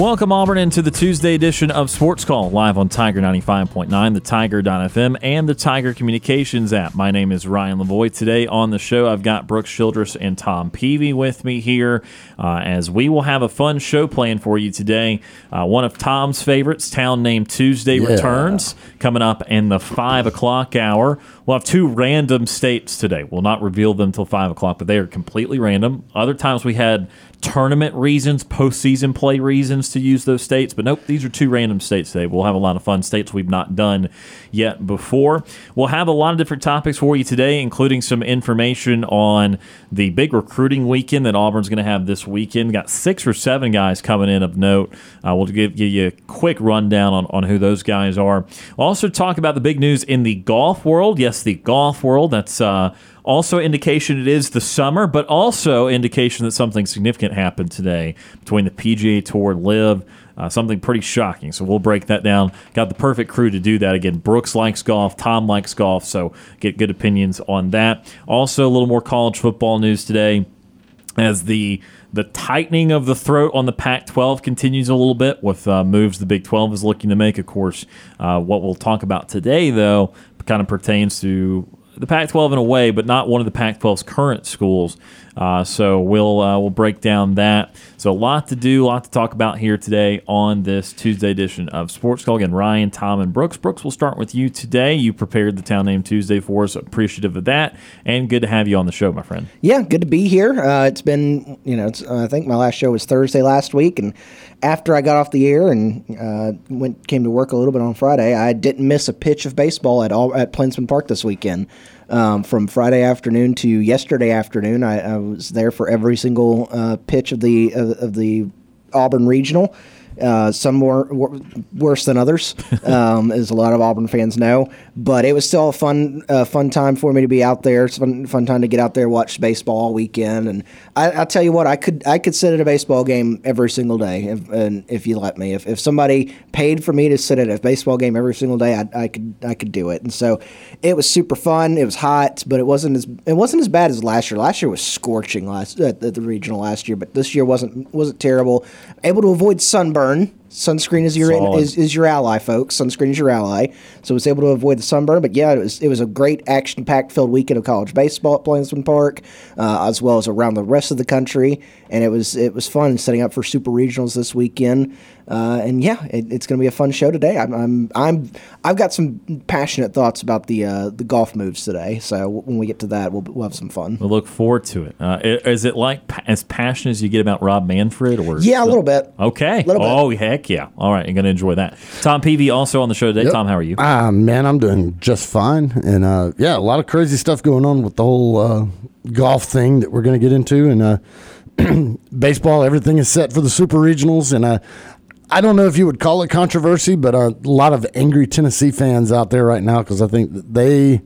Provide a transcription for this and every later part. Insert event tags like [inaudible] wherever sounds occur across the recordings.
Welcome, Auburn, into the Tuesday edition of Sports Call, live on Tiger 95.9, the Tiger.fm, and the Tiger Communications app. My name is Ryan Lavoie. Today on the show, I've got Brooks Childress and Tom Peavy with me here uh, as we will have a fun show planned for you today. Uh, one of Tom's favorites, Town Name Tuesday, Yeah. returns coming up in the 5 o'clock hour. We'll have two random states today. We'll not reveal them till 5 o'clock, but they are completely random. Other times we had tournament reasons, postseason play reasons to use those states. But nope, these are two random states today. We'll have a lot of fun states we've not done yet before. We'll have a lot of different topics for you today, including some information on the big recruiting weekend that Auburn's going to have this weekend. Got six or seven guys coming in of note. Uh, we'll give, give you a quick rundown on, on who those guys are. We'll also talk about the big news in the golf world. Yes, the golf world. That's uh, also indication it is the summer, but also indication that something significant happened today between the PGA Tour LIV. Uh, something pretty shocking. So we'll break that down. Got the perfect crew to do that. Again, Brooks likes golf, Tom likes golf, so get good opinions on that. Also, a little more college football news today as the the tightening of the throat on the Pac-12 continues a little bit with uh, moves the Big 12 is looking to make. Of course, uh, what we'll talk about today, though, kind of pertains to the Pac-12 in a way, but not one of the Pac-12's current schools. Uh, so we'll uh, we'll break down that. So a lot to do, a lot to talk about here today on this Tuesday edition of Sports Call. Again, Ryan, Tom, and Brooks. Brooks, we'll start with you today. You prepared the Town Name Tuesday for us. Appreciative of that, and good to have you on the show, my friend. Yeah, good to be here. Uh, it's been, you know, I think my last show was Thursday last week, and after I got off the air and uh, went came to work a little bit on Friday, I didn't miss a pitch of baseball at all at Plainsman Park this weekend. Um, from Friday afternoon to yesterday afternoon, I, I was there for every single uh, pitch of the of, of the Auburn Regional. Uh, some more wor- worse than others, [laughs] um, as a lot of Auburn fans know. But it was still a fun, uh, fun time for me to be out there. It's fun, fun time to get out there, watch baseball all weekend. And I, I'll tell you what, I could, I could sit at a baseball game every single day, if, and if you let me. If, if somebody paid for me to sit at a baseball game every single day, I, I could, I could do it. And so it was super fun. It was hot, but it wasn't as, it wasn't as bad as last year. Last year was scorching last at, at the regional last year, but this year wasn't, wasn't terrible. Able to avoid sunburn learn Sunscreen is your Solid. is, is your ally, folks. Sunscreen is your ally. So was able to avoid the sunburn. But yeah, it was it was a great action packed filled weekend of college baseball at Plainsman Park, uh, as well as around the rest of the country. And it was it was fun setting up for super regionals this weekend. Uh, and yeah, it, it's going to be a fun show today. I'm, I'm I'm I've got some passionate thoughts about the uh, the golf moves today. So when we get to that, we'll, we'll have some fun. We'll look forward to it. Uh, is it like as passionate as you get about Rob Manfred, or Yeah, a little bit. Okay. Little bit. Oh heck yeah! All right, you're gonna enjoy that. Tom Peavy also on the show today. Yep. Tom, how are you? Ah, man, I'm doing just fine. And uh, yeah, a lot of crazy stuff going on with the whole uh, golf thing that we're going to get into. And uh, [clears throat] baseball, everything is set for the super regionals. And uh, I don't know if you would call it controversy, but a lot of angry Tennessee fans out there right now because I think that they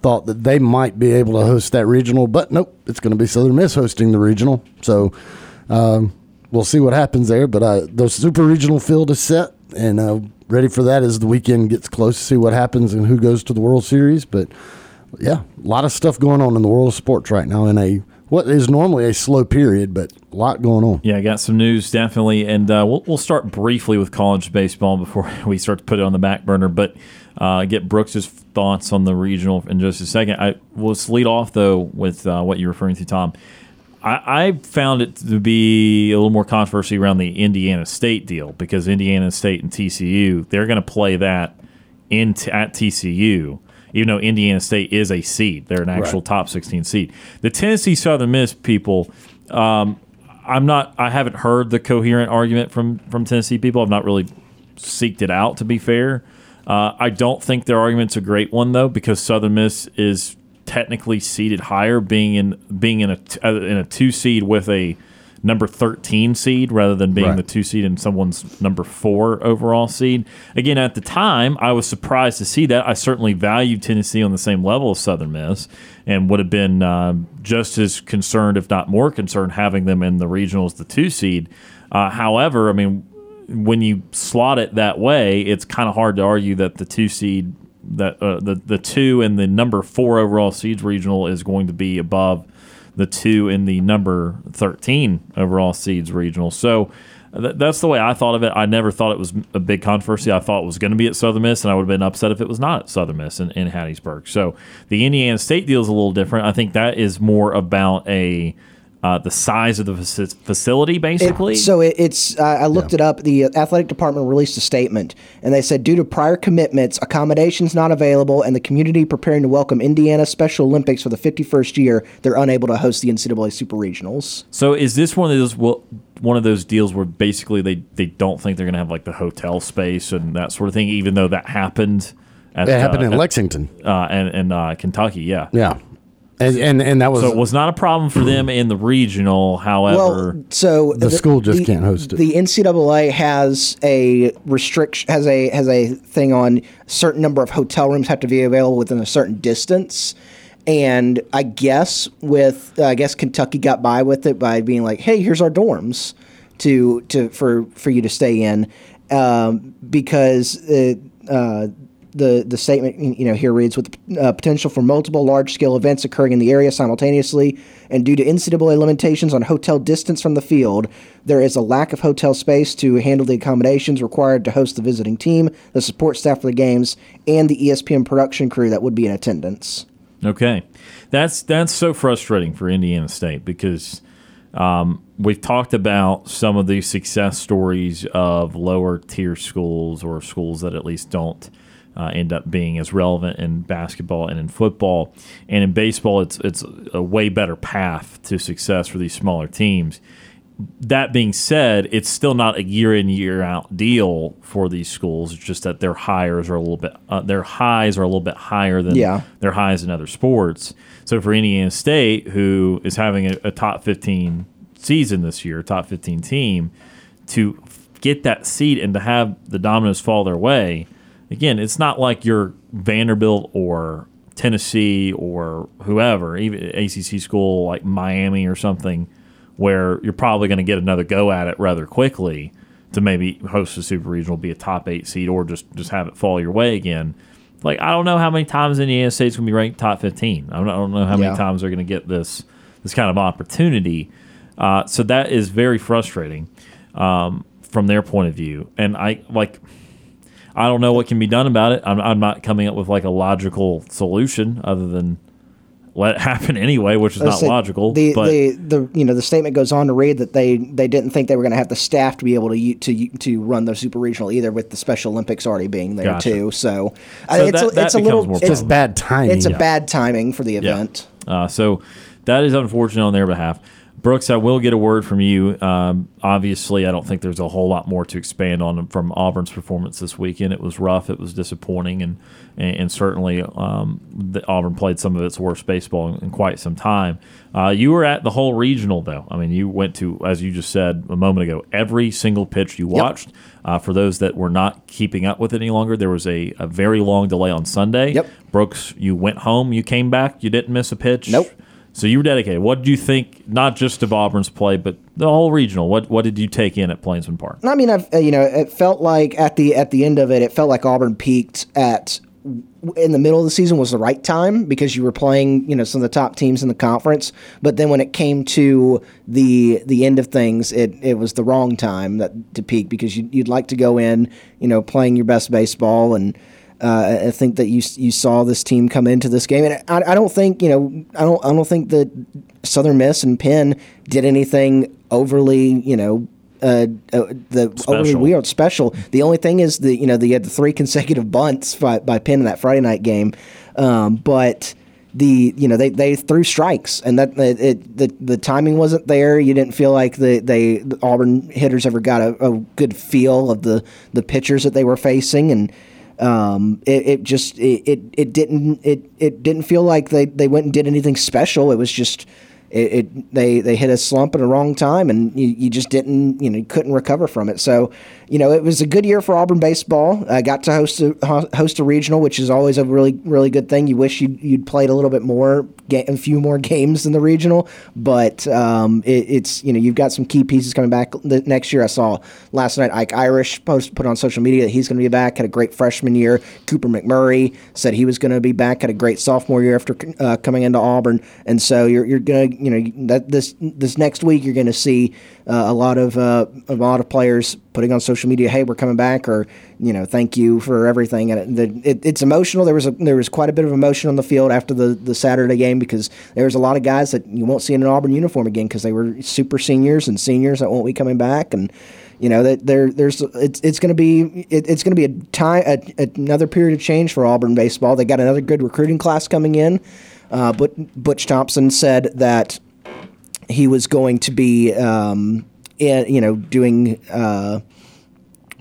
thought that they might be able to host that regional. But nope, it's going to be Southern Miss hosting the regional. So um, we'll see what happens there. But uh, the super regional field is set and uh, ready for that as the weekend gets close to see what happens and who goes to the World Series. But yeah, a lot of stuff going on in the world of sports right now in a what is normally a slow period, but a lot going on. Yeah, I got some news definitely, and uh, we'll we'll start briefly with college baseball before [laughs] we start to put it on the back burner. But uh, get Brooks's thoughts on the regional in just a second. I will lead off though with uh, what you're referring to, Tom. I, I found it to be a little more controversy around the Indiana State deal because Indiana State and TCU they're going to play that in t- at TCU. Even though Indiana State is a seed, they're an actual Right. top 16 seed. The Tennessee Southern Miss people, um, I'm not. I haven't heard the coherent argument from from Tennessee people. I've not really seeked it out. To be fair, uh, I don't think their argument's a great one though, because Southern Miss is technically seeded higher, being in being in a uh, in a two seed with a number 13 seed rather than being Right. the two seed in someone's number four overall seed. Again, at the time, I was surprised to see that. I certainly valued Tennessee on the same level as Southern Miss and would have been um, just as concerned, if not more concerned, having them in the regionals, the two seed. Uh, however, I mean, when you slot it that way, it's kind of hard to argue that the two seed that uh, the the two and the number four overall seeds regional is going to be above the two in the number 13 overall seeds regional. So th- that's the way I thought of it. I never thought it was a big controversy. I thought it was going to be at Southern Miss, and I would have been upset if it was not at Southern Miss in, in Hattiesburg. So the Indiana State deal is a little different. I think that is more about a uh, the size of the faci- facility, It- basically. so it, it's. Uh, I looked it up. The athletic department released a statement, and they said due to prior commitments, accommodations not available, and the community preparing to welcome Indiana Special Olympics for the 51st year, they're unable to host the NCAA Super Regionals. So is this one of those well, one of those deals where basically they, they don't think they're going to have like the hotel space and that sort of thing, even though that happened. At, It happened uh, in at- Lexington. uh, and and uh, Kentucky, yeah. Yeah, and and, and that was, So it was not a problem for them in the regional. However, Well, so The school just can't host it. The NCAA has a restriction has a has a thing on certain number of hotel rooms have to be available within a certain distance. And I guess with uh, I guess Kentucky got by with it by being like, "Hey, here's our dorms to to for for you to stay in," um, because it, uh, the the statement you know here reads with uh, potential for multiple large scale events occurring in the area simultaneously and due to NCAA limitations on hotel distance from the field there is a lack of hotel space to handle the accommodations required to host the visiting team the support staff for the games and the ESPN production crew that would be in attendance. Okay, that's that's so frustrating for Indiana State because um, we've talked about some of the success stories of lower tier schools or schools that at least don't uh, end up being as relevant in basketball and in football, and in baseball, it's it's a way better path to success for these smaller teams that being said, it's still not a year in year out deal for these schools. It's just that their hires are a little bit uh, their highs are a little bit higher than Yeah. their highs in other sports. So for Indiana State, who is having a, a top fifteen season this year, top fifteen team, to get that seat and to have the dominoes fall their way, again, it's not like you're Vanderbilt or Tennessee or whoever, even ACC school like Miami or something, where you're probably going to get another go at it rather quickly to maybe host a super regional, be a top eight seed, or just just have it fall your way again. Like I don't know how many times Indiana State's going to be ranked top fifteen. I don't, I don't know how many times they're going to get this this kind of opportunity. Uh, so that is very frustrating um, from their point of view. And I like. I don't know what can be done about it. I'm, I'm not coming up with like a logical solution other than let it [laughs] happen anyway, which is not Let's say logical. The, but the the you know the statement goes on to read that they they didn't think they were going to have the staff to be able to to to run the super regional either, with the Special Olympics already being there Gotcha. too. So, uh, So it's that- a, that it's a little more it's, just bad timing. it's a bad timing for the Yeah. event. Uh, so that is unfortunate on their behalf. Brooks, I will get a word from you. Um, obviously, I don't think there's a whole lot more to expand on from Auburn's performance this weekend. It was rough, it was disappointing, and and, and certainly um, the Auburn played some of its worst baseball in, in quite some time. Uh, you were at the whole regional, though. I mean, you went to, as you just said a moment ago, every single pitch you watched. Uh, for those that were not keeping up with it any longer, there was a, a very long delay on Sunday. Yep. Brooks, you went home, you came back, you didn't miss a pitch. Nope. So you were dedicated. What did you think, not just of Auburn's play, but the whole regional? What what did you take in at Plainsman Park? I mean, I've uh, you know, it felt like at the at the end of it, it felt like Auburn peaked at in the middle of the season was the right time because you were playing you know some of the top teams in the conference. But then when it came to the the end of things, it, it was the wrong time that to peak because you, you'd like to go in you know playing your best baseball and. Uh, I think that you you saw this team come into this game, and I, I don't think you know I don't I don't think that Southern Miss and Penn did anything overly you know uh, uh, the overly Special. weird special. The only thing is the you know the, you had the three [laughs] consecutive bunts by, by Penn in that Friday night game, um, but the you know they, they threw strikes and that it, it the the timing wasn't there. You didn't feel like the they the Auburn hitters ever got a, a good feel of the the pitchers that they were facing and. Um, it, it just it, it, it didn't it, it didn't feel like they, they went and did anything special. It was just it, it, they they hit a slump at the wrong time and you, you just didn't you know you couldn't recover from it. So you know it was a good year for Auburn baseball. I got to host a host a regional which is always a really really good thing. You wish you'd, you'd played a little bit more a few more [laughs] games in the regional but um, it, it's you know you've got some key pieces coming back next year. I saw last night Ike Irish post put on social media that he's going to be back had a great freshman year. Cooper McMurray said he was going to be back had a great sophomore year after uh, coming into Auburn. And so you're, you're going to you know that this this next week you're going to see uh, a lot of uh, a lot of players putting on social media, "Hey, we're coming back," or you know, "Thank you for everything." And it, it, it's emotional. There was a, there was quite a bit of emotion on the field after the the Saturday game because there was a lot of guys that you won't see in an Auburn uniform again because they were super seniors and seniors that won't be coming back and you know that there there's it's it's going to be it, it's going to be a time a, another period of change for Auburn baseball. They got another good recruiting class coming in. Uh, but Butch Thompson said that he was going to be, um, in, you know, doing uh,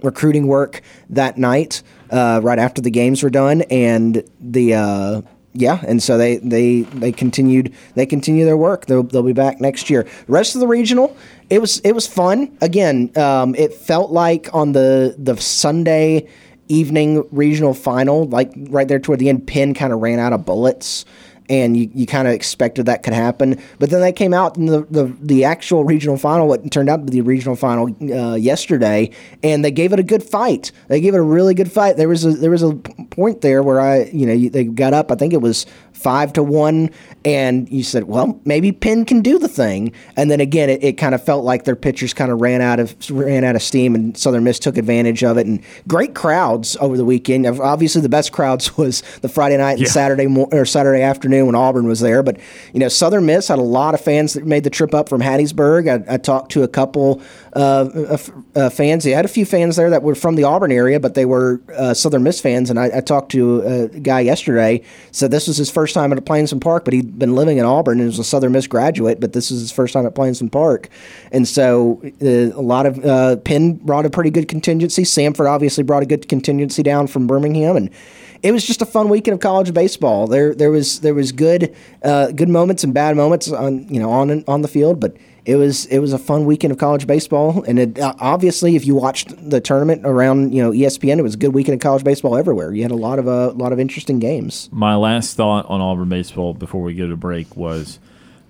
recruiting work that night uh, right after the games were done, and the uh, yeah, and so they they they continued they continue their work. They'll they'll be back next year. The rest of the regional, it was it was fun. Again, um, it felt like on the the Sunday evening regional final, like right there toward the end, Penn kind of ran out of bullets and you, you kind of expected that could happen. But then they came out in the, the, the actual regional final, what turned out to be the regional final uh, yesterday, and they gave it a good fight. They gave it a really good fight. There was a there was a point there where I you know they got up. I think it was five to one, and you said, well, maybe Penn can do the thing. And then again, it, it kind of felt like their pitchers kind of ran out of ran out of steam, and Southern Miss took advantage of it. And great crowds over the weekend. Obviously, the best crowds [laughs] was the Friday night and yeah. Saturday mo- or Saturday afternoon when Auburn was there. But you know, Southern Miss had a lot of fans that made the trip up from Hattiesburg. I, I talked to a couple uh, uh, fans. They had a few fans there that were from the Auburn area, but they were uh, Southern Miss fans. And I, I, talked to a guy yesterday. Said this was his first time at Plainsman Park, but he'd been living in Auburn and was a Southern Miss graduate. But this is his first time at Plainsman Park, and so uh, a lot of uh, Penn brought a pretty good contingency. Samford obviously brought a good contingency down from Birmingham, and it was just a fun weekend of college baseball. There there was there was good uh, good moments and bad moments on you know on on the field, but it was it was a fun weekend of college baseball, and it, uh, obviously, if you watched the tournament around you know ESPN, it was a good weekend of college baseball everywhere. You had a lot of a uh, lot of interesting games. My last thought on Auburn baseball before we get a break was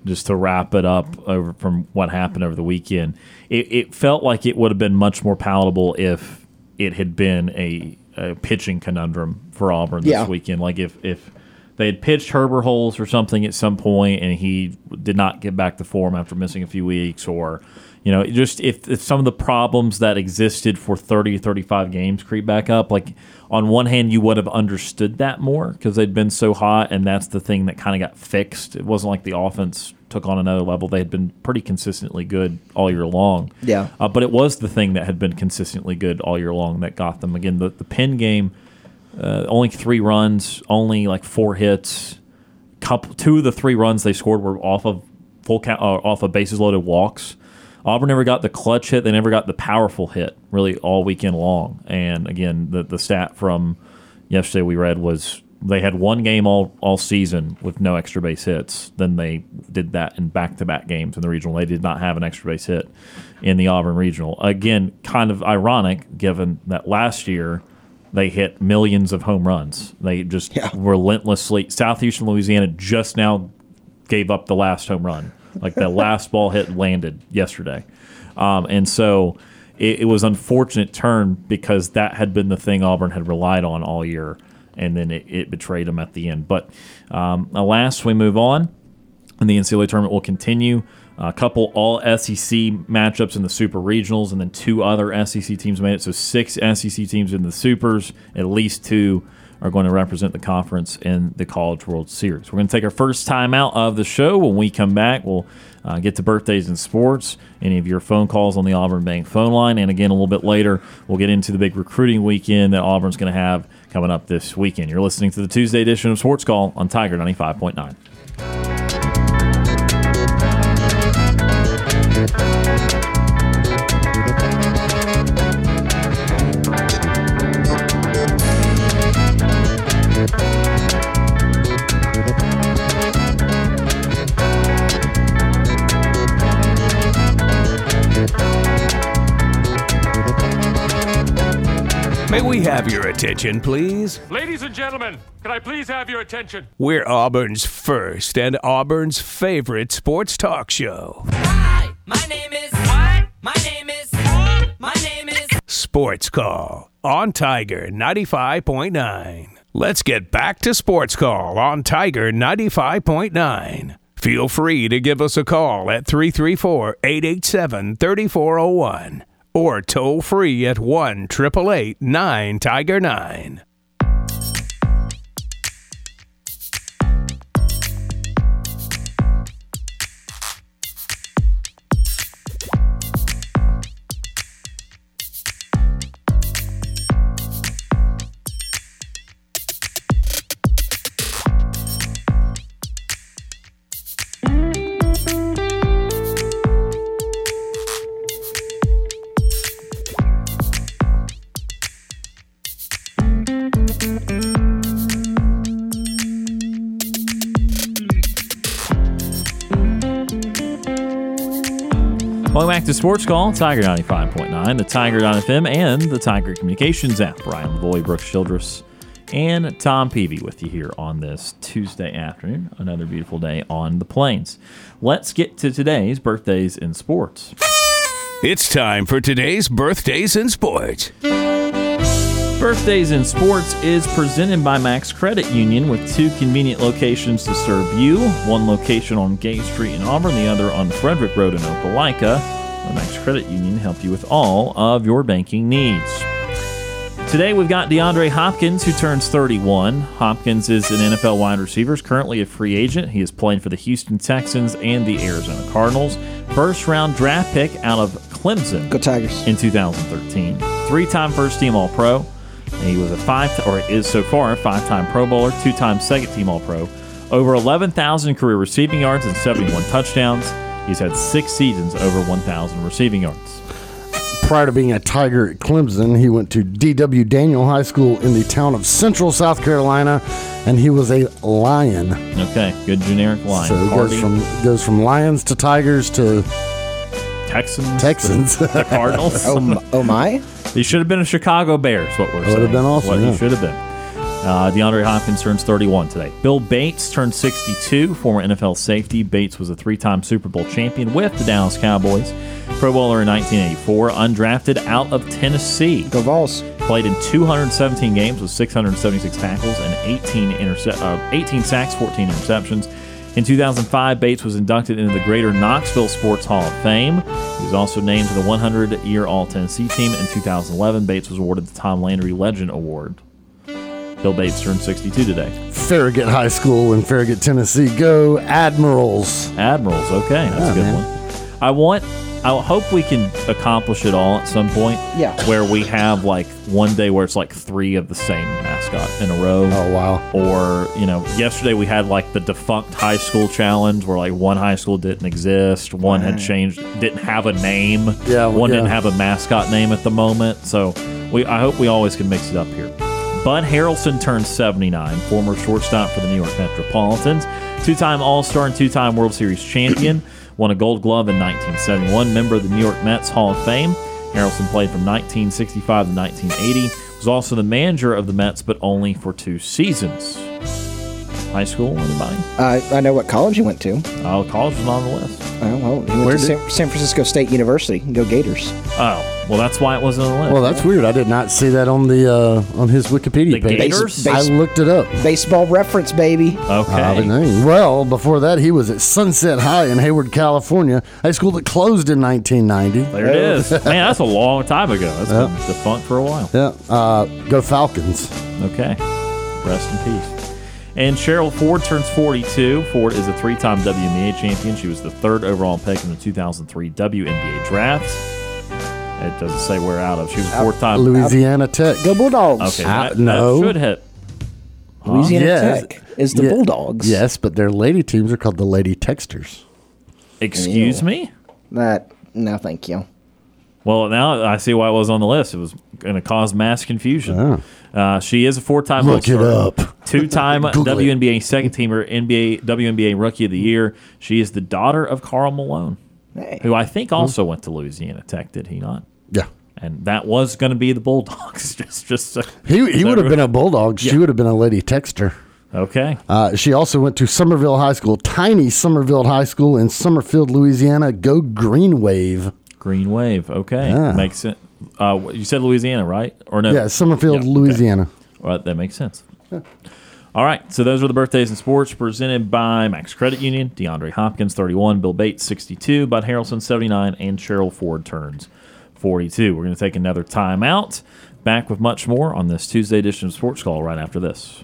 just to wrap it up over from what happened over the weekend. It, it felt like it would have been much more palatable if it had been a, a pitching conundrum for Auburn this yeah. weekend. Like if if they had pitched Herbert Holes or something at some point, and he did not get back to form after missing a few weeks, or you know, just if, if some of the problems that existed for 30 35 games creep back up, like on one hand, you would have understood that more because they'd been so hot, and that's the thing that kind of got fixed. It wasn't like the offense took on another level. They had been pretty consistently good all year long. Yeah. Uh, but it was the thing that had been consistently good all year long that got them. Again, the, the Penn game – uh, only three runs, only like four hits. Couple, two of the three runs they scored were off of full count, uh, off of bases loaded walks. Auburn never got the clutch hit. They never got the powerful hit really all weekend long. And again, the the stat from yesterday we read was they had one game all, all season with no extra base hits. Then they did that in back to back games in the regional. They did not have an extra base hit in the Auburn regional. Again, kind of ironic given that last year they hit millions of home runs. They just yeah. relentlessly. Southeastern Louisiana just now gave up the last home run. Like the [laughs] last ball hit landed yesterday. Um, and so it, it, was unfortunate turn because that had been the thing Auburn had relied on all year, and then it, it betrayed them at the end. But um, alas, we move on, and the NCAA tournament will continue a couple all SEC matchups in the Super Regionals, and then two other SEC teams made it. So six SEC teams in the Supers, at least two are going to represent the conference in the College World Series. We're going to take our first time out of the show. When we come back, we'll uh, get to birthdays and sports, any of your phone calls on the Auburn Bank phone line. And again, a little bit later, we'll get into the big recruiting weekend that Auburn's going to have coming up this weekend. You're listening to the Tuesday edition of Sports Call on Tiger 95.9. May we have your attention, please? Ladies and gentlemen, can I please have your attention? We're Auburn's first and Auburn's favorite sports talk show. Hi, my name is. What? My name is. My name is. Sports Call on Tiger 95.9. Let's get back to Sports Call on Tiger 95.9. Feel free to give us a call at 334 887 3401 or toll free at 1 888 9 Tiger 9. To Sports Call, Tiger 95.9, the Tiger.fm, and the Tiger Communications app. Brian Lavoie, Brooks Childress, and Tom Peavy with you here on this Tuesday afternoon. Another beautiful day on the plains. Let's get to today's birthdays in sports. It's time for today's birthdays in sports. Birthdays in Sports is presented by Max Credit Union with two convenient locations to serve you. One location on Gay Street in Auburn, the other on Frederick Road in Opelika. The Max Credit Union help you with all of your banking needs. Today we've got DeAndre Hopkins who turns 31. Hopkins is an NFL wide receiver, is currently a free agent. He is playing for the Houston Texans and the Arizona Cardinals. First round draft pick out of Clemson Go Tigers. in 2013. Three-time first-team All-Pro. And he was a five, or is so far a five-time Pro Bowler, two-time second-team All-Pro. Over 11,000 career receiving yards and 71 touchdowns. He's had six seasons over 1,000 receiving yards. Prior to being a Tiger at Clemson, he went to D.W. Daniel High School in the town of Central, South Carolina, and he was a Lion. Okay, good generic line. So it goes from goes from Lions to Tigers to Texans, Texans. to [laughs] the Cardinals. Oh, oh my! He should have been a Chicago Bear, Bears. What we're Would have been awesome, What yeah. he should have been. Uh, DeAndre Hopkins turns 31 today. Bill Bates turned 62. Former NFL safety. Bates was a three-time Super Bowl champion with the Dallas Cowboys. Pro Bowler in 1984. Undrafted out of Tennessee. Go Vols. Played in 217 games with 676 tackles and 18 interce- uh, 18 sacks, 14 interceptions. In 2005, Bates was inducted into the Greater Knoxville Sports Hall of Fame. He was also named to the 100-year All-Tennessee team. In 2011, Bates was awarded the Tom Landry Legend Award. Bill Bates turned 62 today. Farragut High School in Farragut, Tennessee. Go Admirals. Admirals, okay, that's Yeah, a good man. one. I want, I hope we can accomplish it all at some point. Yeah. Where we have like one day where it's like three of the same mascot in a row. Oh wow. or you know yesterday we had like the defunct high school challenge where like one high school didn't exist one had changed didn't have a name Yeah, one didn't have a mascot name at the moment so we i hope we always can mix it up here bud harrelson turned 79 former shortstop for the new york metropolitans two-time all-star and two-time world series champion [clears throat] won a gold glove in 1971 member of the new york mets hall of fame harrelson played from 1965 to 1980 was also the manager of the Mets, but only for two seasons. High school, anybody? Uh, I know what college he went to. Oh, college was not on the list. Oh, well, he went Where to did- San, San Francisco State University. Go Gators. Oh, well, that's why it wasn't on the list. Well, that's weird. I did not see that on the uh, on his Wikipedia The page. Gators? I looked it up. Baseball reference, baby. okay. But no. well, before that, he was at Sunset High in Hayward, California, high school that closed in 1990. there it is. Man, that's a long time ago. That's been defunct for a while. Yeah, uh, go Falcons. Okay. Rest in peace. And Cheryl Ford turns 42. Ford is a three time WNBA champion. She was the third overall pick in the 2003 WNBA draft. It doesn't say where out of. She was four time. Louisiana Tech. Go Bulldogs. Okay, Uh, that, no. that should hit. Louisiana Yes. Tech is the Yeah. Bulldogs. Yes, but their lady teams are called the Lady Techsters. Excuse me? That no, thank you. Well, now I see why it was on the list. It was going to cause mass confusion. Uh, she is a four-time Look it up. two-time [laughs] WNBA second teamer, NBA WNBA Rookie of the Year. She is the daughter of Karl Malone, Hey. who I think also went to Louisiana Tech. Did he not? Yeah. And that was going to be the Bulldogs. [laughs] just, just so, He, he so would have been a Bulldog. She would have been a Lady Techster. okay. Uh, she also went to Somerville High School, tiny Somerville High School in Summerfield, Louisiana. Go Green Wave. Green Wave. Okay, Yeah. makes sense. Uh, you said Louisiana, right? Or no? Yeah, Summerfield, Yeah, okay. Louisiana. Well, that makes sense. All right, so those are the birthdays in sports presented by Max Credit Union. DeAndre Hopkins, 31, Bill Bates, 62, Bud Harrelson, 79, and Cheryl Ford turns 42. We're going to take another time out. Back with much more on this Tuesday edition of Sports Call right after this.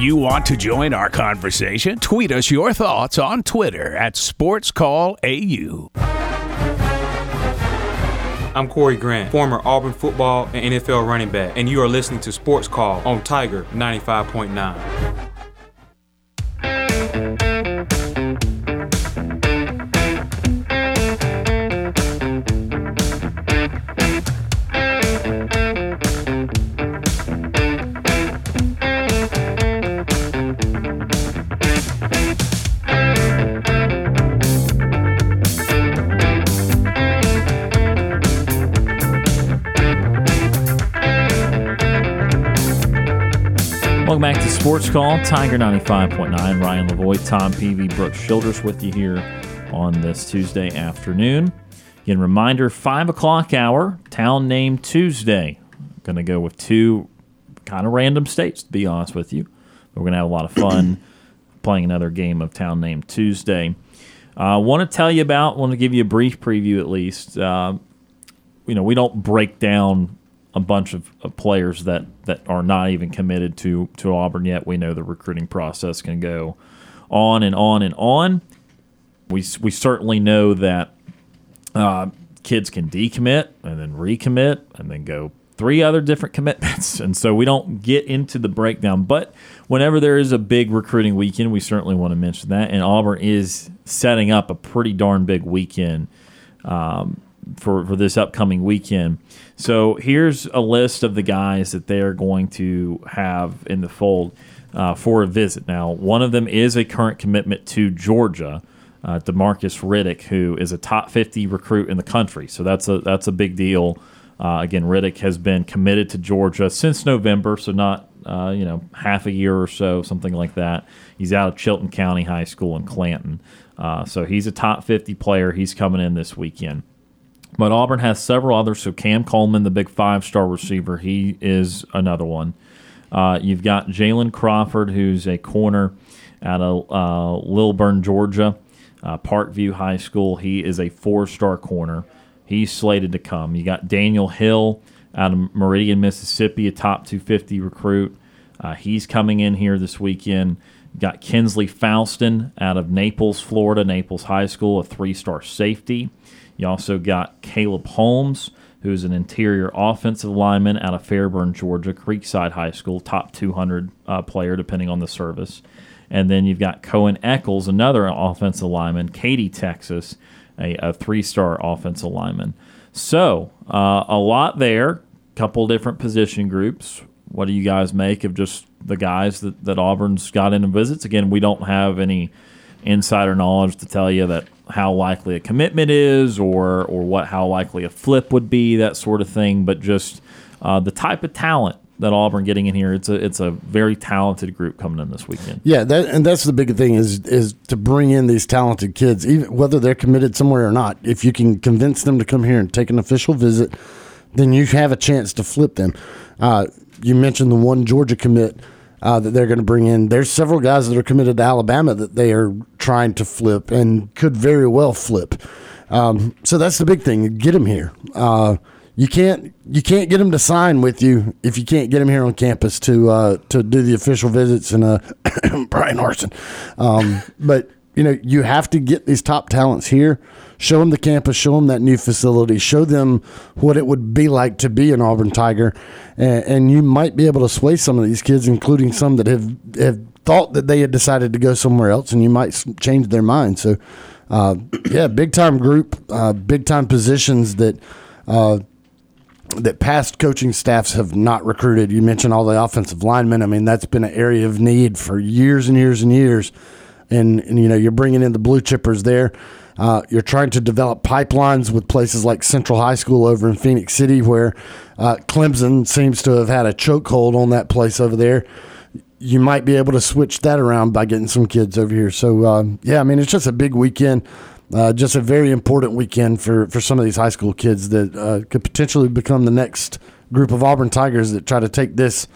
You want to join our conversation? Tweet us your thoughts on Twitter at SportsCallAU. I'm Corey Grant, former Auburn football and NFL running back, and you are listening to Sports Call on Tiger 95.9. Sports Call, Tiger 95.9. Ryan Lavoie, Tom Peavy, Brooks Childress with you here on this Tuesday afternoon. Again, reminder 5 o'clock hour, town name Tuesday. Going to go with two kind of random states, to be honest with you. We're going to have a lot of fun [clears throat] playing another game of Town Name Tuesday. I uh, want to tell you about, want to give you a brief preview at least. Uh, you know, we don't break down a bunch of, of players that, that are not even committed to, to Auburn yet. We know the recruiting process can go on and on and on. We, we certainly know that uh, kids can decommit and then recommit and then go three other different [laughs] commitments. And so we don't get into the breakdown. But whenever there is a big recruiting weekend, we certainly want to mention that. And Auburn is setting up a pretty darn big weekend um, for, for this upcoming weekend. So here's a list of the guys that they're going to have in the fold uh, for a visit. Now, one of them is a current commitment to Georgia uh, Demarcus Riddick, who is a top 50 recruit in the country. So that's a that's a big deal. Uh, again, Riddick has been committed to Georgia since November, so not uh, you know half a year or so, something like that. He's out of Chilton County High School in Clanton, uh, so he's a top 50 player. He's coming in this weekend. But Auburn has several others. So Cam Coleman, the big five-star receiver, he is another one. Uh, you've got Jalen Crawford, who's a corner out of uh, Lilburn, Georgia, uh, Parkview High School. He is a four-star corner. He's slated to come. You got Daniel Hill out of Meridian, Mississippi, a top 250 recruit. Uh, he's coming in here this weekend. You got Kensley Faustin out of Naples, Florida, Naples High School, a three-star safety. You also got Caleb Holmes, who's an interior offensive lineman out of Fairburn, Georgia, Creekside High School, top 200 uh, player depending on the service. And then you've got Cohen Eccles, another offensive lineman, Katy, Texas, a, a three-star offensive lineman. So uh, a lot there, couple different position groups. What do you guys make of just the guys that, that Auburn's got in and visits? Again, we don't have any insider knowledge to tell you that how likely a commitment is or or what how likely a flip would be that sort of thing but just uh, the type of talent that Auburn getting in here. It's a it's a very talented group coming in this weekend. Yeah, that and that's the big thing is is to bring in these talented kids, even whether they're committed somewhere or not. If you can convince them to come here and take an official visit, then you have a chance to flip them. Uh, you mentioned the one Georgia commit uh, that they're going to bring in. There's several guys that are committed to Alabama that they are trying to flip and could very well flip. Um, so that's the big thing. Get them here. Uh, you can't you can't get them to sign with you if you can't get them here on campus to uh, to do the official visits and uh, [coughs] Bryan Harsin. Um, but you know you have to get these top talents here. Show them the campus. Show them that new facility. Show them what it would be like to be an Auburn Tiger, and, and you might be able to sway some of these kids, including some that have have thought that they had decided to go somewhere else, and you might change their mind. So, uh, [clears throat] yeah, big time group, uh, big time positions that. Uh, that past coaching staffs have not recruited. You mentioned all the offensive linemen. I mean, that's been an area of need for years and years and years. And, and you know, you're bringing in the blue chippers there. Uh, you're trying to develop pipelines with places like Central High School over in Phenix City, where uh, Clemson seems to have had a chokehold on that place over there. You might be able to switch that around by getting some kids over here. So, um, yeah, I mean, it's just a big weekend. Uh, just a very important weekend for, for some of these high school kids that uh, could potentially become the next group of Auburn Tigers that try to take this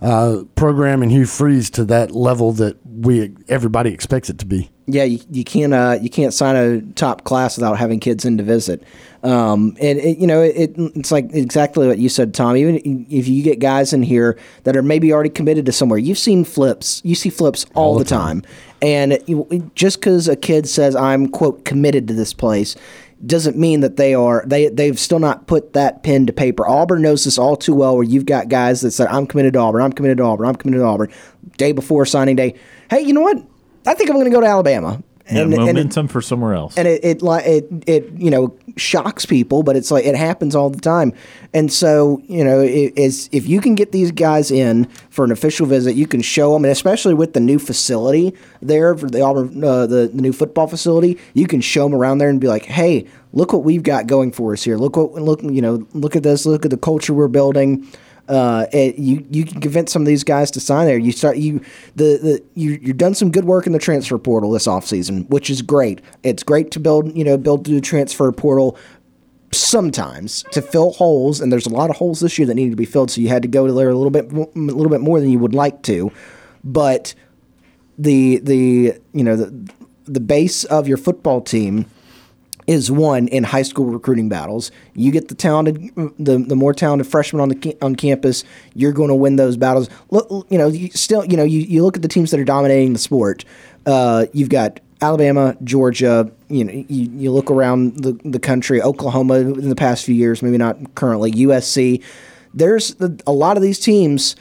uh, program and Hugh Freeze to that level that we everybody expects it to be. Yeah, you, you can't uh, you can't sign a top class without having kids in to visit. Um, and it, you know it, it's like exactly what you said, Tom. Even if you get guys in here that are maybe already committed to somewhere, you've seen flips. You see flips all, the time. And you, just because a kid says I'm quote committed to this place doesn't mean that they are they they've still not put that pen to paper. Auburn knows this all too well. Where you've got guys that said I'm committed to Auburn, I'm committed to Auburn, I'm committed to Auburn. Day before signing day, hey, you know what? I think I'm going to go to Alabama. Yeah, And- and it- momentum for somewhere else. and it it it it you know shocks people, but it's like it happens all the time. And so you know, it, is if you can get these guys in for an official visit, you can show them, and especially with the new facility there for the Auburn uh, the the new football facility, you can show them around there and be like, hey. Look what we've got going for us here. Look what look you know. Look at this. Look at the culture we're building uh, you you can convince some of these guys to sign there. You start you the, the you you've done some good work in the transfer portal this offseason, which is great. It's great to build you know build the transfer portal sometimes to fill holes, and there's a lot of holes this year that needed to be filled. So you had to go there a little bit a little bit more than you would like to, but the the you know the the base of your football team is won in high school recruiting battles. You get the talented, the, the more talented freshmen on the on campus, you're going to win those battles. Look, you know, you still, you know, you, you look at the teams that are dominating the sport. Uh, you've got Alabama, Georgia. You know, you, you look around the, the country, Oklahoma in the past few years, maybe not currently. USC. There's a lot of these teams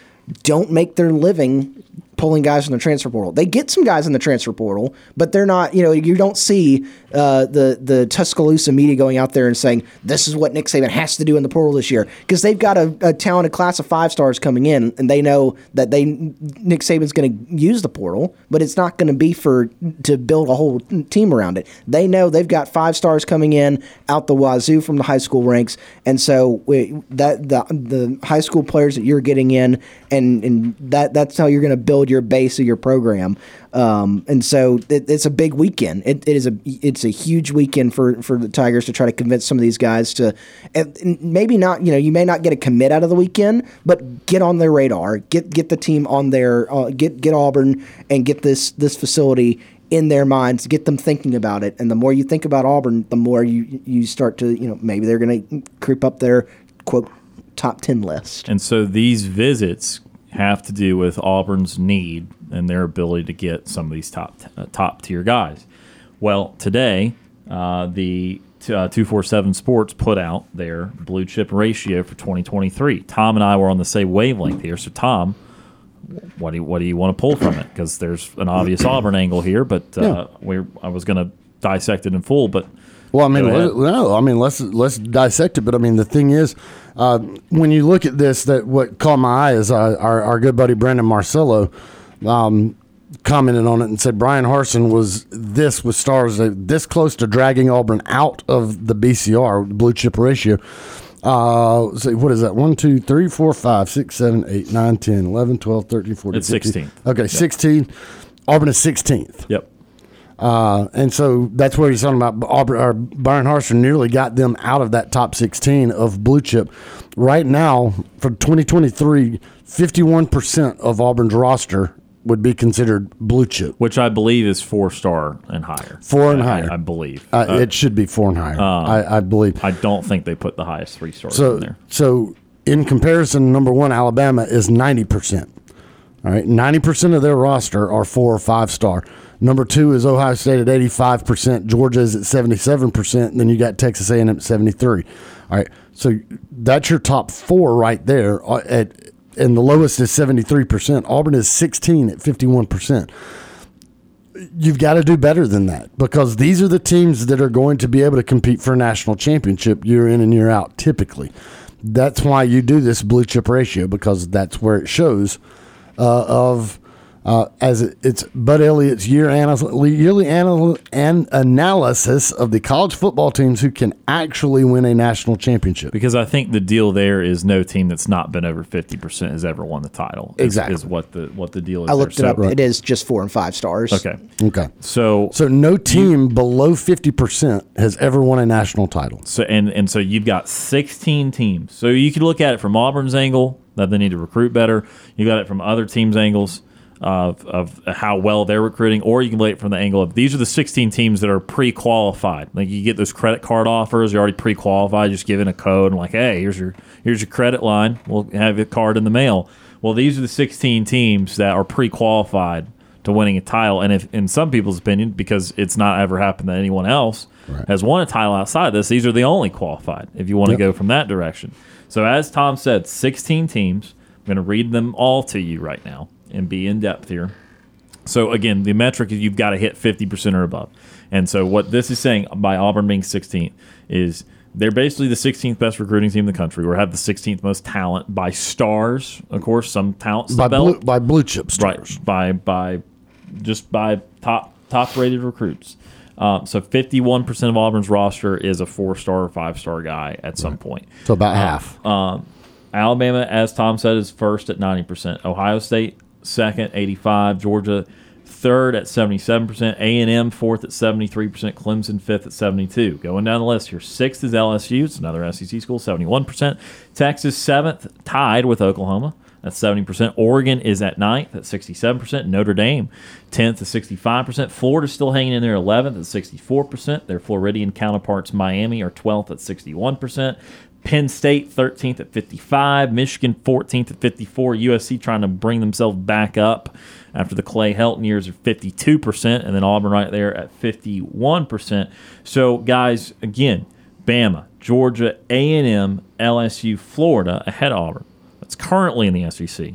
don't make their living pulling guys from the transfer portal. They get some guys in the transfer portal, but they're not. You know, you don't see uh, the the Tuscaloosa media going out there and saying this is what Nick Saban has to do in the portal this year because they've got a, a talented class of five stars coming in, and they know that they Nick Saban's going to use the portal, but it's not going to be for to build a whole team around it. They know they've got five stars coming in out the wazoo from the high school ranks, and so we, that the the high school players that you're getting in, and and that that's how you're going to build your base of your program. Um, and so it, it's a big weekend. It, it is a it's a huge weekend for for the Tigers to try to convince some of these guys to, maybe not. You know, you may not get a commit out of the weekend, but get on their radar. Get get the team on their uh, get get Auburn and get this this facility in their minds, get them thinking about it. And the more you think about Auburn, the more you you start to you know maybe they're going to creep up their quote top ten list. And so these visits have to do with Auburn's need and their ability to get some of these top uh, top tier guys. Well, today uh, the uh, 247 Sports put out their blue chip ratio for 2023. Tom and I were on the same wavelength here. So, Tom, what do you, what do you want to pull from it? Because there's an obvious Auburn angle here, but uh, we're I was going to dissect it in full, but Well, I mean, let- no, I mean let's let's dissect it. But I mean, the thing is, uh, when you look at this, that what caught my eye is uh, our our good buddy Brandon Marcello um, commented on it and said Bryan Harsin was this with stars uh, this close to dragging Auburn out of the BCR blue chip ratio. Uh, see, what is that? 1, 2, 3, 4, 5, 6, 7, 8, 9, 10, 11, 12, 13, 14, It's 15. 16th. Okay, 16. Auburn is 16th. Yep. Uh, and so that's where he's talking about Auburn, or Byron nearly got them out of that top 16 of blue chip. Right now, for 2023, 51% of Auburn's roster would be considered blue chip. Which I believe is four star and higher. Four and I- higher. I, believe. Uh, it should be four and higher, I, I believe. I don't think they put the highest three stars So, in there. so in comparison, number one, Alabama is 90%. All right, 90% of their roster are four or five star. Number two is Ohio State at 85%. Georgia is at 77%. Then you got Texas A&M at 73. All right, so that's your top four right there. uh, At and the lowest is 73%. Auburn is 16 at 51% you've got to do better than that because these are the teams that are going to be able to compete for a national championship year in and year out typically that's why you do this blue chip ratio because that's where it shows uh, of uh, as it, it's Bud Elliott's year anal- yearly anal- an analysis of the college football teams who can actually win a national championship. Because I think the deal there is no team that's not been over fifty percent has ever won the title. is- Exactly. is what the what the deal is. I there. looked it So- up. It is just four and five stars. Okay, Okay, so so no team below fifty percent has ever won a national title. So and and so you've got 16 teams. So you could look at it from Auburn's angle that they need to recruit better. You got it from other teams' angles of of how well they're recruiting, or you can look at it from the angle of these are the 16 teams that are pre-qualified. Like you get those credit card offers, you're already pre-qualified, just giving a code and like, hey, here's your here's your credit line. We'll have your card in the mail. Well, these are the 16 teams that are pre-qualified to winning a title. And if, in some people's opinion, because it's not ever happened that anyone else has won a title outside of this, these are the only qualified. If you want to go from that direction, so as Tom said, 16 teams. I'm going to read them all to you right now and be in depth here. So again, the metric is you've got to hit 50% or above. And so what this is saying by Auburn being 16th is they're basically the 16th best recruiting team in the country, or have the 16th most talent by stars. Of course, some talent By blue, by blue chip stars. right by by just by top top rated recruits. Um, so 51% of Auburn's roster is a four star or five star guy at some point. So about half. Alabama, as Tom said, is first at 90%. Ohio State, second, 85. Georgia, third at 77%. A&M, fourth at 73%. Clemson, fifth at 72. Going down the list here, sixth is LSU. It's another SEC school, 71%. Texas, seventh, tied with Oklahoma. That's 70%. Oregon is at ninth at 67%. Notre Dame, 10th at 65%. Florida's still hanging in there 11th at 64%. Their Floridian counterparts, Miami, are 12th at 61%. Penn State 13th at 55, Michigan 14th at 54, USC trying to bring themselves back up after the Clay Helton years are 52%, and then Auburn right there at 51%. So guys, again, Bama, Georgia, A&M, LSU, Florida ahead of Auburn. That's currently in the SEC.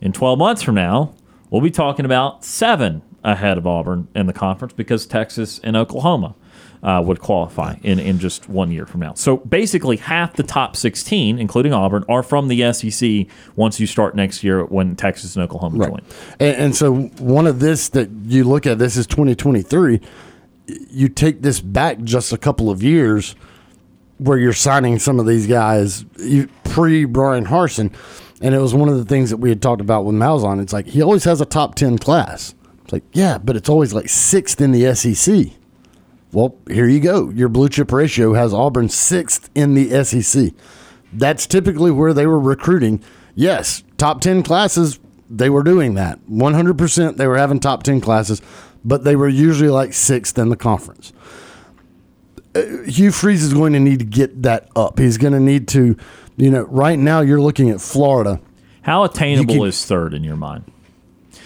In 12 months from now, we'll be talking about seven ahead of Auburn in the conference because Texas and Oklahoma uh, would qualify in, in just one year from now. So basically, half the top 16, including Auburn, are from the SEC once you start next year when Texas and Oklahoma join. And, and so one of this that you look at this is 2023. You take this back just a couple of years, where you're signing some of these guys pre Bryan Harsin, and it was one of the things that we had talked about with Malzahn. It's like he always has a top ten class. It's like yeah, but it's always like sixth in the SEC. Well, here you go. Your blue chip ratio has Auburn sixth in the SEC. That's typically where they were recruiting. Yes, top 10 classes, they were doing that. 100% they were having top 10 classes, but they were usually like sixth in the conference. Uh, Hugh Freeze is going to need to get that up. He's going to need to, you know, right now you're looking at Florida. How attainable can- is third in your mind?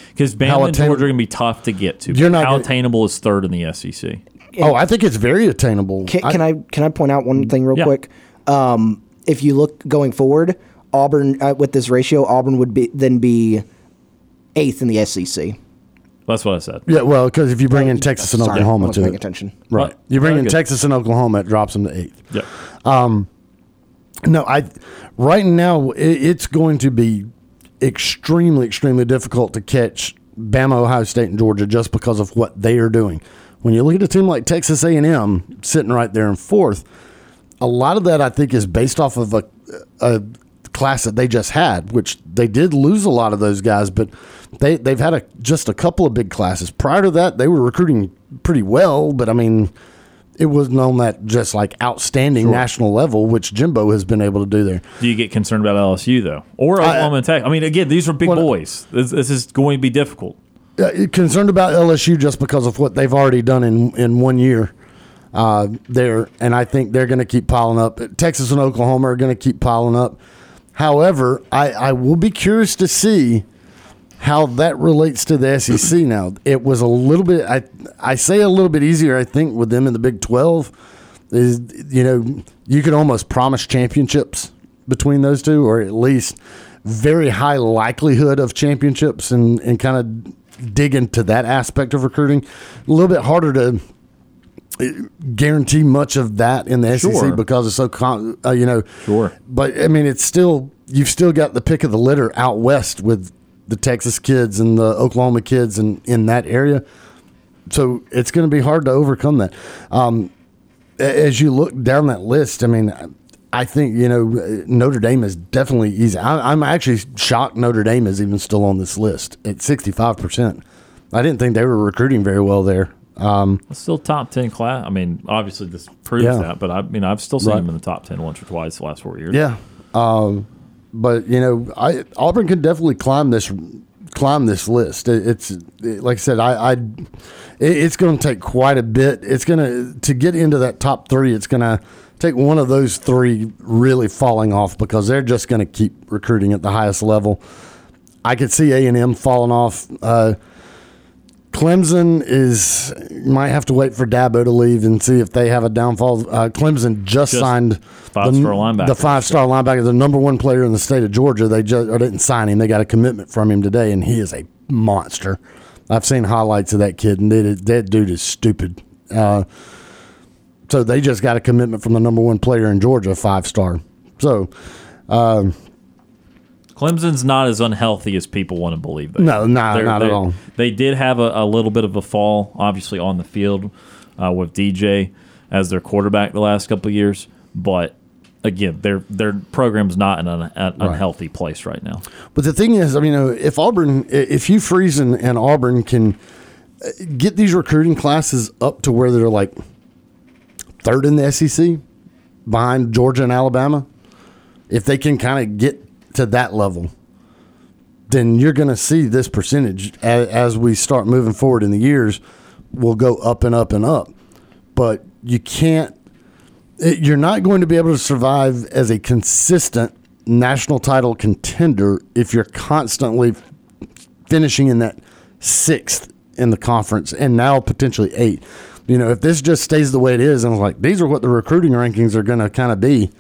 Because Bama and Georgia are going to be tough to get to. You're not How gonna- attainable is third in the SEC? Oh, I think it's very attainable. Can, can I can I point out one thing real Yeah. quick? Um, if you look going forward, Auburn uh, with this ratio, Auburn would be then be eighth in the SEC. That's what I said. Yeah, well, because if you bring in Texas and Sorry, Oklahoma I to paying it, attention. right? Well, You bring in good. Texas and Oklahoma, it drops them to eighth. Yep. No, I right now it, it's going to be extremely, extremely difficult to catch Bama, Ohio State, and Georgia just because of what they are doing. When you look at a team like Texas A&M sitting right there in fourth, a lot of that I think is based off of a, a class that they just had, which they did lose a lot of those guys, but they they've had a just a couple of big classes. Prior to that, they were recruiting pretty well, but I mean, it wasn't on that just like outstanding national level, which Jimbo has been able to do there. Do you get concerned about LSU though, or Oklahoma Tech? I mean, again, these are big Well, boys. This, this is going to be difficult. Uh, concerned about LSU just because of what they've already done in in one year uh, there, and I think they're going to keep piling up. Texas and Oklahoma are going to keep piling up. However, I, I will be curious to see how that relates to the SEC. [clears throat] Now, it was a little bit. I I say a little bit easier. I think with them in the Big Twelve is you know you could almost promise championships between those two, or at least very high likelihood of championships, and and kind of dig into that aspect of recruiting. A little bit harder to uh, guarantee much of that in the Sure. SEC because it's so con- uh, you know Sure. but I mean, it's still you've still got the pick of the litter out west with the Texas kids and the Oklahoma kids and in that area. So it's going to be hard to overcome that. Um, as you look down that list, I mean, I think you know Notre Dame is definitely easy. I, I'm actually shocked Notre Dame is even still on this list at 65 percent. I didn't think they were recruiting very well there. Um, still top ten class. I mean, obviously this proves Yeah. that, but I mean, I've still seen Right. them in the top ten once or twice the last four years. Yeah. Um, but you know, I Auburn can definitely climb this climb this list. It, it's it- like I said, I, I it, it's going to take quite a bit. It's going to to get into that top three. It's going to take one of those three really falling off because they're just going to keep recruiting at the highest level. I could see A and M falling off. Uh, Clemson is might have to wait for Dabo to leave and see if they have a downfall. Uh, Clemson just, Just signed five-star linebacker. the five star linebacker, the number one player in the state of Georgia. They just or didn't sign him; they got a commitment from him today, and he is a monster. I've seen highlights of that kid, and that, that dude is stupid. Uh, so they just got a commitment from the number one player in Georgia, five star. So Clemson's not as unhealthy as people want to believe. They No, no, They're- not at all. They did have a, a little bit of a fall, obviously on the field uh, with DJ as their quarterback the last couple of years, but again, their their program's not in an, an unhealthy place right now. But the thing is, I mean, if Auburn, if you Freeze and, and Auburn can uh, get these recruiting classes up to where they're like third in the SEC behind Georgia and Alabama, if they can kind of get to that level, then you're going to see this percentage as, as we start moving forward in the years will go up and up and up. But you can't you're not going to be able to survive as a consistent national title contender if you're constantly finishing in that sixth in the conference and now potentially eight. You know, if this just stays the way it is, and it's like these are what the recruiting rankings are going to kind of be.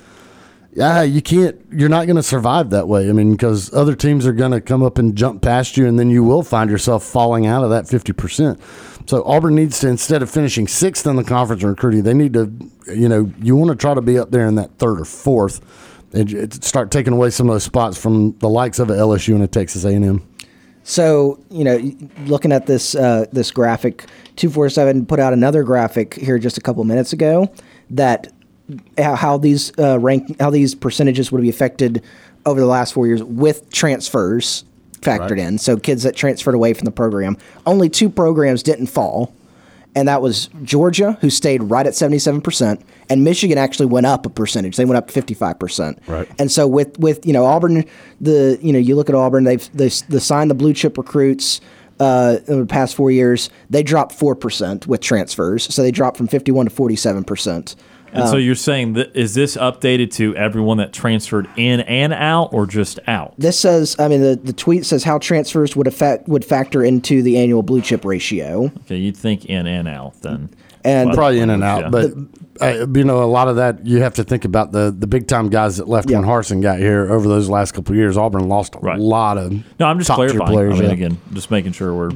Yeah, you can't. You're not going to survive that way. I mean, because other teams are going to come up and jump past you, and then you will find yourself falling out of that fifty percent. So Auburn needs to, instead of finishing sixth in the conference in recruiting, they need to, you know, you want to try to be up there in that third or fourth, and start taking away some of those spots from the likes of LSU and Texas A&M. So you know, looking at this uh, this graphic, two four seven put out another graphic here just a couple minutes ago that how, how these uh, rank how these percentages would be affected over the last four years with transfers factored in. So kids that transferred away from the program. Only two programs didn't fall, and that was Georgia, who stayed right at seventy seven percent, and Michigan actually went up a percentage. They went up fifty five percent. Right. And so with with you know Auburn, the you know you look at Auburn, they've they they signed the blue chip recruits. Uh, in the past four years, they dropped four percent with transfers, so they dropped from fifty-one to forty-seven percent. And so you're saying that is this updated to everyone that transferred in and out, or just out? This says, I mean, the, the tweet says how transfers would affect would factor into the annual blue chip ratio. Okay, you'd think in and out then. And But- Probably in and out, Yeah. but uh, you know, a lot of that you have to think about the the big time guys that left when Harsin got here over those last couple of years. Auburn lost a Right. lot of No, I'm just top-tier clarifying. players. I mean, yeah. again, just making sure we're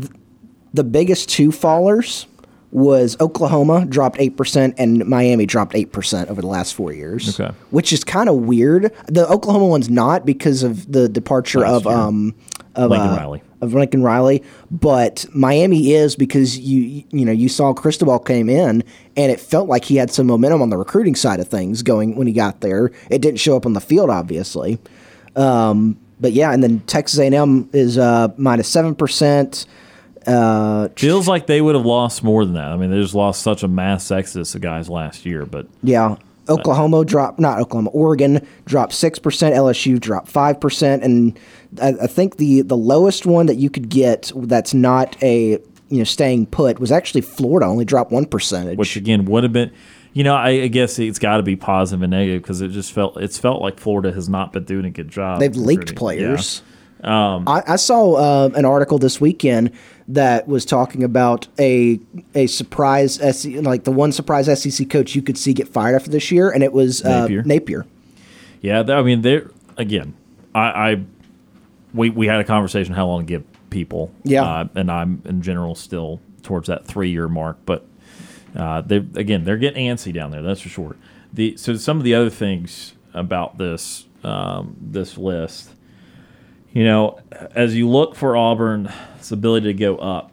the biggest two fallers was Oklahoma dropped eight percent and Miami dropped eight percent over the last four years. Okay. which is kind of weird. The Oklahoma one's not because of the departure Last of year. um of Lincoln uh, Riley. of Lincoln Riley, but Miami is because you you know you saw Cristobal came in and it felt like he had some momentum on the recruiting side of things going when he got there. It didn't show up on the field, obviously. Um, but yeah, and then Texas A&M is uh, minus seven percent. Uh, Feels like they would have lost more than that. I mean, they just lost such a mass exodus of guys last year, but yeah, Oklahoma dropped, not Oklahoma, Oregon dropped six percent. LSU dropped five percent, and I, I think the the lowest one that you could get that's not a you know staying put was actually Florida, only dropped one percentage. which again would have been, you know, I, I guess it's got to be positive and negative because it just felt it's felt like Florida has not been doing a good job. They've leaked recruiting. Players. I, I saw uh, an article this weekend that was talking about a a surprise SEC, like the one surprise SEC coach you could see get fired after this year, and it was uh, Napier. Napier. Yeah, th- I mean, there again, I, I we we had a conversation how long to give people. Yeah. uh, and I'm in general still towards that three year mark, but uh, they again they're getting antsy down there. That's for sure. The so some of the other things about this um, this list, you know, as you look for Auburn's ability to go up,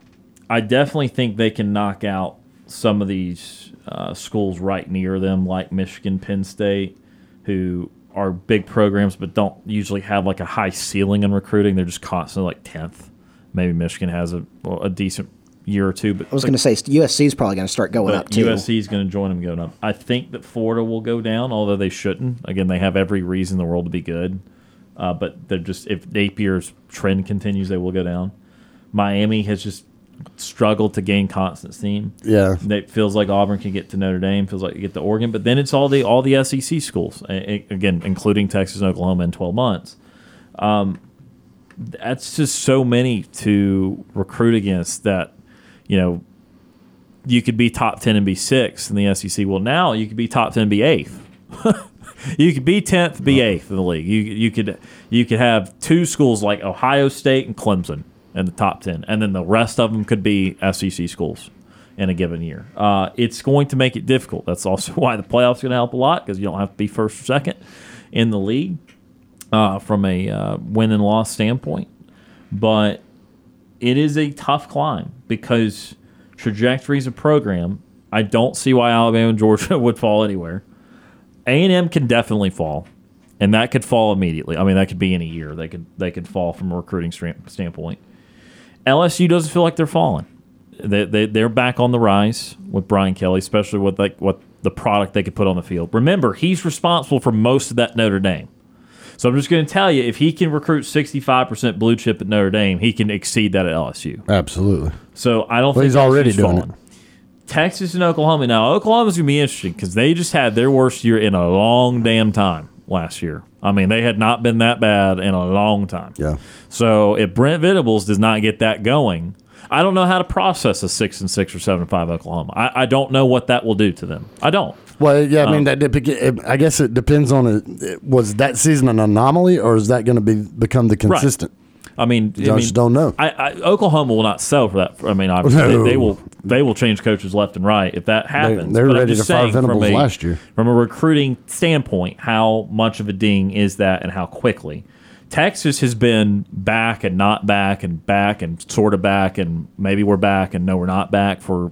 I definitely think they can knock out some of these uh, schools right near them, like Michigan, Penn State, who are big programs but don't usually have like a high ceiling in recruiting. They're just constantly like tenth. Maybe Michigan has a, well, a decent year or two, but I was going to say USC is probably going to start going up too. USC is going to join them going up. I think that Florida will go down, although they shouldn't. Again, they have every reason in the world to be good, uh, but they're just if Napier's trend continues, they will go down. Miami has just struggled to gain constant steam. Yeah. It feels like Auburn can get to Notre Dame, feels like you get to Oregon, but then it's all the all the SEC schools, again, including Texas and Oklahoma in 12 months. Um, that's just so many to recruit against that, you know, you could be top 10 and be sixth in the SEC. Well, now you could be top 10 and be eighth. [laughs] you could be 10th, be eighth in the league. You, you could you could have two schools like Ohio State and Clemson in the top 10, and then the rest of them could be SEC schools in a given year. Uh, it's going to make it difficult. That's also [laughs] why the playoffs going to help a lot because you don't have to be first or second in the league uh, from a uh, win and loss standpoint. But it is a tough climb because trajectories of program. I don't see why Alabama and Georgia [laughs] would fall anywhere. A and M can definitely fall, and that could fall immediately. I mean, that could be in a year. They could they could fall from a recruiting standpoint. LSU doesn't feel like they're falling. They, they they're back on the rise with Brian Kelly, especially with like what the product they could put on the field. Remember, he's responsible for most of that Notre Dame. So I'm just going to tell you, if he can recruit 65% blue chip at Notre Dame, he can exceed that at LSU. Absolutely. So I don't Well, think he's already LSU's doing fallen. it. Texas and Oklahoma. Now Oklahoma's gonna be interesting because they just had their worst year in a long damn time last year. I mean, they had not been that bad in a long time. Yeah. So if Brent Venables does not get that going, I don't know how to process a six and six or seven and five Oklahoma. I, I don't know what that will do to them. I don't. Well, yeah, I Um, mean, that dep- I guess it depends on it. Was that season an anomaly, or is that going to be become the consistent? I mean, I mean, don't know. I, I, Oklahoma will not sell for that. I mean, obviously, No. they, they will. They will change coaches left and right if that happens. they're But ready to fire Venables a- last year. From a recruiting standpoint, how much of a ding is that, and how quickly? Texas has been back and not back and back and sort of back and maybe we're back and no, we're not back for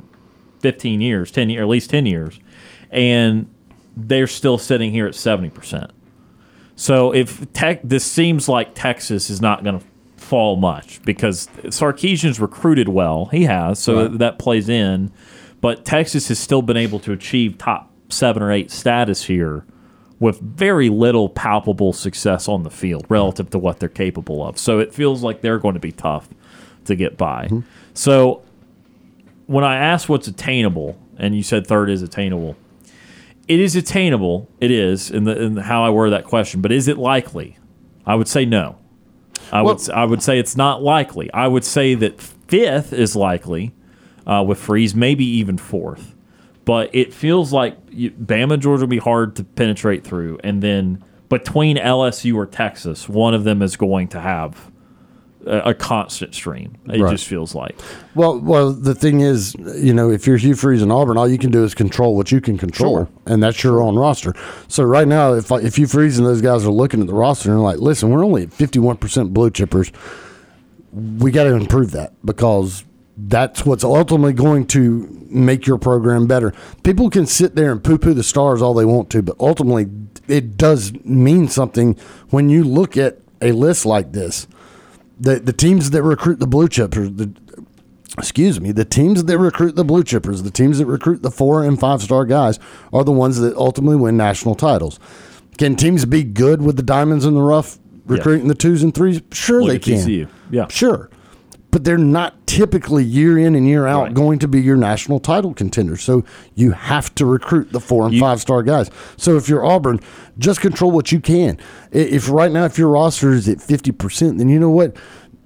15 years, 10 years, at least 10 years, and they're still sitting here at 70 percent. So if tech, this seems like Texas is not going to fall much because Sarkisian's recruited well. He has, so that plays in. But Texas has still been able to achieve top seven or eight status here with very little palpable success on the field relative to what they're capable of. So it feels like they're going to be tough to get by. Mm-hmm. So when I asked what's attainable, and you said third is attainable, it is attainable. It is in the in how I word that question, but is it likely? I would say no. I would I would say it's not likely. I would say that fifth is likely uh, with Freeze, maybe even fourth. But it feels like you, Bama, and Georgia will be hard to penetrate through, and then between LSU or Texas, one of them is going to have a, constant stream. It Right. just feels like. Well, well, the thing is, you know, if you're Hugh Freeze and Auburn, all you can do is control what you can control, Sure. and that's your own roster. So right now, if if Hugh Freeze and those guys are looking at the roster and they're like, listen, we're only at 51 percent blue chippers. we got to improve that because that's what's ultimately going to make your program better. People can sit there and poo poo the stars all they want to, but ultimately it does mean something when you look at a list like this. The, the teams that recruit the blue chippers, the, excuse me, the teams that recruit the blue chippers, the teams that recruit the four and five star guys are the ones that ultimately win national titles. Can teams be good with the diamonds in the rough recruiting the twos and threes? Sure, Look they can. TCU. Yeah. Sure. But they're not typically year in and year out Right. going to be your national title contender. So you have to recruit the four and You- five star guys. So if you're Auburn, just control what you can. If right now, if your roster is at 50%, then you know what?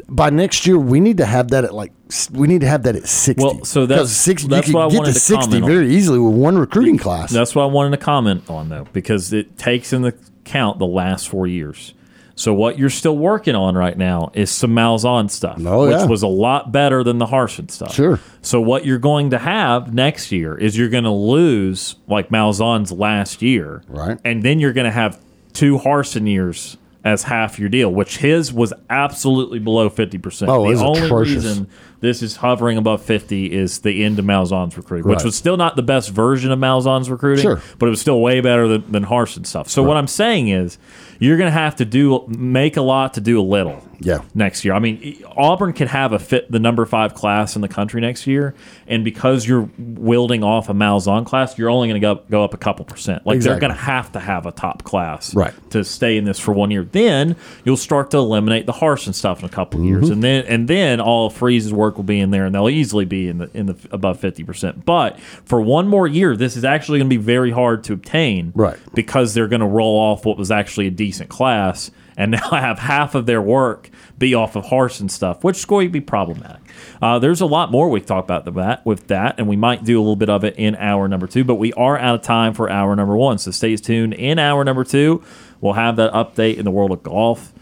By next year, we need to have that at like we need to have that at sixty. Well, so that's- sixty, that's you what I get wanted to to sixty comment on. very easily with one recruiting class. That's what I wanted to comment on, though, because it takes into account the last four years. So what you're still working on right now is some Malzahn stuff, Oh, which yeah. was a lot better than the Harsin stuff. Sure. So what you're going to have next year is you're going to lose like Malzahn's last year, Right. And then you're going to have two Harsin years as half your deal, which his was absolutely below fifty percent. Oh, the only atrocious. reason this is hovering above 50 is the end of Malzahn's recruiting, which was still not the best version of Malzahn's recruiting, Sure. but it was still way better than, than Harsin stuff. So what I'm saying is you're going to have to do make a lot to do a little Yeah. next year. I mean, Auburn can have a fit the number five class in the country next year, and because you're wielding off a Malzahn class, you're only going to go, go up a couple percent. Like Exactly. they're going to have to have a top class Right. to stay in this for one year. Then you'll start to eliminate the Harsin stuff in a couple Mm-hmm. years, and then and then all of Freeze's work will be in there, and they'll easily be in the in the above fifty percent. But for one more year, this is actually going to be very hard to obtain, Right. Because they're going to roll off what was actually a decent class, and [laughs] now I have half of their work be off of Harsin stuff, which is going to be problematic. Uh, there's a lot more we talk about that with that, and we might do a little bit of it in hour number two, but we are out of time for hour number one. So stay tuned. In hour number two, we'll have that update in the world of golf,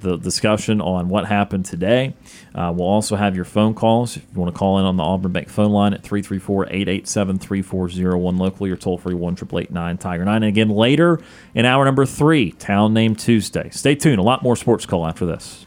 the discussion on what happened today. Uh, we'll also have your phone calls. If you want to call in on the Auburn Bank phone line at 334 887 3401 locally or toll free 1 Tiger 9. And again, later in hour number three, Town Name Tuesday. Stay tuned. A lot more sports call after this.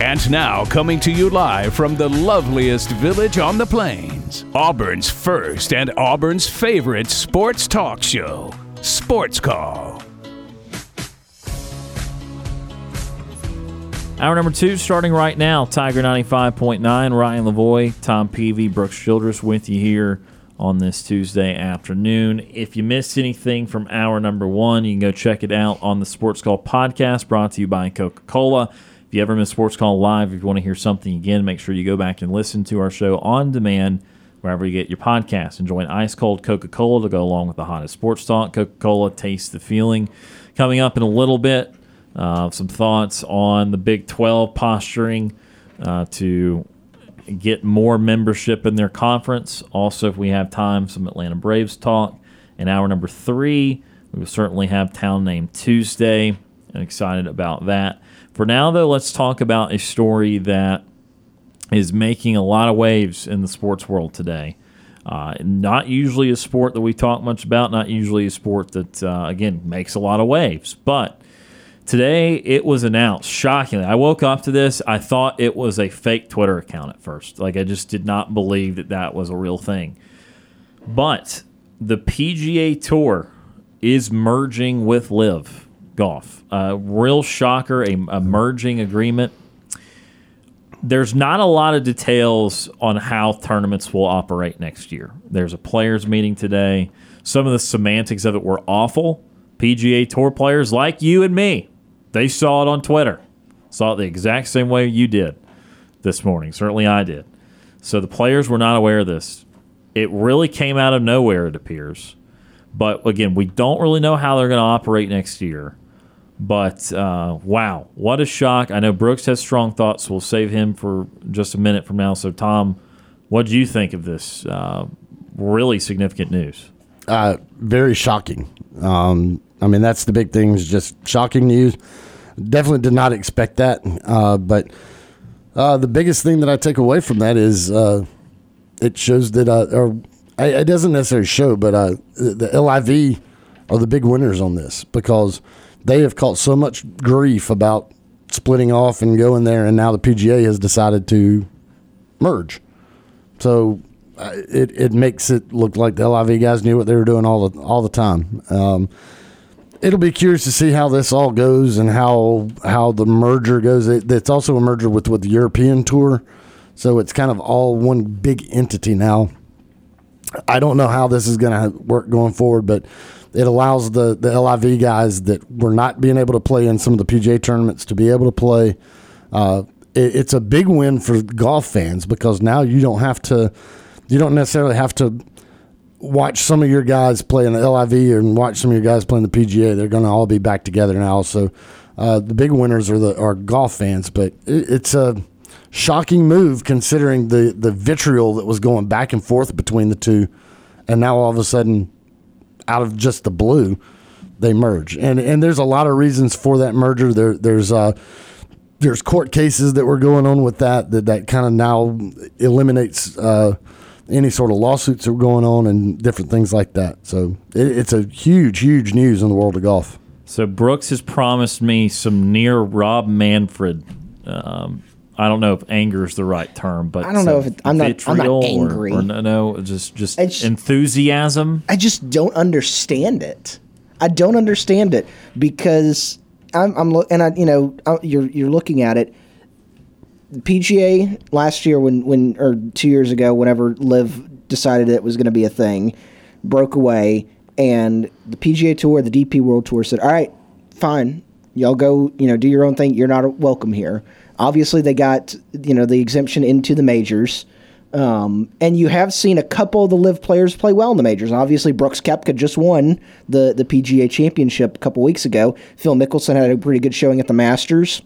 And now, coming to you live from the loveliest village on the plains, Auburn's first and Auburn's favorite sports talk show, Sports Call. Hour number two starting right now. Tiger 95.9, Ryan Lavoie, Tom Peavy, Brooks Childress with you here on this Tuesday afternoon. If you missed anything from hour number one, you can go check it out on the Sports Call podcast brought to you by Coca Cola. If you ever miss Sports Call Live, if you want to hear something again, make sure you go back and listen to our show on demand wherever you get your podcasts. Enjoy an ice cold Coca Cola to go along with the hottest sports talk. Coca Cola, taste the feeling. Coming up in a little bit, uh, some thoughts on the Big 12 posturing uh, to get more membership in their conference. Also, if we have time, some Atlanta Braves talk. In hour number three, we will certainly have Town Name Tuesday. I'm excited about that. For now, though, let's talk about a story that is making a lot of waves in the sports world today. Uh, not usually a sport that we talk much about, not usually a sport that, uh, again, makes a lot of waves. But Today it was announced. Shockingly, I woke up to this. I thought it was a fake Twitter account at first. Like I just did not believe that that was a real thing. But the PGA Tour is merging with LIV Golf. A real shocker, a, a merging agreement. There's not a lot of details on how tournaments will operate next year. There's a players' meeting today. Some of the semantics of it were awful. PGA Tour players like you and me, they saw it on Twitter. Saw it the exact same way you did this morning. Certainly I did. So the players were not aware of this. It really came out of nowhere, it appears. But again, we don't really know how they're going to operate next year. But uh, wow, what a shock! I know Brooks has strong thoughts. We'll save him for just a minute from now. So, Tom, what do you think of this uh, really significant news? Uh, very shocking. Um, I mean, that's the big thing is just shocking news. Definitely did not expect that. Uh, but uh, the biggest thing that I take away from that is uh, it shows that, or it doesn't necessarily show, but the LIV are the big winners on this because they have caught so much grief about splitting off and going there, and now the PGA has decided to merge. So uh, it it makes it look like the LIV guys knew what they were doing all the all the time. Um, it'll be curious to see how this all goes and how how the merger goes. It, it's also a merger with with the European tour, so it's kind of all one big entity now. I don't know how this is going to work going forward, but it allows the the LIV guys that were not being able to play in some of the PGA tournaments to be able to play. Uh, it, it's a big win for golf fans because now you don't have to, you don't necessarily have to watch some of your guys play in the LIV and watch some of your guys play in the PGA. They're going to all be back together now. So uh, the big winners are the are golf fans, but it, it's a shocking move considering the the vitriol that was going back and forth between the two, and now all of a sudden, out of just the blue, they merge. And and there's a lot of reasons for that merger. There there's uh there's court cases that were going on with that that, that kind of now eliminates uh, any sort of lawsuits that were going on and different things like that. So it, it's a huge, huge news in the world of golf. So Brooks has promised me some near Rob Manfred. Um, I don't know if anger is the right term, but I don't know if it- I'm not- I'm not vitriol or- angry. Or, no, no, just just It's- enthusiasm. I just don't understand it. I don't understand it because I'm, I'm and I, you know, I, you're you're looking at it. PGA last year, when when or two years ago, whenever LIV decided it was going to be a thing, broke away, and the PGA Tour, the DP World Tour said, "All right, fine, y'all go, you know, do your own thing. You're not welcome here." Obviously, they got you know the exemption into the majors. Um, and you have seen a couple of the LIV players play well in the majors. Obviously, Brooks Koepka just won the, the PGA Championship a couple weeks ago. Phil Mickelson had a pretty good showing at the Masters.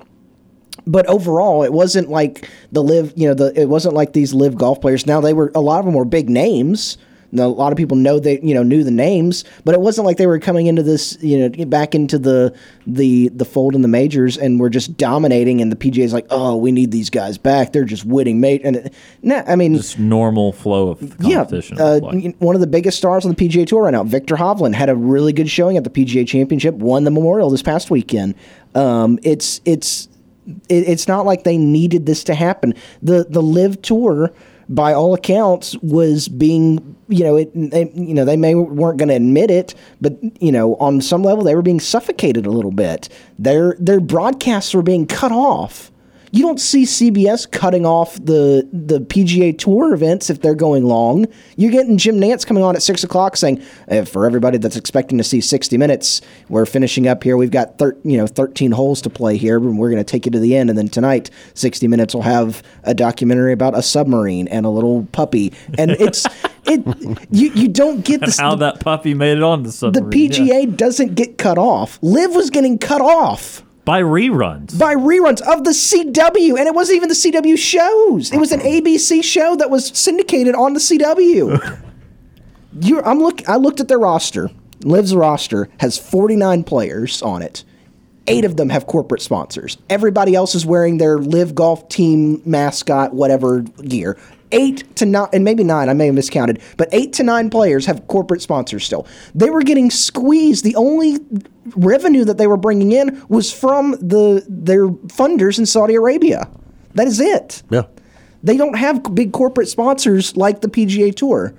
But overall, it wasn't like the LIV, you know, the it wasn't like these LIV golf players. Now they were a lot of them were big names. Now, a lot of people know they, you know, knew the names, but it wasn't like they were coming into this, you know, back into the the the fold in the majors and were just dominating. And the PGA is like, oh, we need these guys back. They're just winning, mate. And it, nah, I mean, Just normal flow of competition. yeah, uh, it looked like. y- one of the biggest stars on the PGA Tour right now, Viktor Hovland, had a really good showing at the PGA Championship. Won the Memorial this past weekend. Um, it's it's it, it's not like they needed this to happen. The the LIV Tour, by all accounts, was being you know it they, you know they may weren't going to admit it, but you know on some level they were being suffocated a little bit. Their their broadcasts were being cut off. You don't see CBS cutting off the the PGA Tour events if they're going long. You're getting Jim Nantz coming on at six o'clock saying, eh, for everybody that's expecting to see sixty minutes, we're finishing up here. We've got thir- you know thirteen holes to play here, and we're going to take you to the end. And then tonight, sixty minutes will have a documentary about a submarine and a little puppy. And it's [laughs] it you you don't get this. how that puppy made it on the the submarine. yeah. PGA doesn't get cut off. LIV was getting cut off by reruns. by reruns of the CW, and it wasn't even the CW shows. It was an ABC show that was syndicated on the CW. [laughs] you, I'm look. I looked at their roster. LIV's roster has 49 players on it. Eight of them have corporate sponsors. Everybody else is wearing their LIV Golf Team mascot, whatever gear. Eight to nine, and maybe nine, I may have miscounted, but eight to nine players have corporate sponsors still. They were getting squeezed. The only revenue that they were bringing in was from the their funders in Saudi Arabia. That is it. Yeah. They don't have big corporate sponsors like the PGA Tour.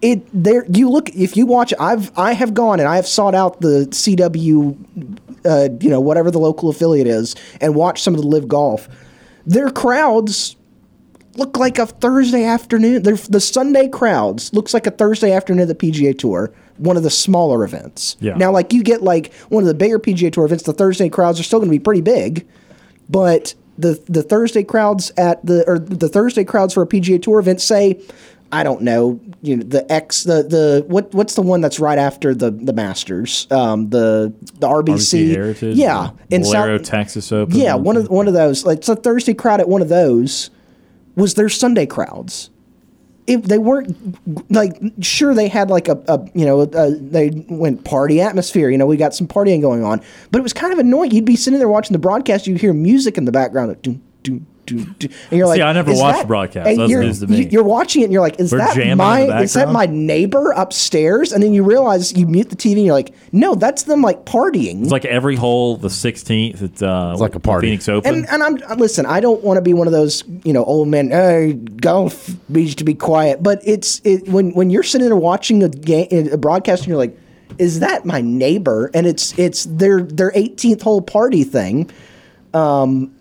It there you look if you watch I've I have gone and I have sought out the CW uh, you know whatever the local affiliate is and watched some of the LIV golf. Their crowds look like a Thursday afternoon. They're, the Sunday crowds looks like a Thursday afternoon of the PGA Tour, one of the smaller events. Yeah. Now, like you get like one of the bigger PGA Tour events, the Thursday crowds are still going to be pretty big, but the the Thursday crowds at the or the Thursday crowds for a PGA Tour event say. I don't know, you know the X the the what what's the one that's right after the the Masters um, the the RBC, RBC Heritage, yeah in Valero, South- Texas Open. yeah one of one of those like it's a Thursday crowd at one of those was their Sunday crowds. If they weren't like sure they had like a, a you know a, they went party atmosphere you know we got some partying going on but it was kind of annoying you'd be sitting there watching the broadcast you'd hear music in the background like, doo, doo, doo, doo. and you're like I never "Is watched that-" the broadcast. That's you're, news to me. you- you're watching it and you're like is They're that my is that my neighbor upstairs and then you realize you mute the TV and you're like no that's them like partying It's like every hole, the 16th at uh, It's like a party. Phoenix Open. And, and I'm listen. I don't want to be one of those you know old men. Hey, golf needs to be quiet. But it's it when when you're sitting there watching a game, a broadcast, and you're like, is that my neighbor? And it's it's their their 18th hole party thing. Um,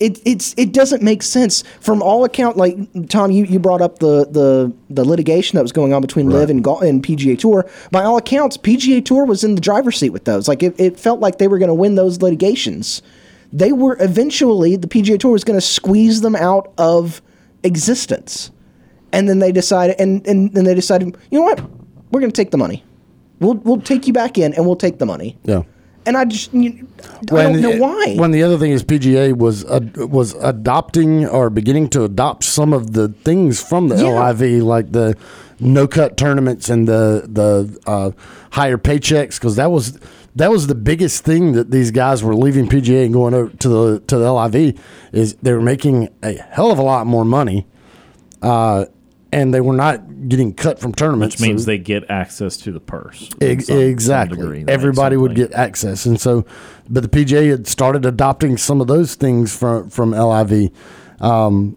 it it's it doesn't make sense from all account. Like Tom, you, you brought up the, the the litigation that was going on between LIV and and PGA Tour. By all accounts, PGA Tour was in the driver's seat with those. Like it, it felt like they were going to win those litigations. They were eventually the PGA Tour was going to squeeze them out of existence, and then they decided and and then they decided, you know what, we're going to take the money. We'll we'll take you back in and we'll take the money. Yeah. And I just you, I don't know why. When the other thing is PGA was uh, was adopting or beginning to adopt some of the things from the Yeah. LIV, like the no cut tournaments and the the uh, higher paychecks, because that was that was the biggest thing that these guys were leaving PGA and going over to the to the LIV is they were making a hell of a lot more money, uh, and they were not getting cut from tournaments. which means so- they get access to the purse. in Ex- some- some exactly. degree. Everybody would get access, and so, but the PGA had started adopting some of those things from from LIV. Um,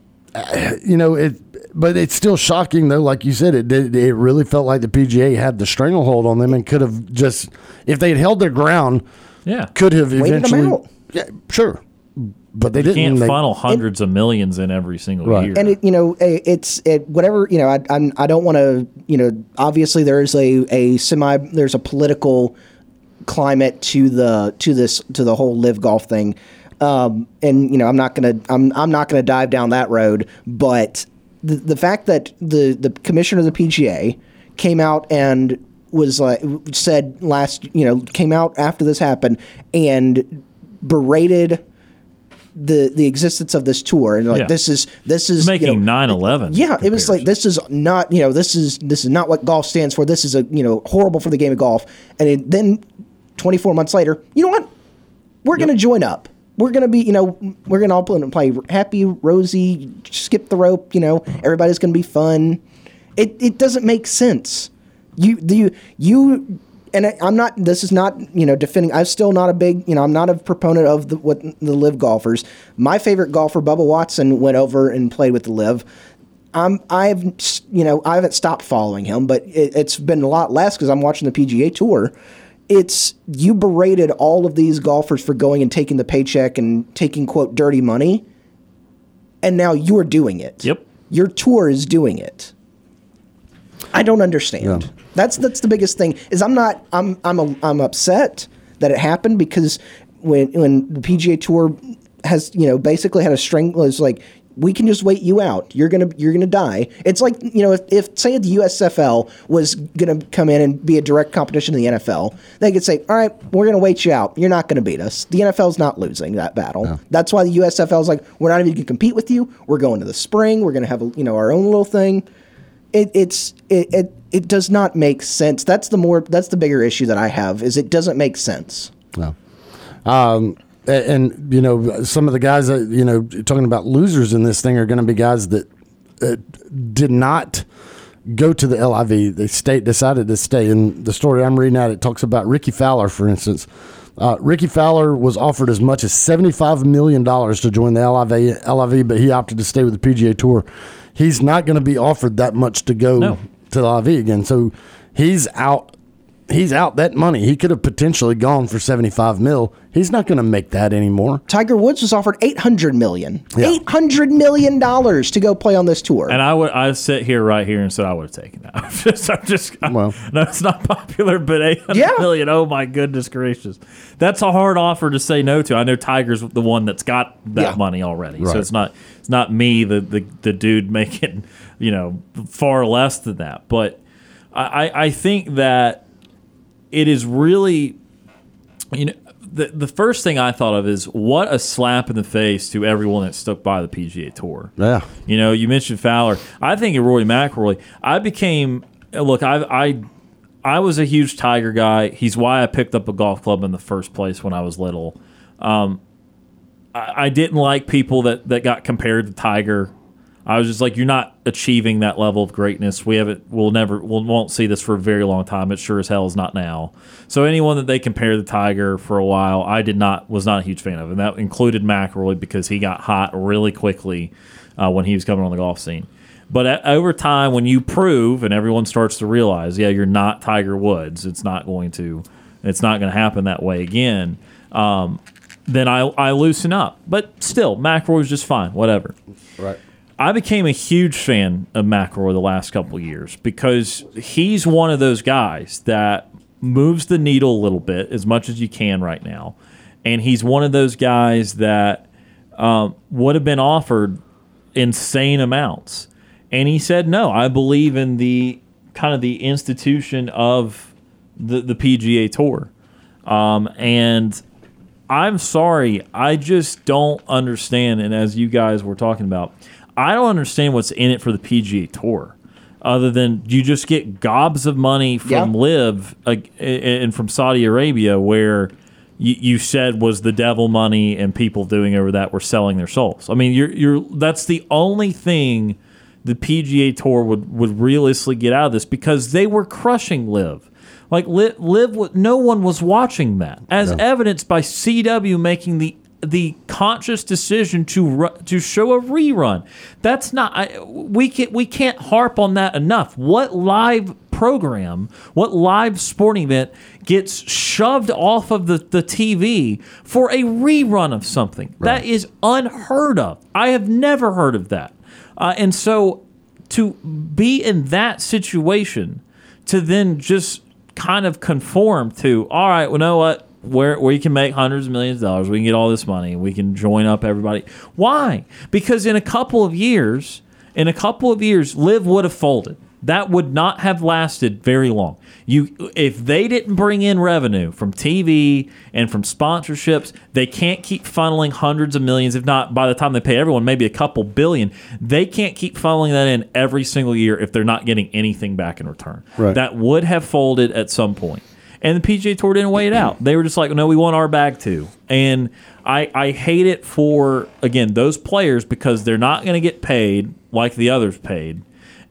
you know it, but it's still shocking though. Like you said, it did. It really felt like the PGA had the stranglehold on them and could have just, if they had held their ground, Yeah. could have Waited them eventually. out. Yeah, sure, but they You didn't. can't They- funnel hundreds of millions in every single Right. year. and it, you know, eh, it's it, whatever. You know, I I'm, I don't want to. You know, obviously there is a a semi. There's a political climate to the to this to the whole LIV golf thing. Um, and you know, I'm not gonna I'm I'm not gonna dive down that road. But the the fact that the the commissioner of the PGA came out and was like said last you know came out after this happened and berated the the existence of this tour and like Yeah. this is this is you making know, 9/11 Yeah, it was like this is not you know this is this is not what golf stands for. This is a you know horrible for the game of golf. And it, then 24 months later, you know what? We're gonna join up. We're gonna be you know we're gonna all play, play happy, rosy, skip the rope. You know everybody's gonna be fun. It it doesn't make sense. You you you and I, I'm not. This is not you know defending. I'm still not a big you know. I'm not a proponent of the what the LIV golfers. My favorite golfer, Bubba Watson, went over and played with the LIV. I'm I've you know I haven't stopped following him, but it, it's been a lot less because I'm watching the PGA Tour. It's you berated all of these golfers for going and taking the paycheck and taking quote dirty money, and now you're doing it. Yep. Your tour is doing it. I don't understand. Yeah. That's that's the biggest thing. Is I'm not I'm I'm a, I'm upset that it happened because when when the PGA Tour has you know basically had a string was like we can just wait you out. You're gonna you're gonna die. It's like you know if, if say the USFL was gonna come in and be a direct competition to the NFL, they could say, all right, we're gonna wait you out. You're not gonna beat us. The NFL's not losing that battle. That's why the USFL is like we're not even gonna compete with you. We're going to the spring. We're gonna have a, you know our own little thing it, it's it, it it does not make sense. That's the more that's the bigger issue that I have is it doesn't make sense. No. Um, a- and, you know, some of the guys that, you know, talking about losers in this thing are going to be guys that uh, did not go to the LIV. They stayed, decided to stay. And the story I'm reading out, it talks about Rickie Fowler, for instance. Uh, Rickie Fowler was offered as much as $75 million to join the LIV, LIV, but he opted to stay with the PGA Tour. He's not going to be offered that much to go No. to the LIV again. So he's out. He's out that money. He could have potentially gone for 75 mil. He's not going to make that anymore. Tiger Woods was offered eight hundred million. Yeah. Eight hundred million dollars to go play on this tour. And I would I sit here right here and said I would have taken that. [laughs] I'm just, I'm just Well. [laughs] no, it's not popular, but eight hundred Yeah. million. Oh my goodness gracious, that's a hard offer to say no to. I know Tiger's the one that's got that Yeah. money already, so it's not it's not me the, the the dude making [laughs] you know far less than that. But I I, think that it is really you know the the first thing I thought of is what a slap in the face to everyone that stuck by the PGA Tour. Yeah. You know, you mentioned Fowler. I think of Rory McIlroy. I became look. I I I was a huge Tiger guy. He's why I picked up a golf club in the first place when I was little. Um, I, I didn't like people that that got compared to Tiger. I was just like, you're not achieving that level of greatness. We haven't. We'll never. We'll won't see this for a very long time. It sure as hell is not now. So anyone that they compare the Tiger for a while, I did not was not a huge fan of, and that included McIlroy because he got hot really quickly uh, when he was coming on the golf scene. But a- over time, when you prove and everyone starts to realize, yeah, you're not Tiger Woods. It's not going to. It's not going to happen that way again. Um, then I I loosen up. But still, McIlroy was just fine. Whatever. Right. I became a huge fan of McIlroy the last couple of years because he's one of those guys that moves the needle a little bit as much as you can right now, and he's one of those guys that um, would have been offered insane amounts, and he said no. I believe in the kind of the institution of the the PGA Tour, um, and I'm sorry, I just don't understand. And as you guys were talking about, I don't understand what's in it for the PGA Tour, other than you just get gobs of money from Yeah. LIV uh, and from Saudi Arabia, where you, you said was the devil money, and people doing over that were selling their souls. I mean, you're you're that's the only thing the PGA Tour would would realistically get out of this because they were crushing LIV. Like LIV, LIV wa- no one was watching that, as evidenced by CW making the the conscious decision to ru- to show a rerun. That's not I, we can we can't harp on that enough. What live program, what live sporting event gets shoved off of the, the TV for a rerun of something? That is unheard of. I have never heard of that. Uh, and so to be in that situation, to then just kind of conform to, all right, well, know what? Where we can make hundreds of millions of dollars, we can get all this money, we can join up everybody. Why? Because in a couple of years, in a couple of years, LIV would have folded. That would not have lasted very long. You, if they didn't bring in revenue from TV and from sponsorships, they can't keep funneling hundreds of millions. If not, by the time they pay everyone, maybe a couple billion. They can't keep funneling that in every single year if they're not getting anything back in return. Right. That would have folded at some point. And the PGA Tour didn't wait it out. They were just like, no, we want our bag too. And I, I hate it for, again, those players because they're not going to get paid like the others paid.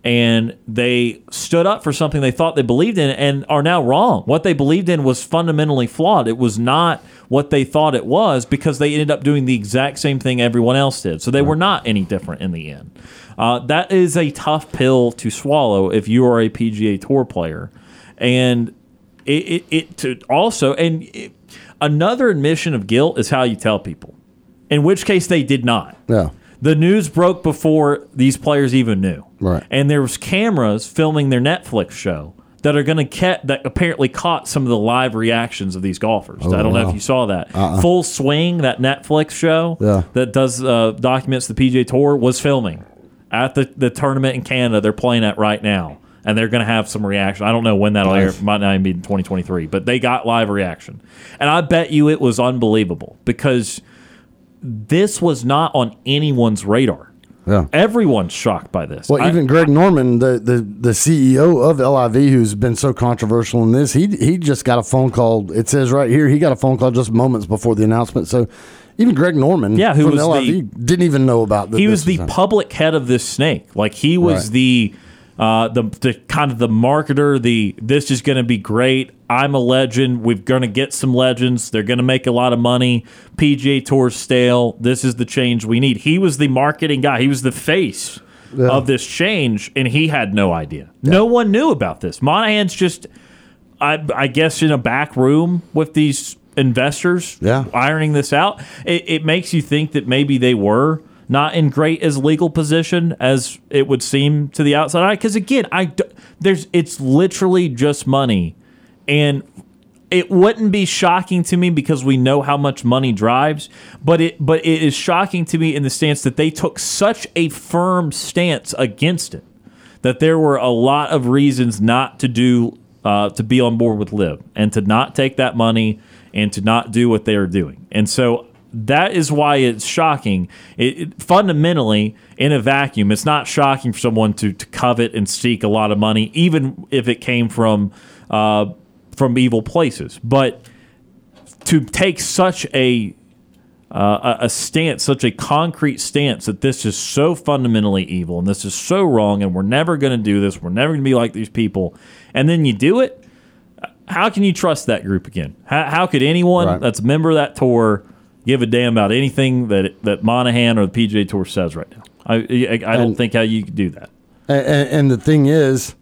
And they stood up for something they thought they believed in and are now wrong. What they believed in was fundamentally flawed. It was not what they thought it was because they ended up doing the exact same thing everyone else did. So they were not any different in the end. Uh, that is a tough pill to swallow if you are a PGA Tour player. And it, it, it to also and it, another admission of guilt is how you tell people in which case they did not Yeah. The news broke before these players even knew Right. and there was cameras filming their netflix show that are going to catch that apparently caught some of the live reactions of these golfers i don't know if you saw that full swing that netflix show Yeah. that does uh, documents the pga tour was filming at the, the tournament in canada they're playing at right now and they're going to have some reaction. I don't know when that'll air. It might not even be in 2023, but they got live reaction. And I bet you it was unbelievable because this was not on anyone's radar. Yeah. Everyone's shocked by this. Well, I- even Greg Norman, the, the, the CEO of LIV, who's been so controversial in this, he he just got a phone call. It says right here he got a phone call just moments before the announcement. So, Even Greg Norman, Yeah, who from was LIV, the- didn't even know about. That he was the public head of this snake. Like he was Right. the uh, the the kind of the marketer. The this is going to be great. I'm a legend. We're going to get some legends. They're going to make a lot of money. PGA Tour stale. This is the change we need. He was the marketing guy. He was the face of this change, and he had no idea. No one knew about this. Monahan's just, I, I guess, in a back room with these investors, Yeah. ironing this out. It, it makes you think that maybe they were not in great as legal position as it would seem to the outside eye. Because again, I there's it's literally just money, and it wouldn't be shocking to me because we know how much money drives, but it but it is shocking to me in the stance that they took such a firm stance against it that there were a lot of reasons not to do uh, to be on board with LIV and to not take that money and to not do what they are doing. And so that is why it's shocking. It, it- fundamentally, in a vacuum, it's not shocking for someone to, to covet and seek a lot of money, even if it came from uh, from evil places. But to take such a uh, a stance, such a concrete stance that this is so fundamentally evil and this is so wrong, and we're never going to do this. We're never going to be like these people, and then you do it. How can you trust that group again? How, how could anyone Right. that's a member of that tour give a damn about anything that that Monahan or the PGA Tour says right now? I I, I don't And- think how you could do that. And, and, the thing is,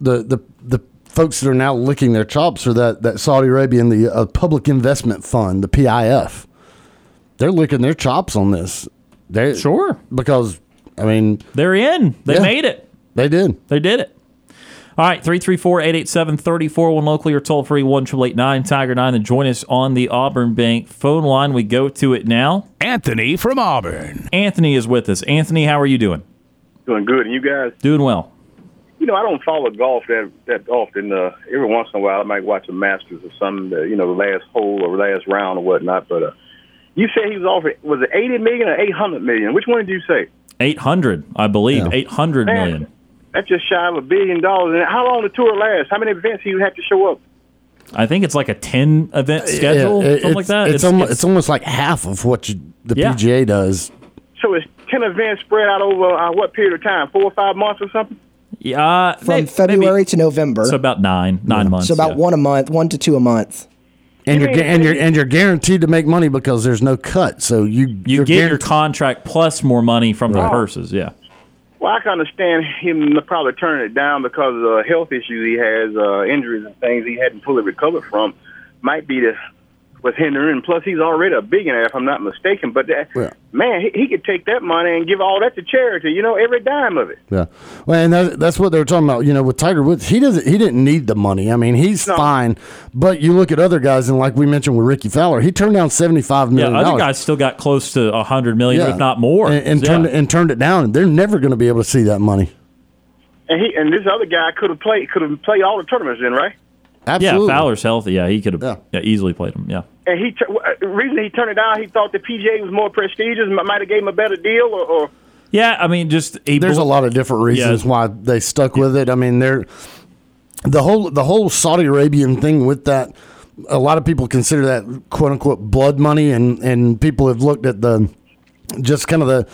the the the folks that are now licking their chops are that that Saudi Arabian the uh, Public Investment Fund, the PIF. They're licking their chops on this. They Sure. because I mean They're in. They Yeah. made it. they did. They did it. All right, 334 887 3401 locally or toll free 1 Tiger 9. And join us on the Auburn Bank phone line. We go to it now. Anthony from Auburn. Anthony is with us. Anthony, how are you doing? Doing good. And you guys, Doing well. you know, I don't follow golf that that often. Uh, every once in a while, I might watch a Masters or something. Uh, you know, the last hole or last round or whatnot. But uh, you said he was offered was it eighty million or eight hundred million? Which one did you say? 800, I believe. Yeah. 800 Man. million. That's just shy of a billion dollars. And how long the tour lasts? How many events do you have to show up? I think it's like a 10 event schedule, Yeah, it- something like that. It's, almost, it's almost like half of what you, the Yeah. PGA does. So it's ten events spread out over uh, what period of time? Four or five months or something? yeah, From may- February maybe- to November. So about nine, nine months. so about yeah. one a month, one to two a month. And you're and you're and you're guaranteed to make money because there's no cut. So you You you're get your contract plus more money from the Right. purses, yeah. Well, I can understand him probably turning it down because of the health issues he has, uh, injuries and things he hadn't fully recovered from. Might be the was hindering. Plus, he's already a billionaire, if I'm not mistaken. But that, Yeah. man, he, he could take that money and give all that to charity. You know, every dime of it. Yeah, well, and that, that's what they were talking about. You know, with Tiger Woods, he doesn't, he didn't need the money. I mean, he's No. fine. But you look at other guys, and like we mentioned with Rickie Fowler, he turned down seventy five million. Yeah, million. other guys still got close to a 100 million, if not more. and, and Yeah. turned and turned it down. And they're never going to be able to see that money. And he and this other guy could have played could have played all the tournaments then, right? Absolutely. Yeah, Fowler's healthy. Yeah, he could have Yeah. yeah. easily played him. Yeah. And he tur- the reason he turned it down, he thought the PGA was more prestigious, might have gave him a better deal, or, or Yeah, I mean, just he There's bel- a lot of different reasons Yeah. why they stuck with it. I mean, they're the whole the whole Saudi Arabian thing with that. A lot of people consider that quote unquote blood money, and and people have looked at the just kind of the.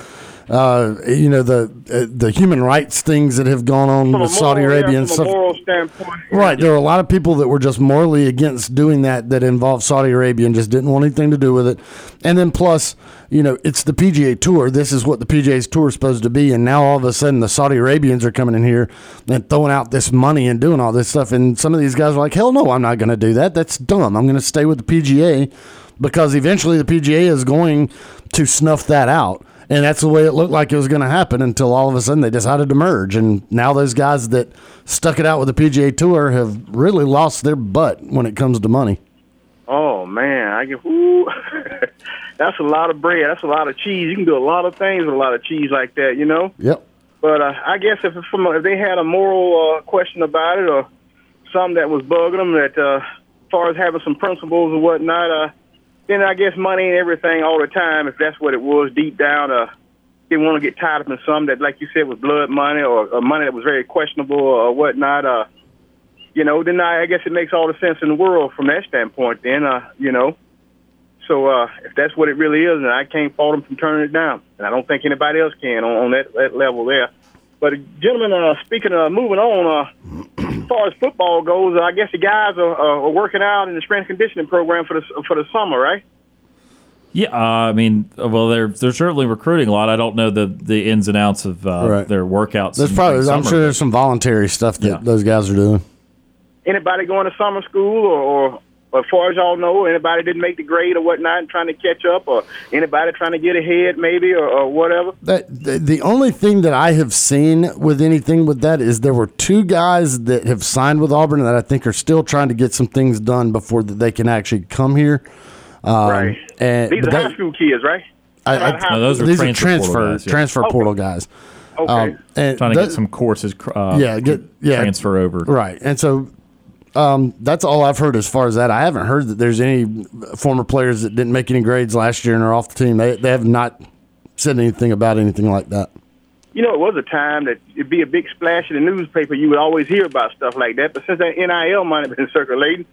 Uh, you know the uh, the human rights things that have gone on from with Saudi moral, Arabia yeah, and from stuff. a moral standpoint, Right. There are a lot of people that were just morally against doing that that involved Saudi Arabia and just didn't want anything to do with it. And then plus, you know, it's the PGA Tour. This is what the PGA's tour is supposed to be. And now all of a sudden the Saudi Arabians are coming in here and throwing out this money and doing all this stuff. And some of these guys are like, hell no, I'm not going to do that. That's dumb. I'm going to stay with the PGA because eventually the PGA is going to snuff that out. And that's the way it looked like it was going to happen until all of a sudden they decided to merge. And now those guys that stuck it out with the PGA Tour have really lost their butt when it comes to money. Oh man, I get ooh, [laughs] that's a lot of bread. That's a lot of cheese. You can do a lot of things with a lot of cheese like that, you know. Yep. But uh, I guess if from if they had a moral uh, question about it or something that was bugging them, that uh, as far as having some principles and whatnot, uh, then I guess money ain't everything all the time. If that's what it was deep down, uh, didn't want to get tied up in something that, like you said, was blood money or, or money that was very questionable or whatnot. Uh, you know, then I, I guess it makes all the sense in the world from that standpoint. Then, uh, you know, So uh, if that's what it really is, then I can't fault them from turning it down, and I don't think anybody else can on, on that, that level there. But uh, gentlemen, uh, speaking of moving on, uh, far as football goes, I guess the guys are, uh, are working out in the strength conditioning program for the for the summer, right? Yeah, uh, I mean, well, they're they're certainly recruiting a lot. I don't know the the ins and outs of uh, Right. their workouts. There's probably, in I'm summer. sure there's some voluntary stuff that Yeah. those guys are doing. Anybody going to summer school, or, or, or as far as y'all know, anybody didn't make the grade or whatnot, and trying to catch up, or anybody trying to get ahead, maybe, or, or whatever? That the, the only thing that I have seen with anything with that is there were two guys that have signed with Auburn that I think are still trying to get some things done before that they can actually come here. Um, right. And These but are that- high school kids, right? I- I- High No, those are these are transfer portal transfer guys, yeah. transfer portal guys. Okay. Um, and trying to that- get some courses. Uh, Yeah, get- yeah. transfer over. Right. And so um, that's all I've heard as far as that. I haven't heard that there's any former players that didn't make any grades last year and are off the team. They, they have not said anything about anything like that. You know, it was a time that it'd be a big splash in the newspaper. You would always hear about stuff like that. But since that NIL money [laughs] been circulating,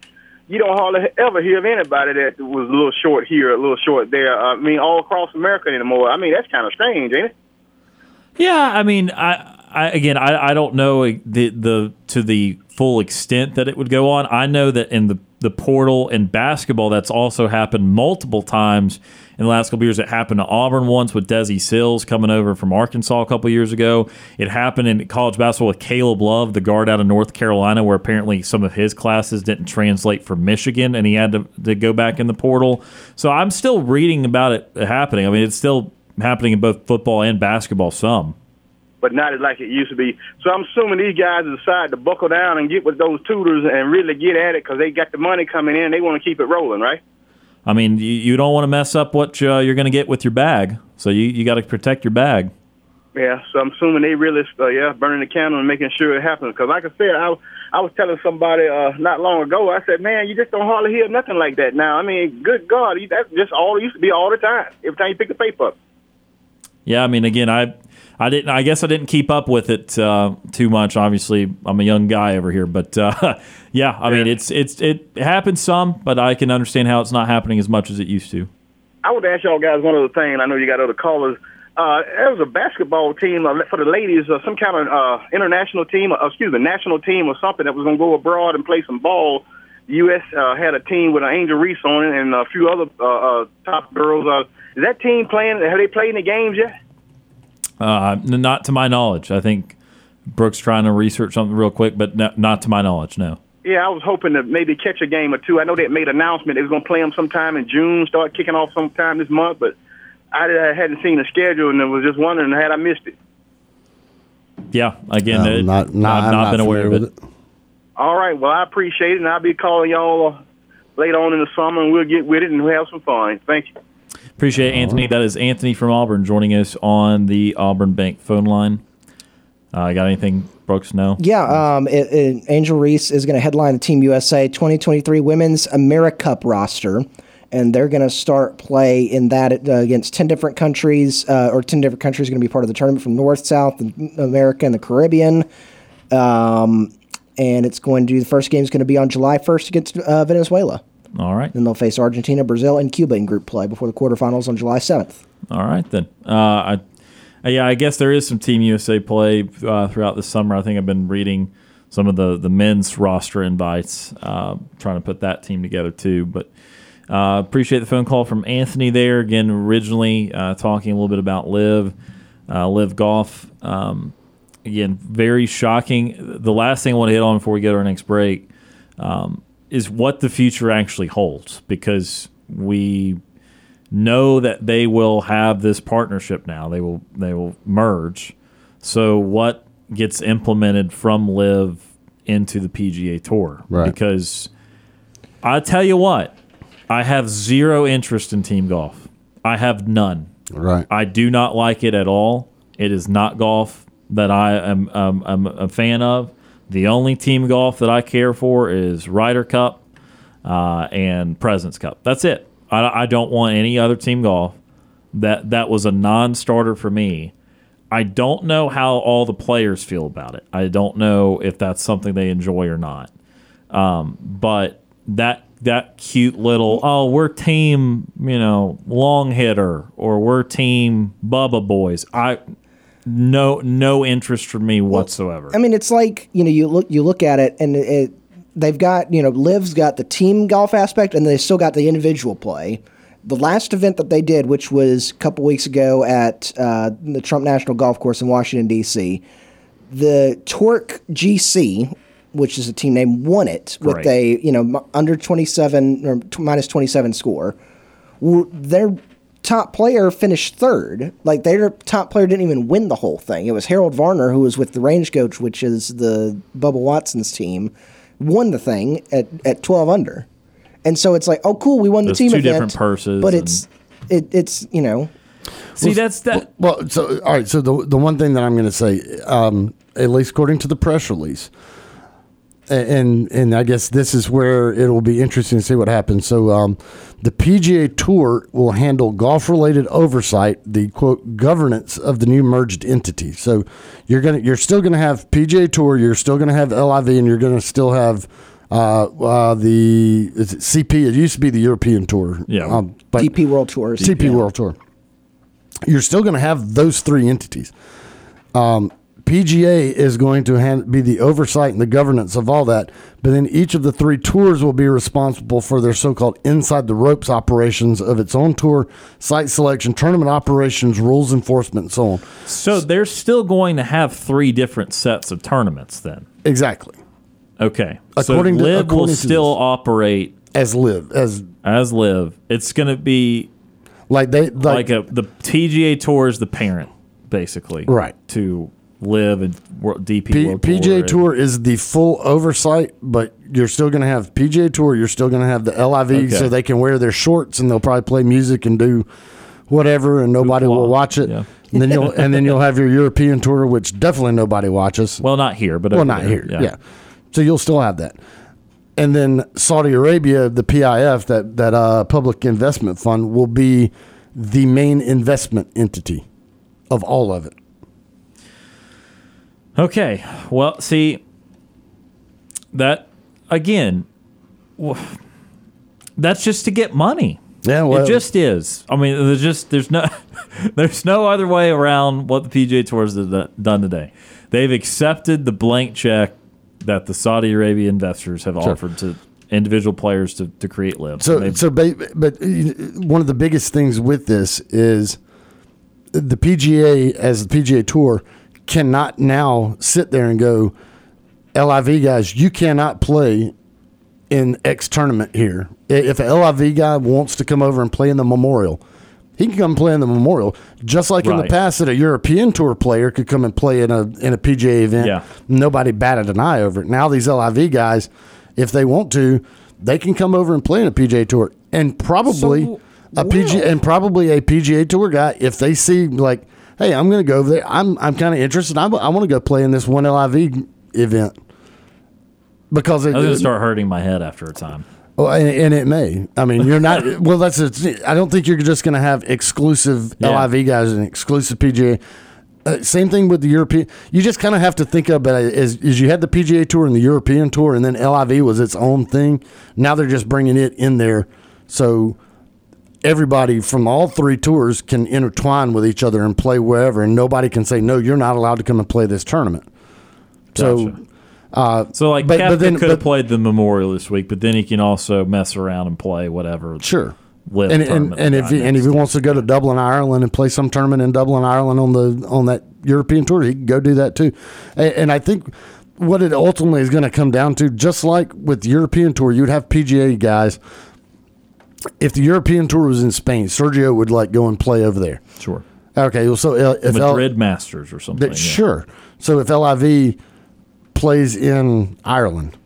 you don't hardly ever hear of anybody that was a little short here, a little short there. I mean, all across America anymore. I mean, that's kind of strange, ain't it? Yeah, I mean, I, I again, I, I don't know the the to the full extent that it would go on. I know that in the the portal in basketball, that's also happened multiple times in the last couple years. It happened to Auburn once with Desi Sills coming over from Arkansas a couple years ago. It happened in college basketball with Caleb Love, the guard out of North Carolina, where apparently some of his classes didn't translate for Michigan, and he had to, to go back in the portal. So I'm still reading about it happening. I mean, it's still happening in both football and basketball. Some. But not like it used to be. So I'm assuming these guys decide to buckle down and get with those tutors and really get at it because they got the money coming in. They want to keep it rolling, right? I mean, you, you don't want to mess up what uh, you're going to get with your bag, so you, you got to protect your bag. Yeah, so I'm assuming they really, uh, yeah, burning the candle and making sure it happens. Because, like I said, I, I was telling somebody uh, not long ago, I said, man, you just don't hardly hear nothing like that now. I mean, good God, that's just all it used to be all the time. Every time you pick the paper up. Yeah, I mean, again, I I didn't. I guess I didn't keep up with it uh, too much. Obviously, I'm a young guy over here, but uh, [laughs] yeah, I mean, it's it's it happens some, but I can understand how it's not happening as much as it used to. I would ask y'all guys one other thing. I know you got other callers. Uh, there was a basketball team uh, for the ladies, uh, some kind of uh, international team, uh, excuse me, national team or something that was going to go abroad and play some ball. The U.S. Uh, had a team with an Angel Reese on it and a few other uh, uh, top girls. Uh, is that team playing? Have they played in the games yet? Uh, not to my knowledge. I think Brooks trying to research something real quick, but no, not to my knowledge. No. Yeah, I was hoping to maybe catch a game or two. I know they made an announcement they was going to play them sometime in June, start kicking off sometime this month, but I uh, hadn't seen the schedule and I was just wondering had I missed it. Yeah. Again, No, it- not- not- I've not not been aware of familiar it. All right, well, I appreciate it, and I'll be calling y'all uh, later on in the summer, and we'll get with it and we'll have some fun. Thank you. Appreciate it, Anthony. That is Anthony from Auburn joining us on the Auburn Bank phone line. Uh, got anything, Brooks? No. Yeah, um, it, it- Angel Reese is going to headline the Team USA 2023 Women's America Cup roster, and they're going to start play in that uh, against 10 different countries, uh, or 10 different countries are going to be part of the tournament from North, South America, and the Caribbean. Um, and it's going to the first game is going to be on July 1st against uh, Venezuela. All right. Then they'll face Argentina, Brazil, and Cuba in group play before the quarterfinals on July 7th. All right then. Uh, I, uh, yeah, I guess there is some Team USA play uh, throughout the summer. I think I've been reading some of the the men's roster invites, uh, trying to put that team together too. But uh, appreciate the phone call from Anthony there again. Originally uh, talking a little bit about LIV, uh, LIV golf. Um, again, very shocking. The last thing I want to hit on before we go to our next break um, is what the future actually holds because we know that they will have this partnership now. They will they will merge. So what gets implemented from LIV into the PGA Tour? Right. Because I tell you what, I have zero interest in team golf. I have none. Right. I do not like it at all. It is not golf that I am um, I'm a fan of. The only team golf that I care for is Ryder Cup uh, and Presidents Cup. That's it. I, I don't want any other team golf. That that was a non-starter for me. I don't know how all the players feel about it. I don't know if that's something they enjoy or not. Um, but that that cute little oh we're team you know long hitter or we're team Bubba boys. I no no interest for me whatsoever. I mean, it's like you know, you look you look at it, and it, they've got you know, LIV's got the team golf aspect, and they still got the individual play. The last event that they did, which was a couple weeks ago at uh, the Trump National Golf Course in Washington D.C., the Torque GC, which is a team name, won it with a you know under twenty seven or t- minus twenty seven score. Their top player finished third. Like their top player didn't even win the whole thing. It was Harold Varner, who was with the RangeGoats, which is the Bubba Watson's team, won the thing at, at twelve under. And so it's like, oh, cool, we won There's the team two event, different purses but it's it, it's you know See, that's that. Well, so all right. So the the one thing that I'm going to say, um, at least according to the press release, a- and and I guess this is where it will be interesting to see what happens. So um, the PGA Tour will handle golf related oversight, the quote governance of the new merged entity. So you're gonna you're still going to have PGA Tour, you're still going to have LIV, and you're going to still have. Uh, uh, the is it CP. It used to be the European Tour. Yeah. Um, but DP World Tours. CP World Tour. You're still going to have those three entities. Um, PGA is going to hand, be the oversight and the governance of all that, but then each of the three tours will be responsible for their so-called inside the ropes operations of its own tour, site selection, tournament operations, rules enforcement, and so on. So they're still going to have three different sets of tournaments then. Exactly. Okay. According to- so LIV will to still this. operate As LIV as as LIV. It's going to be like they like, like, a the TGA Tour is the parent, basically, Right. To LIV and Wor- DP P- World PGA Tour is the full oversight, but you're still going to have PGA Tour. You're still going to have the LIV, Okay. so they can wear their shorts and they'll probably play music and do whatever, and nobody will watch it. yeah. And then you'll and then you'll have your European Tour, which definitely nobody watches. Well, not here, but Well, not there, here, yeah. So you'll still have that. And then Saudi Arabia, the PIF, that that uh, public investment fund, will be the main investment entity of all of it. Okay. Well, see that again. w- That's just to get money. Yeah, well, it just is. I mean, there's just there's no [laughs] there's no other way around what the PGA Tour has done today. They've accepted the blank check that the Saudi Arabia investors have offered to individual players to, to create LIV. So, so, ba- but uh, one of the biggest things with this is the PGA, as the PGA Tour, cannot now sit there and go, LIV guys, you cannot play in X tournament here. If a LIV guy wants to come over and play in the Memorial, he can come play in the Memorial, just like in the past that a European Tour player could come and play in a in a PGA event. Yeah. Nobody batted an eye over it. Now these LIV guys, if they want to, they can come over and play in a PGA Tour, and probably So, a PGA and probably a PGA Tour guy if they see like, hey, I'm going to go over there. I'm I'm kind of interested. I I want to go play in this one LIV event because it, I was gonna start hurting my head after a time. well, and, and it may. I mean, you're not. [laughs] well, that's. A, I don't think you're just going to have exclusive Yeah. LIV guys and exclusive PGA. Uh, same thing with the European. You just kind of have to think of it as, as you had the PGA Tour and the European Tour, and then LIV was its own thing. Now they're just bringing it in there, so everybody from all three tours can intertwine with each other and play wherever, and nobody can say no. You're not allowed to come and play this tournament. So. Gotcha. Uh, so like but- but then- could have played the Memorial this week, but then he can also mess around and play whatever. Sure. LIV and and, and if he, and if he wants to go to Dublin, Ireland, and play some tournament in Dublin, Ireland on the on that European tour, he can go do that too. And, and I think what it ultimately is going to come down to, just like with European tour, you'd have PGA guys. If the European tour was in Spain, Sergio would like go and play over there. sure Okay, well, so uh, if L- Madrid Masters or something. that, yeah. sure. So if LIV plays in Ireland,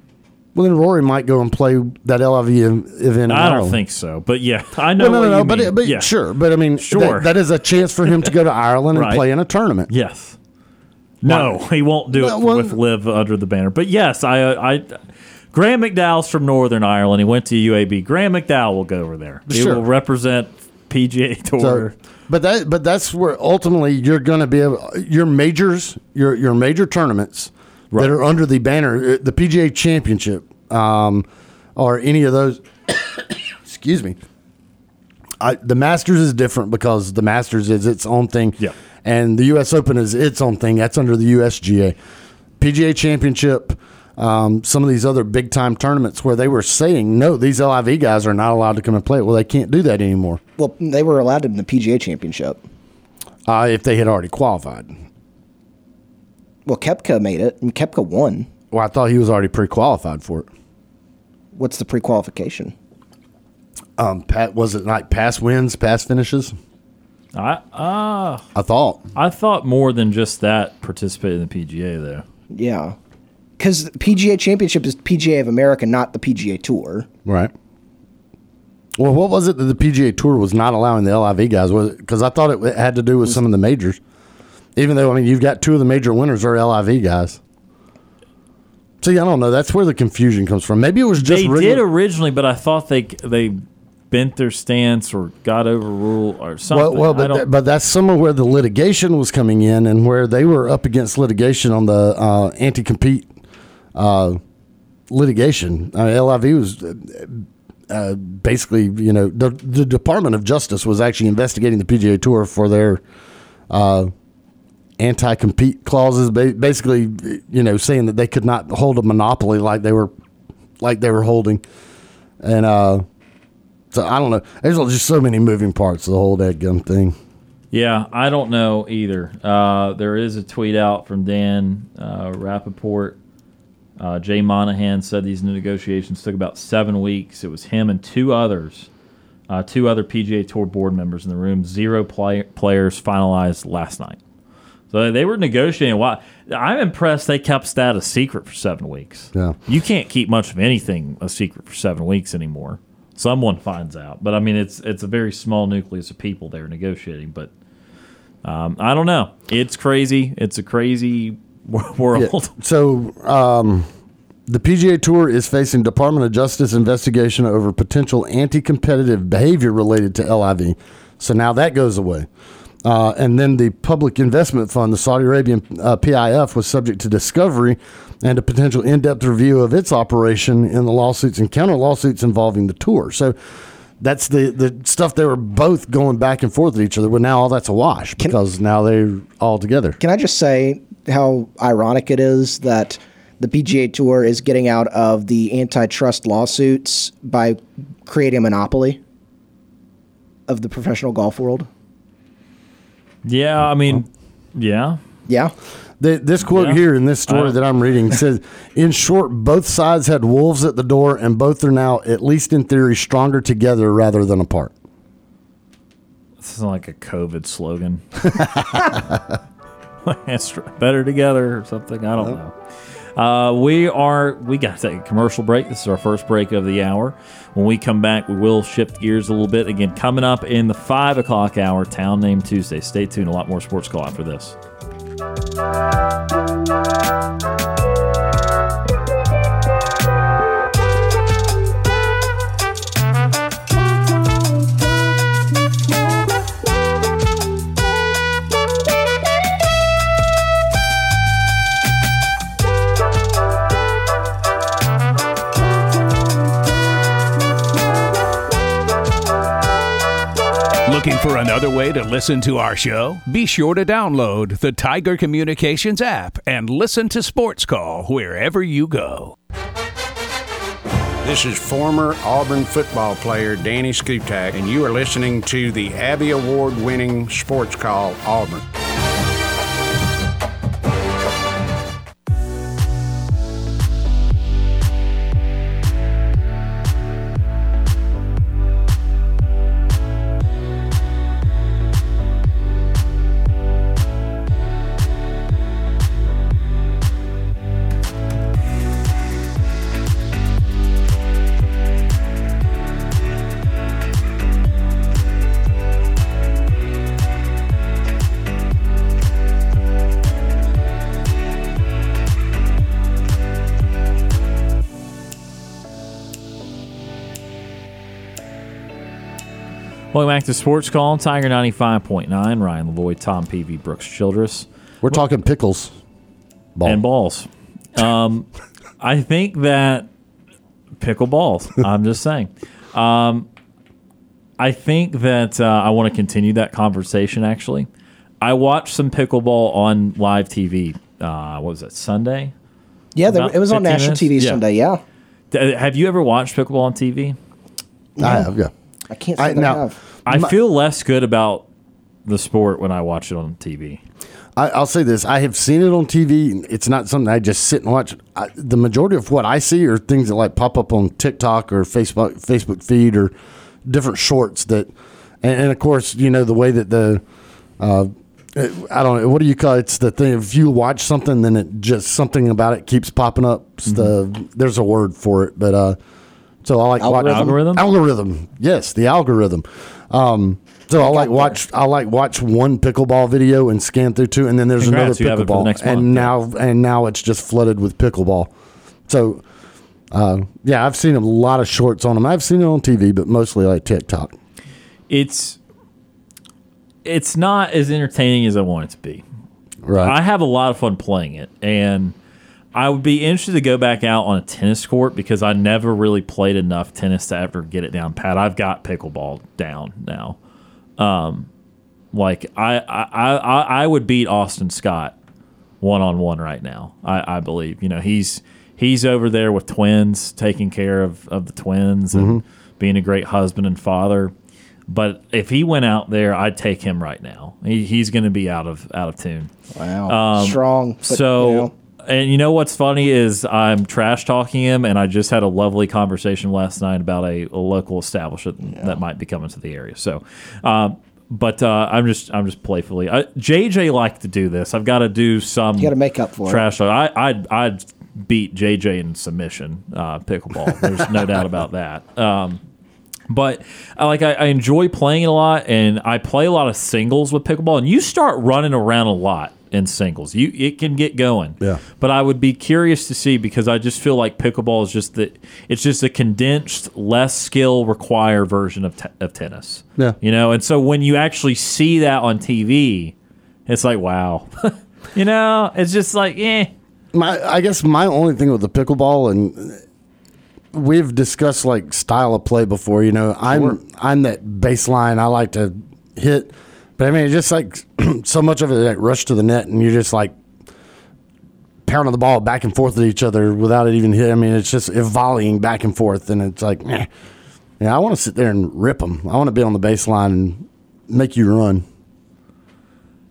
well then Rory might go and play that LIV event. in Ireland. I don't think so, but yeah, I know. Well, no, no, no, but, it, but yeah. sure, but I mean, Sure. that- that is a chance for him to go to Ireland and [laughs] play in a tournament. Yes. No, he won't do Well, it well- with LIV under the banner. But yes, I, I, Graham McDowell's from Northern Ireland. He went to UAB. Graham McDowell will go over there. He Sure. will represent PGA [laughs] Tour. So, but that, but that's where ultimately you're going to be able, your majors, your your major tournaments Right. that are under the banner, uh, the PGA Championship, um, or any of those. [coughs] excuse me. I, the Masters is different because the Masters is its own thing. Yeah. And the U.S. Open is its own thing. That's under the USGA. PGA Championship, um, some of these other big time tournaments where they were saying, no, these LIV guys are not allowed to come and play. Well, they can't do that anymore Well, they were allowed in the PGA Championship. uh, if they had already qualified. Well, Koepka made it, and Koepka won. Well, I thought he was already pre qualified for it. What's the pre-qualification? Um, Pat, was it like past wins, past finishes? I uh, I thought. I thought more than just that participated in the PGA though. Yeah, because PGA Championship is PGA of America, not the PGA Tour. Right. Well, what was it that the PGA Tour was not allowing the LIV guys? Was because I thought it had to do with some of the majors. Even though I mean you've got two of the major winners are LIV guys. See, I don't know. That's where the confusion comes from. Maybe it was just they regu- did originally, but I thought they they bent their stance or got overruled or something. Well, well, but don't- but that's some of where the litigation was coming in, and where they were up against litigation on the uh, anti-compete uh, litigation. Uh, LIV was uh, uh, basically, you know, the the Department of Justice was actually investigating the PGA Tour for their uh, anti-compete clauses, ba- basically, you know, saying that they could not hold a monopoly like they were like they were holding, and. uh so I don't know. There's just so many moving parts of the whole that gun thing. Yeah, I don't know either. Uh, there is a tweet out from Dan uh, Rapaport. Uh, Jay Monahan said these negotiations took about seven weeks. It was him and two others, uh, two other PGA Tour board members in the room. Zero play- players finalized last night. So they were negotiating. Why? I'm impressed they kept that a secret for seven weeks. Yeah. You can't keep much of anything a secret for seven weeks anymore. Someone finds out, but I mean, it's it's a very small nucleus of people they're negotiating. But um, I don't know. It's crazy. It's a crazy wor- world. So um, the PGA Tour is facing Department of Justice investigation over potential anti-competitive behavior related to LIV. So now that goes away. Uh, and then the Public Investment Fund, the Saudi Arabian uh, PIF, was subject to discovery and a potential in-depth review of its operation in the lawsuits and counter lawsuits involving the tour. So that's the, the stuff they were both going back and forth with each other. But now all that's a wash because now they're all together. Can I just say how ironic it is that the PGA Tour is getting out of the antitrust lawsuits by creating a monopoly of the professional golf world? Yeah, I mean, yeah. Yeah. The, this quote Yeah. here in this story that I'm reading [laughs] says, "In short, both sides had wolves at the door, and both are now, at least in theory, stronger together rather than apart." This is like a COVID slogan. [laughs] It's better together or something. I don't know. Uh, we are we got to take a commercial break. This is our first break of the hour. When we come back, we will shift gears a little bit. Again, coming up in the five o'clock hour, Town Name Tuesday. Stay tuned. A lot more sports call after this. Música Looking for another way to listen to our show? Be sure to download the Tiger Communications app and listen to Sports Call wherever you go. This is former Auburn football player Danny Skutak, and you are listening to the Abby Award winning Sports Call Auburn. Welcome back to Sports Call, Tiger 95.9. Ryan Lavoie, Tom Peavy, Brooks Childress. We're talking pickles, ball. and balls. Um, I think that pickle balls. [laughs] I'm just saying. Um, I think that uh, I want to continue that conversation. Actually, I watched some pickleball on live TV. Uh, what was it Sunday? Yeah, there, it was on national minutes? TV Yeah. Sunday. Yeah, D- have you ever watched pickleball on TV? I have, yeah. I can't say I- that now- have. I feel less good about the sport when I watch it on TV. I, I'll say this: I have seen it on TV. It's not something I just sit and watch. I, the majority of what I see are things that like pop up on TikTok or Facebook Facebook feed or different shorts that, and, and of course, you know the way that the, uh, I don't know what do you call it? It's the thing. If you watch something, then it just something about it keeps popping up. It's the there's a word for it, but uh, so I like watch- Algorithm? Algorithm, yes, the algorithm. Um, so I like watch I like watch one pickleball video and scan through two, and then there's Congrats, another it for the pickleball, next and month, now and now it's just flooded with pickleball. So, uh, yeah, I've seen a lot of shorts on them. I've seen it on TV, but mostly like TikTok. It's it's not as entertaining as I want it to be. Right. I have a lot of fun playing it, and I would be interested to go back out on a tennis court because I never really played enough tennis to ever get it down pat. I've got pickleball down now. Um, like I, I, I, I would beat Austin Scott one on one right now. I, I believe. You know, he's he's over there with twins, taking care of, of the twins and being a great husband and father. But if he went out there, I'd take him right now. He, he's going to be out of out of tune. Wow, strong. But, so, you know, and you know what's funny is I'm trash talking him, and I just had a lovely conversation last night about a, a local establishment that might be coming to the area. So, um, but uh, I'm just I'm just playfully. I, JJ liked to do this. I've got to do some. You gotta make up for it. trash talk. I I'd, I'd beat JJ in submission uh, pickleball. There's no doubt about that. Um, but I like I, I enjoy playing it a lot, and I play a lot of singles with pickleball. And you start running around a lot in singles. You it can get going. Yeah. But I would be curious to see because I just feel like pickleball is just the it's just a condensed, less skill require version of, te- of tennis. Yeah. You know, and so when you actually see that on TV, it's like wow. [laughs] you know, it's just like eh. my I guess my only thing with the pickleball and we've discussed like style of play before. You know, I'm I'm that baseline. I like to hit, but I mean, it's just like [clears throat] so much of it like rush to the net, and you're just like pounding the ball back and forth at each other without it even hitting. I mean, it's just volleying back and forth, and it's like, meh. yeah, I want to sit there and rip them. I want to be on the baseline and make you run.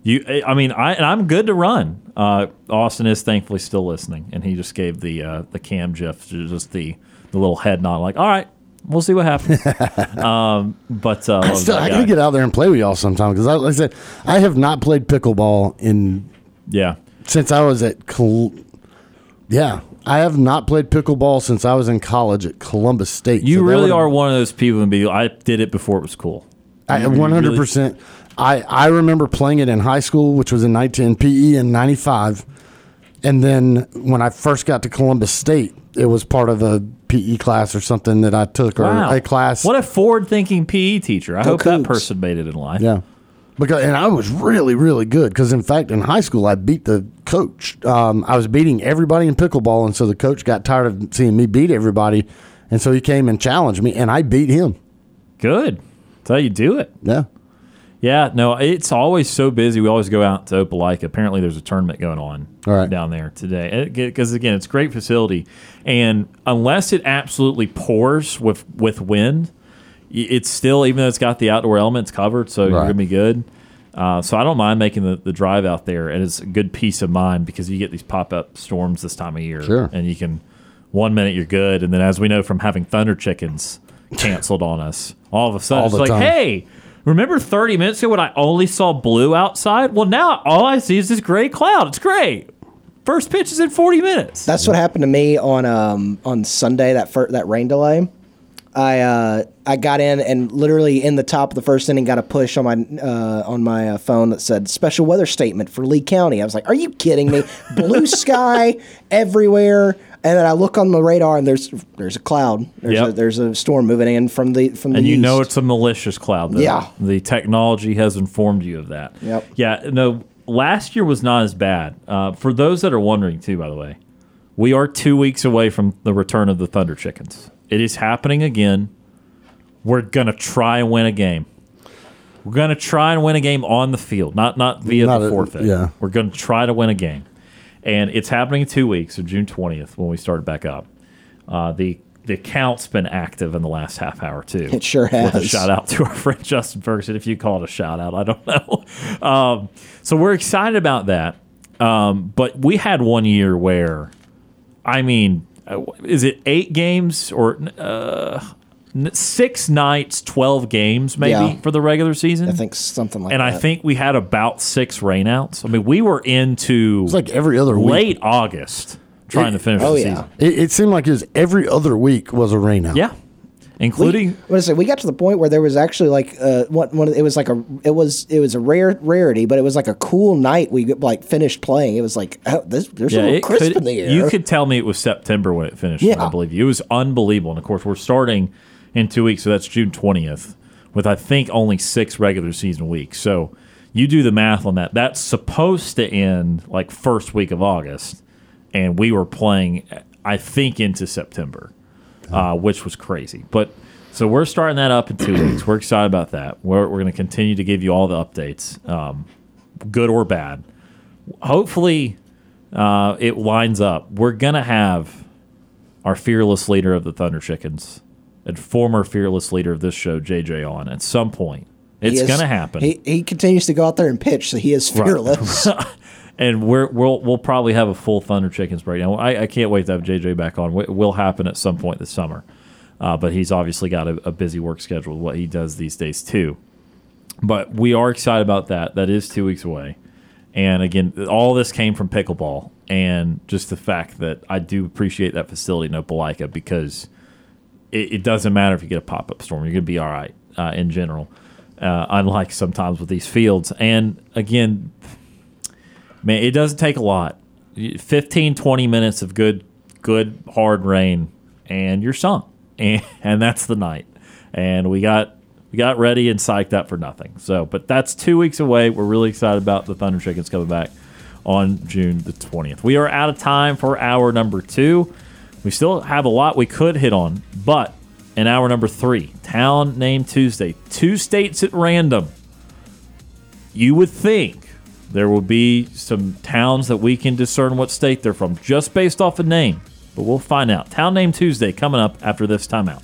You, I mean, I and I'm good to run. Uh, Austin is thankfully still listening, and he just gave the uh, the cam gif, just the the little head nod, like, all right, we'll see what happens. [laughs] um, but uh, I, still, I gotta get out there and play with y'all sometime because, like I said, I have not played pickleball in yeah, since I was at Col- yeah, I have not played pickleball since I was in college at Columbus State. you So really are one of those people and be. I did it before it was cool. I one hundred percent. I I remember playing it in high school, which was in nineteen PE in ninety five, and then when I first got to Columbus State, it was part of a PE class or something that I took or Wow, a class. What a forward-thinking PE teacher. I Go hope that person made it in life. Yeah. Because and I was really really good because in fact in high school I beat the coach. Um, I was beating everybody in pickleball, and so the coach got tired of seeing me beat everybody, and so he came and challenged me, and I beat him. Good. That's how you do it. Yeah. Yeah, no, it's always so busy. We always go out to Opelika. Apparently, there's a tournament going on right. down there today. Because again, it's a great facility, and unless it absolutely pours with with wind, it's still even though it's got the outdoor elements covered, so you're gonna be good. Uh, so I don't mind making the, the drive out there, and it's a good peace of mind because you get these pop up storms this time of year, Sure. and you can one minute you're good, and then as we know from having thunder chickens canceled on us, all of a sudden All it's like, time. hey. Remember 30 minutes ago when I only saw blue outside? Well, now all I see is this gray cloud. It's great. First pitch is in 40 minutes. That's what happened to me on um, on Sunday. That fir- that rain delay. I uh, I got in and literally in the top of the first inning got a push on my uh, on my uh, phone that said special weather statement for Lee County. I was like, "Are you kidding me? Blue [laughs] sky everywhere." And then I look on the radar and there's there's a cloud. There's, Yep. a, there's a storm moving in from the from the and you know it's a malicious cloud. Though. Yeah. The technology has informed you of that. Yep. Yeah. No, last year was not as bad. Uh, for those that are wondering, too, by the way, we are two weeks away from the return of the Thunder Chickens. It is happening again. We're gonna try and win a game. We're gonna try and win a game on the field, not not via Not the a- forfeit. yeah. We're gonna try to win a game, and it's happening in two weeks, so June twentieth when we start back up. Uh, the the count's been active in the last half hour too. It sure With a has. shout out to our [laughs] friend Justin Ferguson, if you call it a shout out, I don't know. Um, so we're excited about that. Um, but we had one year where, I mean, uh, is it eight games or uh, six nights, twelve games maybe Yeah. for the regular season? I think something like and that. And I think we had about six rainouts. I mean, we were into It's like every other week. late August trying to finish Oh the yeah. season. It, it seemed like it was every other week was a rainout. Yeah, including What is it? We got to the point where there was actually like uh, one, one. It was like a. It was it was a rare rarity, but it was like a cool night. We like finished playing. It was like oh, this, there's a little it crisp could- in the air. You could tell me it was September when it finished. Yeah. I believe you. It was unbelievable. And of course, we're starting in two weeks, so that's June twentieth, with I think only six regular season weeks. So you do the math on that. That's supposed to end like first week of August, and we were playing, I think, into September, uh, which was crazy. But so we're starting that up in two [clears throat] weeks. We're excited about that. We're, we're going to continue to give you all the updates, um, good or bad. Hopefully, uh, it lines up. We're gonna have our fearless leader of the Thunder Chickens and former fearless leader of this show, JJ, on at some point. It's gonna happen, He he continues to go out there and pitch, so he is fearless. [laughs] and we're, we'll we'll probably have a full Thunder Chickens breakdown. I, I can't wait to have JJ back on. It will happen at some point this summer, uh, but he's obviously got a, a busy work schedule with what he does these days too. But we are excited about that. That is two weeks away. And again, all this came from pickleball and just the fact that I do appreciate that facility in Opelika because it, it doesn't matter if you get a pop up storm, you're going to be all right uh, in general, uh, unlike sometimes with these fields. And again, man, it doesn't take a lot 15, 20 minutes of good, good, hard rain, and you're sunk. And, [laughs] and that's the night. And we got we got ready and psyched up for nothing. So, but that's two weeks away. We're really excited about the Thunder Chickens coming back on June the 20th. We are out of time for hour number two. We still have a lot we could hit on, but in hour number three, Town Name Tuesday, two states at random. You would think there will be some towns that we can discern what state they're from just based off a name, but we'll find out. Town Name Tuesday coming up after this timeout.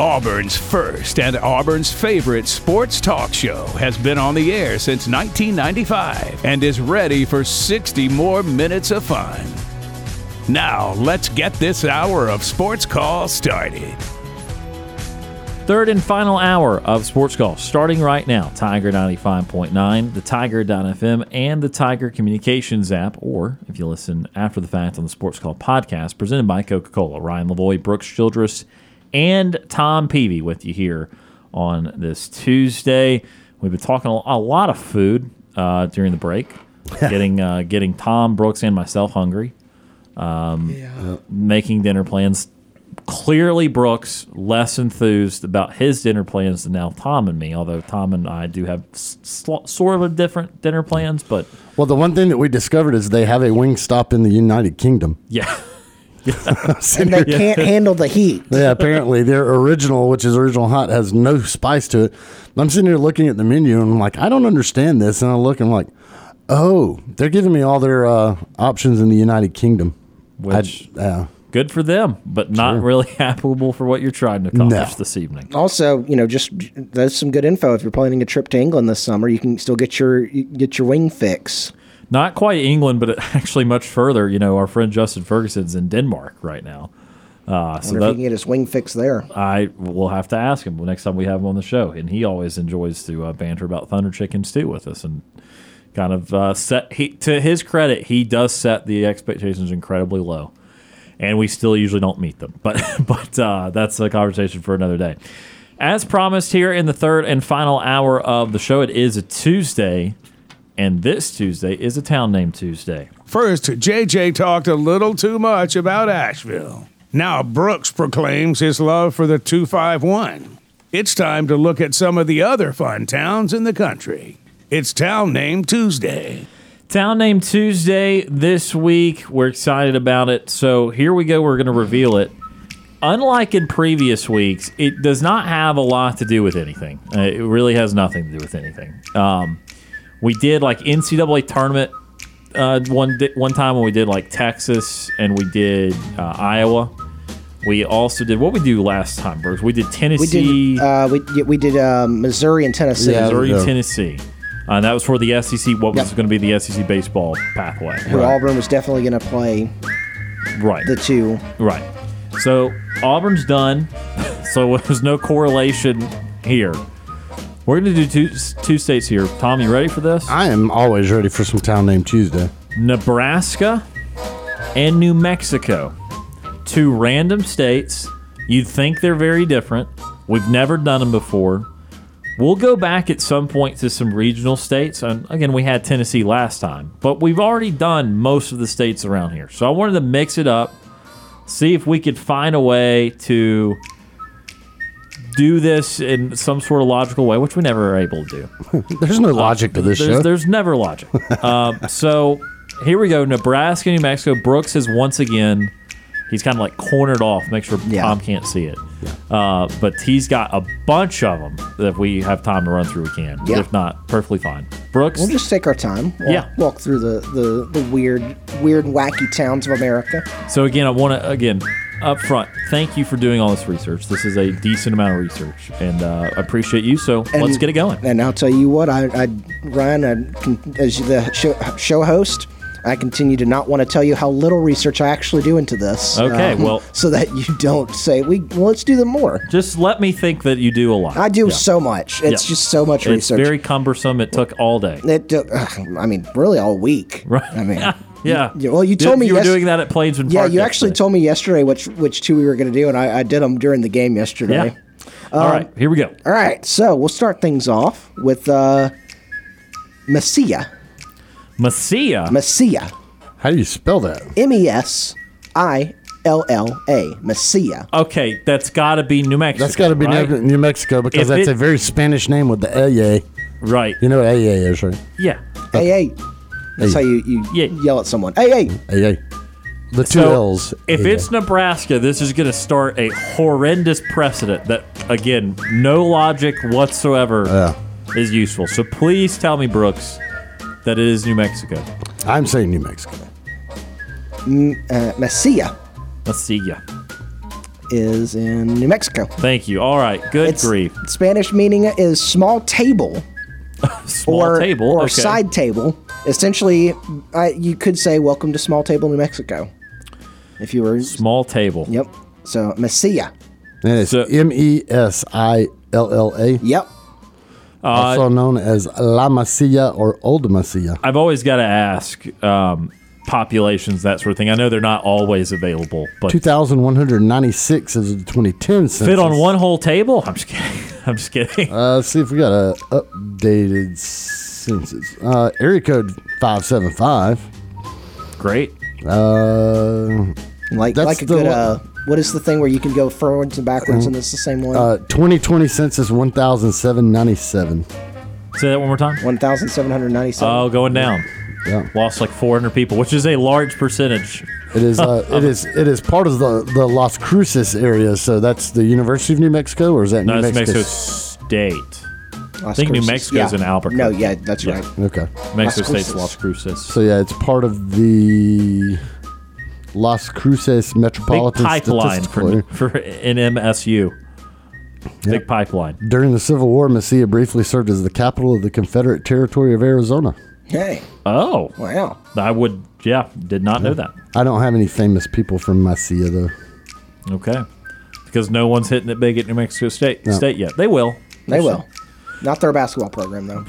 Auburn's first and Auburn's favorite sports talk show has been on the air since 1995 and is ready for 60 more minutes of fun. Now, let's get this hour of sports call started. Third and final hour of Sports Call starting right now. Tiger 95.9, the Tiger.fm, and the Tiger Communications app, or if you listen after the fact on the Sports Call podcast, presented by Coca Cola. Ryan Lavoie, Brooks Childress, and Tom Peavy with you here on this Tuesday. We've been talking a lot of food uh, during the break, [laughs] getting uh, getting Tom, Brooks, and myself hungry, um, making dinner plans. Clearly, Brooks less enthused about his dinner plans than now Tom and me. Although Tom and I do have sl- sort of a different dinner plans, but Well, the one thing that we discovered is they have a wing stop in the United Kingdom. yeah, [laughs] [laughs] and they can't handle the heat. Yeah, apparently their original, which is original hot, has no spice to it. I'm sitting here looking at the menu and I'm like, I don't understand this. And I look and I'm like, oh, they're giving me all their uh, options in the United Kingdom. Which- I, uh, good for them, but not really [laughs] applicable for what you're trying to accomplish No. this evening. Also, you know, just that's some good info. If you're planning a trip to England this summer, you can still get your get your wing fix. Not quite England, but [laughs] actually much further. You know, our friend Justin Ferguson's in Denmark right now. Uh, so Wonder if he can get his wing fix there. I will have to ask him next time we have him on the show, and he always enjoys to uh, banter about Thunder Chicken Stew with us, and kind of uh, set. He, to his credit, he does set the expectations incredibly low, and we still usually don't meet them. [laughs] But but uh, that's a conversation for another day. As promised, here in the third and final hour of the show, it is a Tuesday, and this Tuesday is a town name Tuesday. First, JJ talked a little too much about Asheville. Now Brooks proclaims his love for the 251. It's time to look at some of the other fun towns in the country. It's Town Name Tuesday. Town Name Tuesday this week. We're excited about it. So here we go. We're going to reveal it. Unlike in previous weeks, it does not have a lot to do with anything. Uh, it really has nothing to do with anything. Um, we did like NCAA tournament uh, one one time when we did like Texas and we did uh, Iowa. We also did what we do last time, Bruce. We did We Tennessee. did uh, we yeah, we did uh, Missouri and Tennessee. Yeah. Missouri, Yeah. Tennessee. Uh, and that was for the SEC. What was Yep. going to be the SEC baseball pathway? Who Auburn was definitely going to play Right. the two. Right. So Auburn's done. [laughs] So [laughs] there's no correlation here. We're going to do two, two states here. Tom, you ready for this? I am always ready for some town name Tuesday. Nebraska and New Mexico. Two random states. You'd think they're very different. We've never done them before. We'll go back at some point to some regional states. And again, we had Tennessee last time, but we've already done most of the states around here. So I wanted to mix it up, see if we could find a way to do this in some sort of logical way, which we never are able to do. [laughs] There's no logic to this There's, show. there's never logic. um, [laughs] so here we go. Nebraska, New Mexico. Brooks has once again, he's kind of like cornered off. Make sure Yeah. Tom can't see it. Uh, but he's got a bunch of them that if we have time to run through, we can. Yeah. If not, perfectly fine. Brooks, We'll just take our time. Walk, Yeah. walk through the, the, the weird, weird, wacky towns of America. so again, I want to, again, up front, thank you for doing all this research. This is a decent amount of research, and uh, I appreciate you. So And- let's get it going. And I'll tell you what, I, I Ryan, I, as the show, show host, I continue to not want to tell you how little research I actually do into this. um, Okay, well- [laughs] so that you don't say we. Well, let's do them more. Just let me think that you do a lot. I do Yeah. so much. It's Yeah. just so much It's research. very cumbersome. It took all day. It, took- ugh, I mean, really all week. [laughs] Right. I mean, [laughs] Yeah. Yeah, well, you told me you were yes- doing that at Plainsman yeah, Park you actually told me yesterday which which two we were going to do, and I, I did them during the game yesterday. Yeah. All right, here we go. All right, so we'll start things off with uh, Mesilla. Mesilla. Mesilla. How do you spell that? M E S I L L A. Mesilla. Okay, that's got to be New Mexico. That's got to be right? New New Mexico because If that's it- a very Spanish name with the AA. Right. You know what AA is, right? Yeah. Hey, hey. That's how you, you Yeah. yell at someone. Hey, hey. AA. The two So L's. if AA. it's Nebraska, this is going to start a horrendous precedent that, again, no logic whatsoever Yeah. is useful. So please tell me, Brooks, that it is New Mexico. I'm saying New Mexico. Uh, Mesilla Let's see ya. is in New Mexico. Thank you. All right. Good Its grief. Spanish meaning is small table. [laughs] Small or, table. or okay. side table. Essentially, I, you could say "Welcome to Small Table, New Mexico." If you were, Small table. yep. So Mesilla. And it's So- M E S I L L A, Yep. Uh, also known as La Mesilla or Old Mesilla. I've always got to ask um, populations, that sort of thing. I know they're not always available, but 2,196 is the 2010 census. fit on one whole table? I'm just kidding. [laughs] I'm just kidding. Uh, let's see if we got a updated census. Uh, area code 575. Great. Uh, Like That's like a the good. one- Uh, what is the thing where you can go forwards and backwards, and it's the same one? uh, 2020 census 1,797. Say that one more time. One thousand seven hundred ninety-seven. Oh, going down. Yeah. Lost like 400 people, which is a large percentage. It is. Uh, [laughs] it is. It is part of the the Las Cruces area. So that's the University of New Mexico, or is that No, New that's Mexico? Mexico State. Las think New Cruces. Mexico's yeah. in Albuquerque. No, yeah, that's Yeah. right. Okay. Mexico Las State's Cruces. Las Cruces. So yeah, it's part of the Las Cruces Metropolitan Big Metropolitan pipeline for, for an MSU. Big pipeline. During the Civil War, Mesilla briefly served as the capital of the Confederate Territory of Arizona. Hey, Oh, wow. I would. Yeah, did not know that. I don't have any famous people from Mesilla though. Okay, because no one's hitting it big at New Mexico State No. State yet. They will. They will. Not their basketball program though.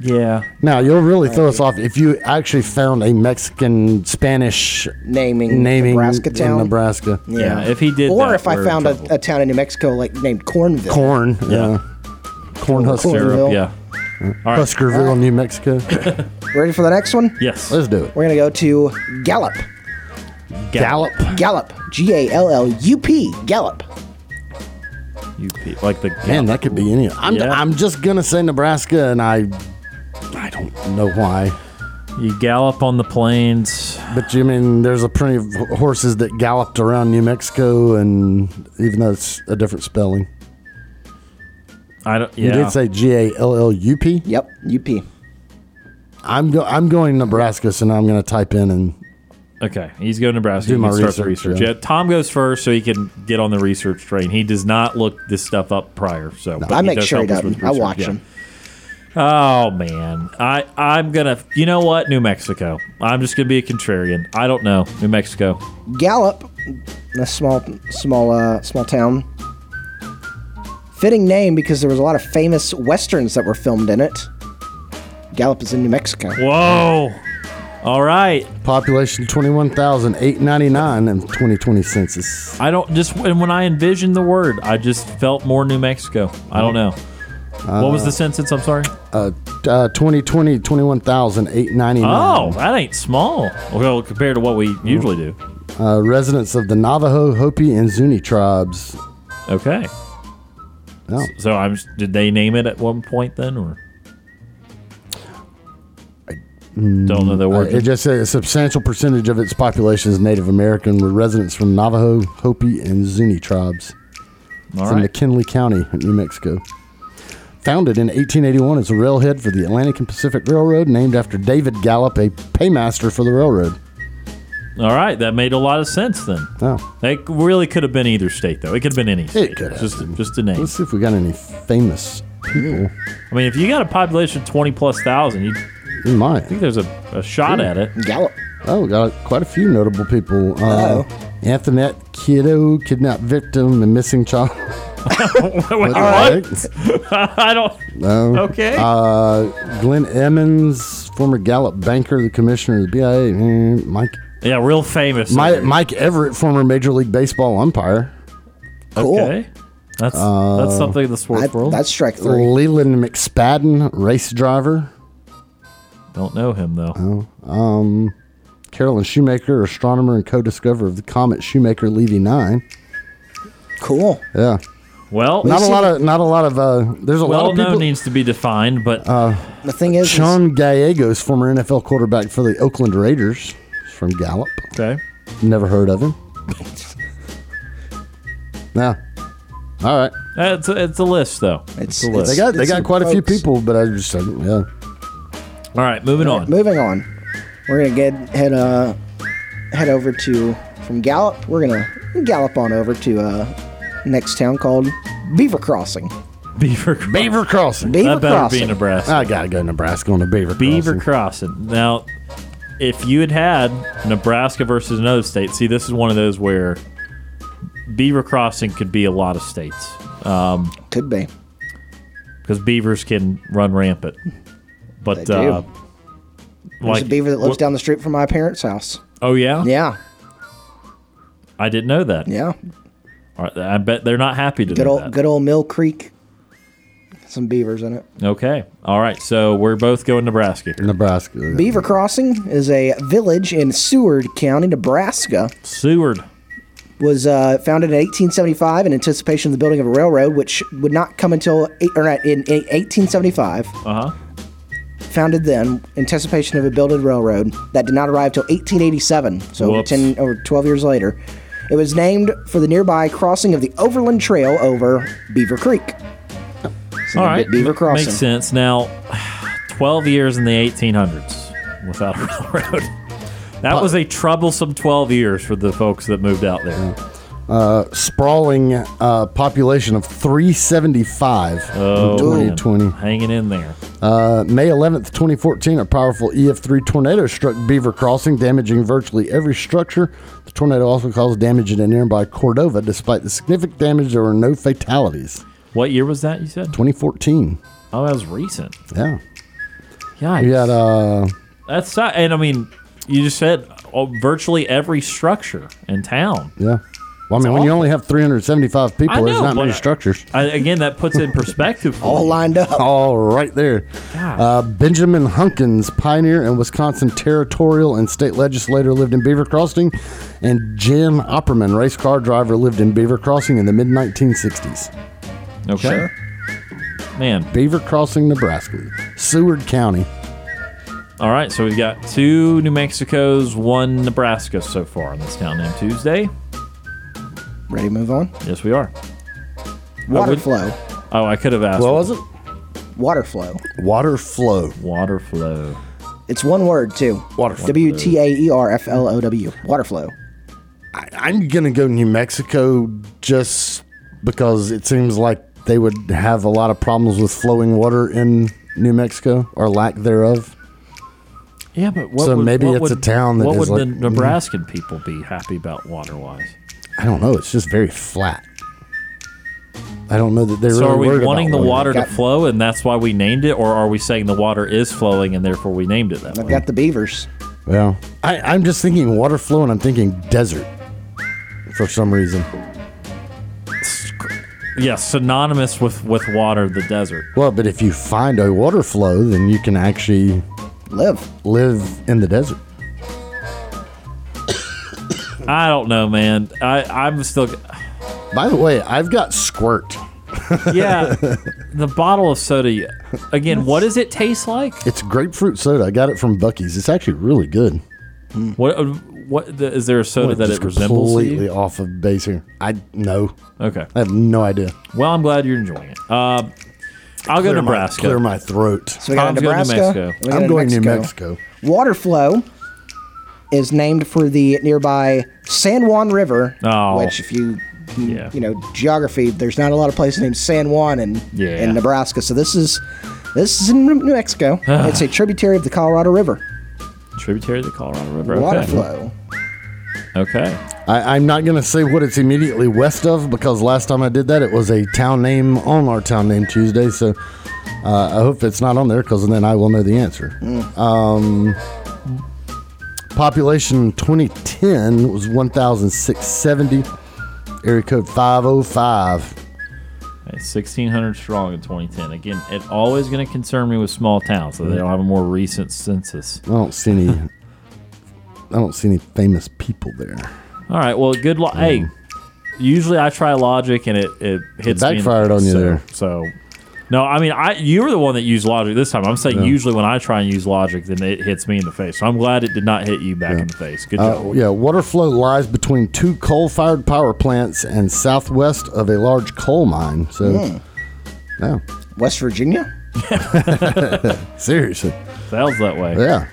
Yeah. Now you'll really throw us off if you actually found a Mexican Spanish Naming, naming Nebraska in town. Nebraska. Yeah, if he did Or that, if I we're in found a, trouble. a town in New Mexico like named Cornville. Corn, yeah. Yeah. Corn Husker, Cornville. Yeah. All right. Huskerville, New Mexico. [laughs] Ready for the next one? Yes. Let's do it. We're gonna go to Gallup. Gallup. Gallup. G A L L U P. Gallup. UP, like the Man, that could be any. I'm, Yeah. I'm just gonna say Nebraska, and I, I don't know why. you gallop on the plains. But you mean there's a plenty of horses that galloped around New Mexico, and even though it's a different spelling, I don't. you did say G A L L U P. Yep. U P. I'm go, I'm going Nebraska, so now I'm gonna type in and Okay, he's going to Nebraska. Do my can start the research, research. yeah. Yeah. Tom goes first, so he can get on the research train. He does not look this stuff up prior, so but I make does sure he help doesn't. with I research, watch yeah. him. Oh man, I I'm gonna. You know what? New Mexico. I'm just gonna be a contrarian. I don't know. New Mexico. Gallup, a small, small, uh, small town. Fitting name because there was a lot of famous westerns that were filmed in it. Gallup is in New Mexico. Whoa. All right. population twenty one thousand eight ninety nine in 2020 census. I don't just when when I envisioned the word, I just felt more New Mexico. I don't know. What was the sentence? I'm sorry. Uh, uh, 2020 21,899. Oh, that ain't small. Well, compared to what we usually do. Uh, residents of the Navajo, Hopi, and Zuni tribes. Okay. Oh. So I'm. Did they name it at one point then, or? Don't know the Uh, word. it just says a substantial percentage of its population is Native American, with residents from Navajo, Hopi, and Zuni tribes. All It's in right. McKinley County, New Mexico. Founded in 1881 as a railhead for the Atlantic and Pacific Railroad, named after David Gallup, a paymaster for the railroad. All right. That made a lot of sense then. Oh, It really could have been either state though. It could have been any state. It could have Just been. just a name. let's see if we got any famous people. I mean, if you got a population of twenty plus thousand, you We might. think there's a, a shot at it. Gallup. Oh, we got quite a few notable people. Uh, Uh-oh. Kiddo, kidnapped victim, and missing child. [laughs] Wait, All what? [laughs] I don't. No. Okay. Uh, Glenn Emmons, former Gallup banker, the commissioner of the BIA. Mm, Mike Yeah, real famous. Mike, Mike Everitt, former Major League Baseball umpire. Cool. Okay. That's Uh, that's something in the sports That, world. that's strike three. Leland McSpadden, race driver. Don't know him though. Um, Carolyn Shoemaker, astronomer and co-discoverer of the comet Shoemaker-Levy 9. Cool. Yeah. Well, Not a lot of not a lot of uh there's a lot of known people needs to be defined, but The thing is, is Sean Gallegos, former NFL quarterback for the Oakland Raiders from Gallup. okay. Never heard of him. [laughs] yeah. All right. It's a, it's a list though. It's- a list. They got they got some quite a few people, but I just uh, yeah. All right, moving on. moving on. We're gonna get head uh head over to from Gallup. We're gonna gallop on over to uh next town called Beaver Crossing. Beaver Crossing. Beaver Crossing. Beaver That better Crossing. be Nebraska. I gotta go to Nebraska on a Beaver Beaver Crossing. Crossing. Now, if you had had Nebraska versus another state, see, this is one of those where Beaver Crossing could be a lot of states Could be. because beavers can run rampant. But They do. uh, There's like a beaver that lives what- down the street from my parents' house. Oh yeah, Yeah, I didn't know that. yeah. All right, I bet they're not happy to Good know old that. good old Mill Creek. Some beavers in it. Okay, all right. So we're both going Nebraska. here. Nebraska. Beaver Crossing is a village in Seward County, Nebraska. Seward. Was uh, founded in 1875 in anticipation of the building of a railroad, which would not come until eight, or not, in 1875. Uh huh. Founded then anticipation of a building railroad that did not arrive till 1887. So Whoops. 10 or 12 years later, it was named for the nearby crossing of the Overland Trail over Beaver Creek. So All they right, did Beaver m- Crossing. makes sense. Now, [sighs] twelve years in the 1800s without a [laughs] railroad. That was a troublesome 12 years for the folks that moved out there. Uh, sprawling uh, population of 375 Oh, in 2020. man. Hanging in there. Uh, May 11th, 2014, a powerful EF3 tornado struck Beaver Crossing, damaging virtually every structure. The tornado also caused damage in nearby Cordova. Despite the significant damage, there were no fatalities. What year was that, you said? 2014. Oh, that was recent. Yeah. Yeah. You had, uh, That's and I mean, you just said oh, virtually every structure in town. yeah. Well, I mean, when you only have 375 people, I there's know, not many but- structures. I, again, that puts it in perspective. for All me. lined up. All right there. God. Uh, Benjamin Hunkins, pioneer and Wisconsin territorial and state legislator, lived in Beaver Crossing, and Jim Opperman, race car driver, lived in Beaver Crossing in the mid 1960s. Okay. Man. Beaver Crossing, Nebraska, Seward County. All right, so we've got two New Mexicos, one Nebraska so far on this Countdown Tuesday. Ready to move on? Yes, we are. Water oh, would- flow. Oh, I could have asked. What was it? Water flow. Water flow. Water flow. It's one word too. Water flow. W T A E R F L O W. Water flow. I, I'm going to go New Mexico just because it seems like they would have a lot of problems with flowing water in New Mexico or lack thereof. Yeah, but what So would, maybe what it's a would- town that What is would the like- Nebraskan people be happy about water-wise? I don't know. It's just very flat. I don't know that they're So really are we worried wanting the about water to flow, and that's why we named it, or are we saying the water is flowing and therefore we named it that I've way? got the beavers. Well, I, I'm just thinking water flow, and I'm thinking desert for some reason. yeah, synonymous with with water, the desert. Well, but if you find a water flow, then you can actually Live. live in the desert. I don't know, man. I I'm still. By the way, I've got squirt. Yeah, [laughs] the bottle of soda. Again, what does it taste like? It's grapefruit soda. I got it from Buc-ee's. It's actually really good. What uh, what the, is there a soda that Just it resembles? to you? completely off of base here. I no. Okay. I have no idea. Well, I'm glad you're enjoying it. Uh, I'll go Clear my- Nebraska. clear my throat. So we got Tom's going to Nebraska. Mexico. we got I'm going New Mexico. Water flow is named for the nearby San Juan River, Oh. which, if you Yeah. you know geography, there's not a lot of places named San Juan in Yeah. in Nebraska. So this is this is in New Mexico. [sighs] it's a tributary of the Colorado River. Tributary of the Colorado River. Water Okay. flow. Okay. I, I'm not going to say what it's immediately west of because last time I did that, it was a town name on our town name Tuesday. So uh, I hope it's not on there because then I will know the answer. Um, population 2010 was 1,670. Area code 505. 1,600 strong in 2010. Again, it's always going to concern me with small towns, so they don't have a more recent census. I don't see any. [laughs] I don't see any famous people there. All right. Well, good luck. Hey, mm. usually I try logic and it, it hits me in- backfired on you so, there. So, no, I mean, I you were the one that used logic this time. I'm saying usually when I try and use logic, then it hits me in the face. So I'm glad it did not hit you back in the face. Good job. Uh, yeah, water flow lies between two coal-fired power plants and southwest of a large coal mine. So, yeah, West Virginia. [laughs] seriously, Sounds that way. yeah.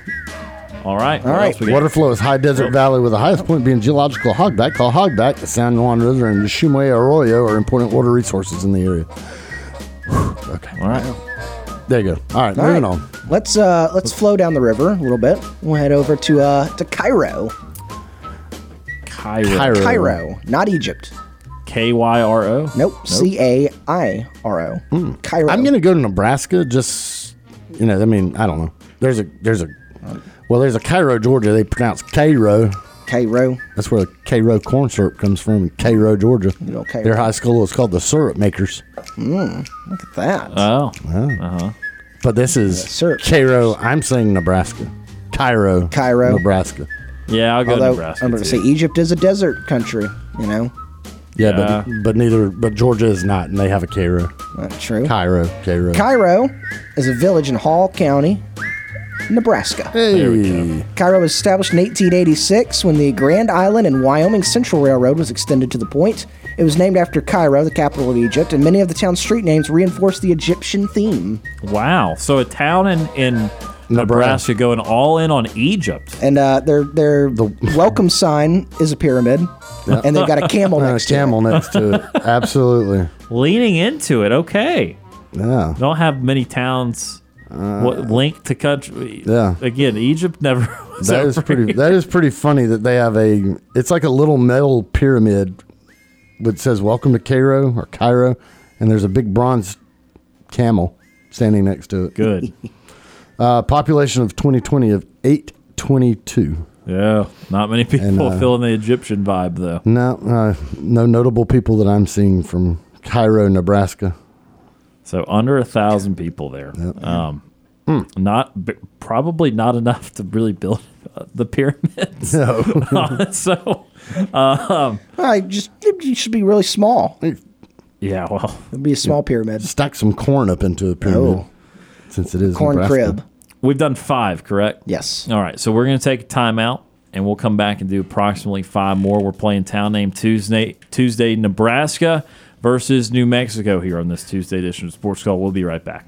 All right. All right. Water flow is high desert valley with the highest point being geological hogback. Called hogback, the San Juan River and the Shumway Arroyo are important water resources in the area. [sighs] okay, All right. there you go. All right, All moving right. on. Let's uh let's flow down the river a little bit. We'll head over to uh to Cairo. Cairo. Cairo. Cairo, not Egypt. K Y R O. Nope. C A I R O. Cairo. I'm gonna go to Nebraska. Just you know, I mean, I don't know. There's a there's a well, there's a Cairo, Georgia. They pronounce Cairo. Cairo. That's where the Cairo corn syrup comes from in Cairo, Georgia. You know, Cairo. Their high school is called the Syrup Makers. Look at that. Oh. Uh huh. But this is Syrup Cairo. I'm saying Nebraska. Cairo. Cairo. Nebraska. Yeah, I'll go Although Nebraska. I'm going to say Egypt is a desert country. You know, Yeah, Yeah. but but neither but Georgia is not, and they have a Cairo. not true. Cairo. Cairo. Cairo is a village in Hall County, Nebraska. hey. Cairo was established in 1886 when the Grand Island and Wyoming Central Railroad was extended to the point. It was named after Cairo, the capital of Egypt, and many of the town's street names reinforce the Egyptian theme. Wow. So a town in in Nebraska going all in on Egypt. And uh, their their the welcome sign is a pyramid, and they've got a [laughs] camel next camel to it. next to it. Absolutely. [laughs] Leaning into it, okay. Yeah. Don't have many towns what, linked to country. Yeah. Again, Egypt never. [laughs] was That ever- pretty. That is pretty funny that they have a. It's like a little metal pyramid, that says "Welcome to Cairo" or Cairo, and there's a big bronze camel standing next to it. Good. [laughs] Uh, population of 2020 of 822. Yeah, not many people And, uh, feeling the Egyptian vibe though. No, uh, no notable people that I'm seeing from Cairo, Nebraska. So under a thousand people there. Um, Hmm. Not b- probably not enough to really build uh, the pyramids. No. [laughs] so, um, I just it should be really small. yeah, well, It'd be a small pyramid. Stack some corn up into a pyramid, Oh. since it is Corn Nebraska. crib. we've done five, correct? Yes. All right, so we're going to take a timeout, and we'll come back and do approximately five more. We're playing town name Tuesday, Tuesday, Nebraska versus New Mexico here on this Tuesday edition of Sports Call. We'll be right back.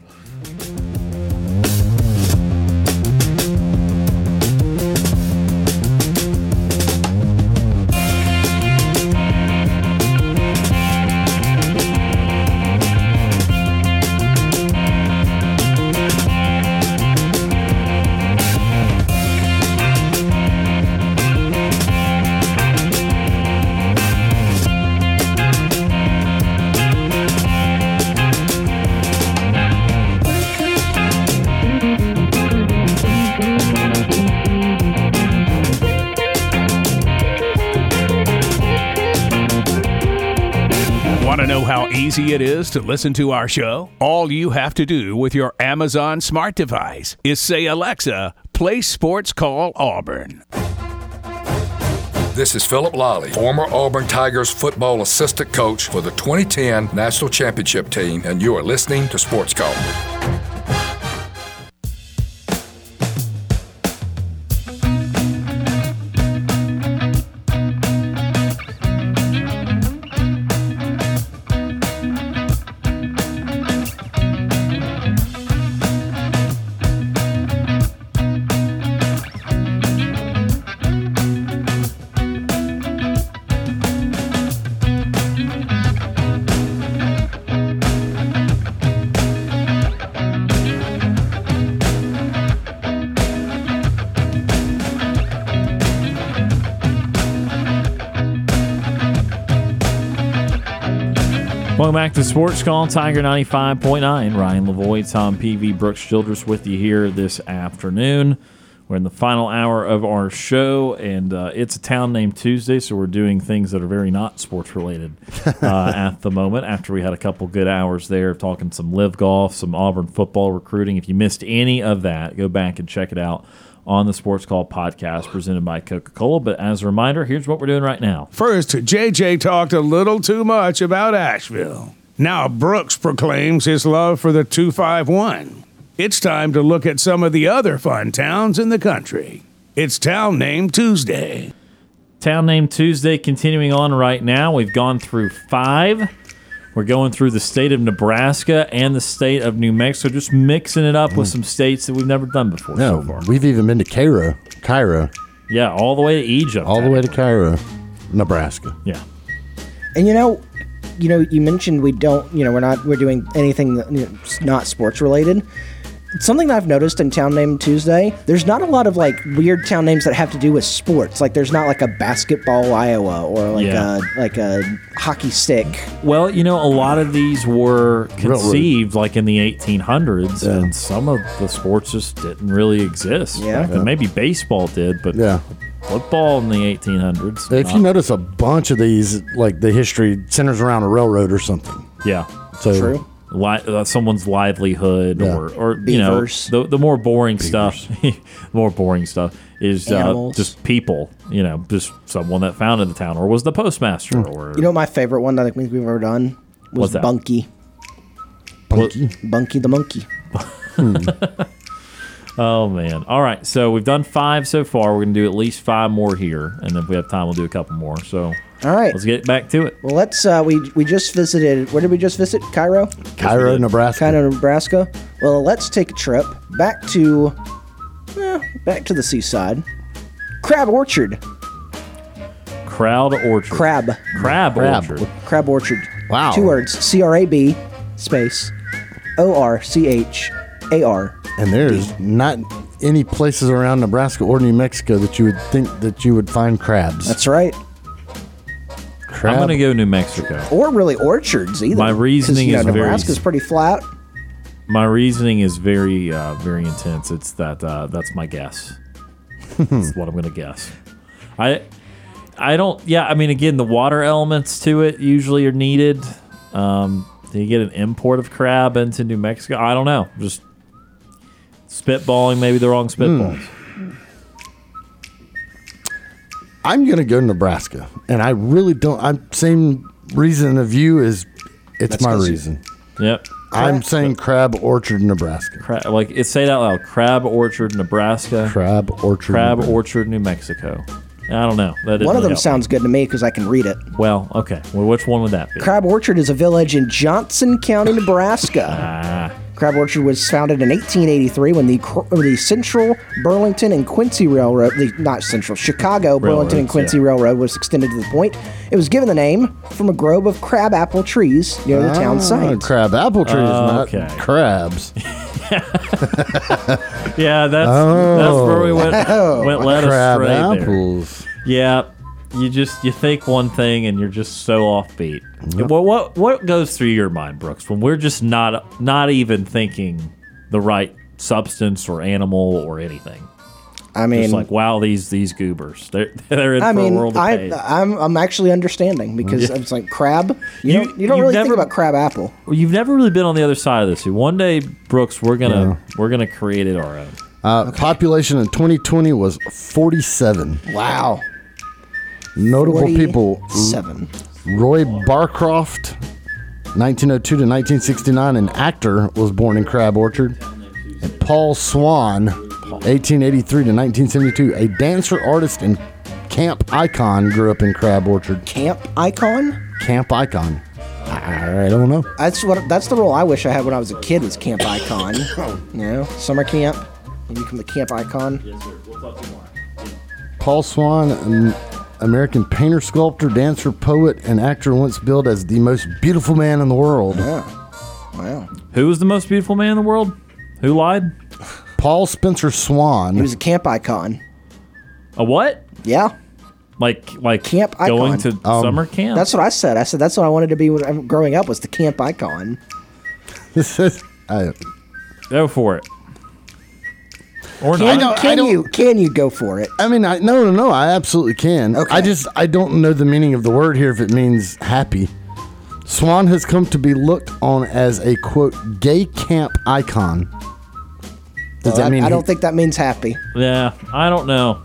Easy it is to listen to our show? All you have to do with your Amazon smart device is say, Alexa, play Sports Call Auburn. This is Phillip Lolley, former Auburn Tigers football assistant coach for the 2010 National Championship team, and you are listening to Sports Call. To Sports Call, Tiger 95.9. Ryan Lavoie, Tom Peavy, Brooks Childress with you here this afternoon. We're in the final hour of our show, and uh, it's a town named Tuesday, so we're doing things that are very not sports related [laughs] uh, at the moment. After we had a couple good hours there talking some LIV golf, some Auburn football recruiting. If you missed any of that, go back and check it out on the Sports Call podcast presented by Coca Cola. But as a reminder, here's what we're doing right now. First, JJ talked a little too much about Asheville. Now Brooks proclaims his love for the 251. It's time to look at some of the other fun towns in the country. It's Town Name Tuesday. Town Name Tuesday continuing on right now. We've gone through five. We're going through the state of Nebraska and the state of New Mexico, just mixing it up with mm. some states that we've never done before No, so far. we've even been to Cairo, Cairo, Yeah, all the way to Egypt. all the way to Cairo, Nebraska. Yeah. And you know, you know, you mentioned we don't, you know, we're not, we're doing anything that, you know, not sports related. Something that I've noticed in Town Name Tuesday, there's not a lot of like weird town names that have to do with sports. Like there's not like a basketball Iowa or like Yeah. a like a hockey stick. Well, you know, a lot of these were conceived like in the 1800s, and some of the sports just didn't really exist. Yeah. back then. maybe baseball did, but Yeah. Football in the 1800s. If not- you notice a bunch of these, like the history centers around a railroad or something. yeah. So True. li- uh, someone's livelihood Yeah. or, or you know Beavers. the, the more boring stuff [laughs] the more boring stuff is uh, Animals. just people you know just someone that founded the town or was the postmaster or You know, my favorite one that I think we've ever done was What's that? Bunky. Bunky. Bunky the monkey. [laughs] [laughs] oh man all right so we've done five so far we're gonna do at least five more here and if we have time we'll do a couple more so All right. let's get back to it Well, let's. Uh, we we just visited. Where did we just visit? Cairo. Cairo, Nebraska. Cairo, Nebraska. Well, let's take a trip back to back to the seaside. Crab Orchard. Crowd orchard. Crab. Crab, Crab. orchard. Crab Orchard. Wow. Two words. C R A B space O R C H A R. And there's not any places around Nebraska or New Mexico that you would think that you would find crabs. That's right. crab. I'm gonna go New Mexico. Or really orchards either. My reasoning you know, is very Nebraska's pretty flat. My reasoning is very, uh, very intense. It's that uh, that's my guess. [laughs] that's what I'm gonna guess. I, I don't. Yeah, I mean, again, the water elements to it usually are needed. Um, do you get an import of crab into New Mexico? I don't know. Just spitballing, maybe the wrong spitballs. I'm gonna go Nebraska, and I really don't. I'm same reason of you is it's That's my 'cause you- reason. Yep. I'm saying Crab Orchard, Nebraska. Crab, like it say it out loud. Crab Orchard, Nebraska. Crab Orchard. Crab Nebraska. Orchard, New Mexico. I don't know. That didn't One of really them help. sounds good to me because I can read it. well. Okay. Well, which one would that be? Crab Orchard is a village in Johnson County, Nebraska. Ah, Crab Orchard was founded in 1883 when the the Central Burlington and Quincy Railroad, the, not Central, Chicago Burlington and Quincy yeah. Railroad was extended to the point. It was given the name from a grove of crab apple trees near the town Ah, site. crab apple trees, not Okay. crabs. [laughs] yeah. That's that's where we went. [laughs] Went led crab astray there. apples. Yeah. You just you think one thing and you're just so offbeat. What what what goes through your mind, Brooks, when we're just not not even thinking the right substance or animal or anything? I mean, Just like wow, these these goobers, they're [laughs] they're in I for a mean, world of I, pain. I'm I'm actually understanding because it's like crab. You, You- don't you don't really never- think about crab apple. Well, You've never really been on the other side of this. One day, Brooks, we're gonna we're gonna create it our own. Uh, Population in 2020 was 47. Wow, Notable people: seven. Roy Barcroft, 1902 to 1969, an actor, was born in Crab Orchard. And Paul Swan, 1883 to 1972, a dancer, artist, and camp icon, grew up in Crab Orchard. Camp icon. Camp icon. I don't know. That's what. That's the role I wish I had when I was a kid. Was camp icon. [laughs] Oh. you know, summer camp. You become the camp icon. Paul Swan, an American painter, sculptor, dancer, poet, and actor, once billed as the most beautiful man in the world. Yeah. Wow. Who was the most beautiful man in the world? Who lied? Paul Spencer Swan. He was a camp icon. A what? Yeah. Like like Camp going icon. to Um, summer camp? That's what I said. I said that's what I wanted to be when I'm growing up was the camp icon. This is. I, Go for it. Or Can, not. can you can you go for it? I mean, I no, no, no. I absolutely can. Okay. I just I don't know the meaning of the word here. If it means happy, Swan has come to be looked on as a quote gay camp icon. Does Well, that I, mean? I don't he- think that means happy. Yeah, I don't know.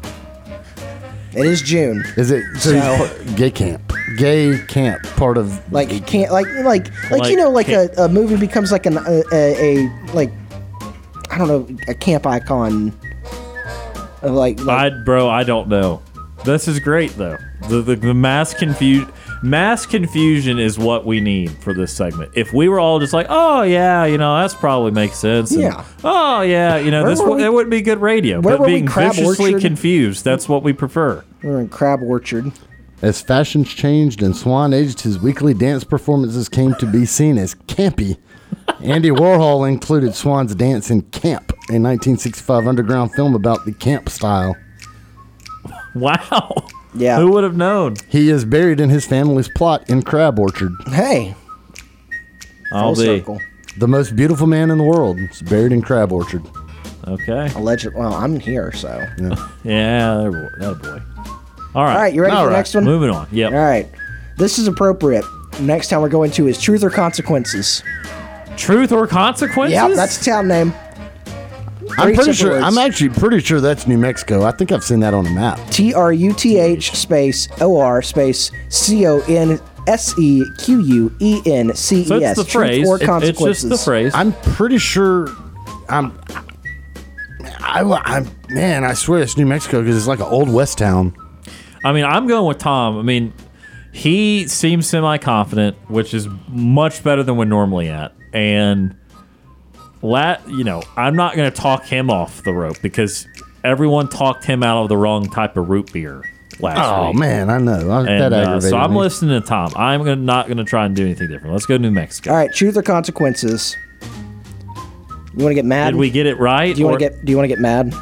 It is June. Is it so? So- gay camp, gay camp, part of Like can't like like like, Like you know like a, a movie becomes like an a, a, a like I don't know a camp icon. Of like, like I bro, I don't know. This is great though. The the, the mass confusion mass confusion is what we need for this segment. If we were all just like, oh yeah, you know, that's probably makes sense. and, Yeah. oh yeah, you know, Where this were w- we- that wouldn't be good radio. where But were we, being Crab viciously Orchard? confused, that's what we prefer. we're in Crab Orchard. As fashions changed and Swan aged, his weekly dance performances came to be seen as campy. Andy Warhol included Swan's dance in Camp, a 1965 underground film about the camp style. Wow. Yeah. Who would have known? He is buried in his family's plot in Crab Orchard. Hey, I'll full be circle. The most beautiful man in the world is buried in Crab Orchard. okay. Alleged. Well, I'm here, so. Yeah, that boy. That boy. All right. All right, you ready All for the right. next one? Moving on. Yep. All right. This is appropriate. Next time we're going to is Truth or Consequences. Truth or consequences? Yeah, that's the town name. I'm Three pretty simple sure. words. I'm actually pretty sure that's New Mexico. I think I've seen that on a map. T R U T H space O R space C O N S E Q U E N C so E it's S. the phrase. Or It- it's consequences. just the phrase. I'm pretty sure. I'm. I, I man, I swear it's New Mexico because it's like an old west town. I mean, I'm going with Tom. I mean, he seems semi confident, which is much better than we're normally at. And lat, you know, I'm not going to talk him off the rope because everyone talked him out of the wrong type of root beer last Oh week. man, I know I, And, that uh, so I'm me. listening to Tom. I'm gonna, not going to try and do anything different. Let's go to New Mexico. All right, truth or consequences. You want to get mad? Did we get it right? Do you want to get? Do you want to get mad?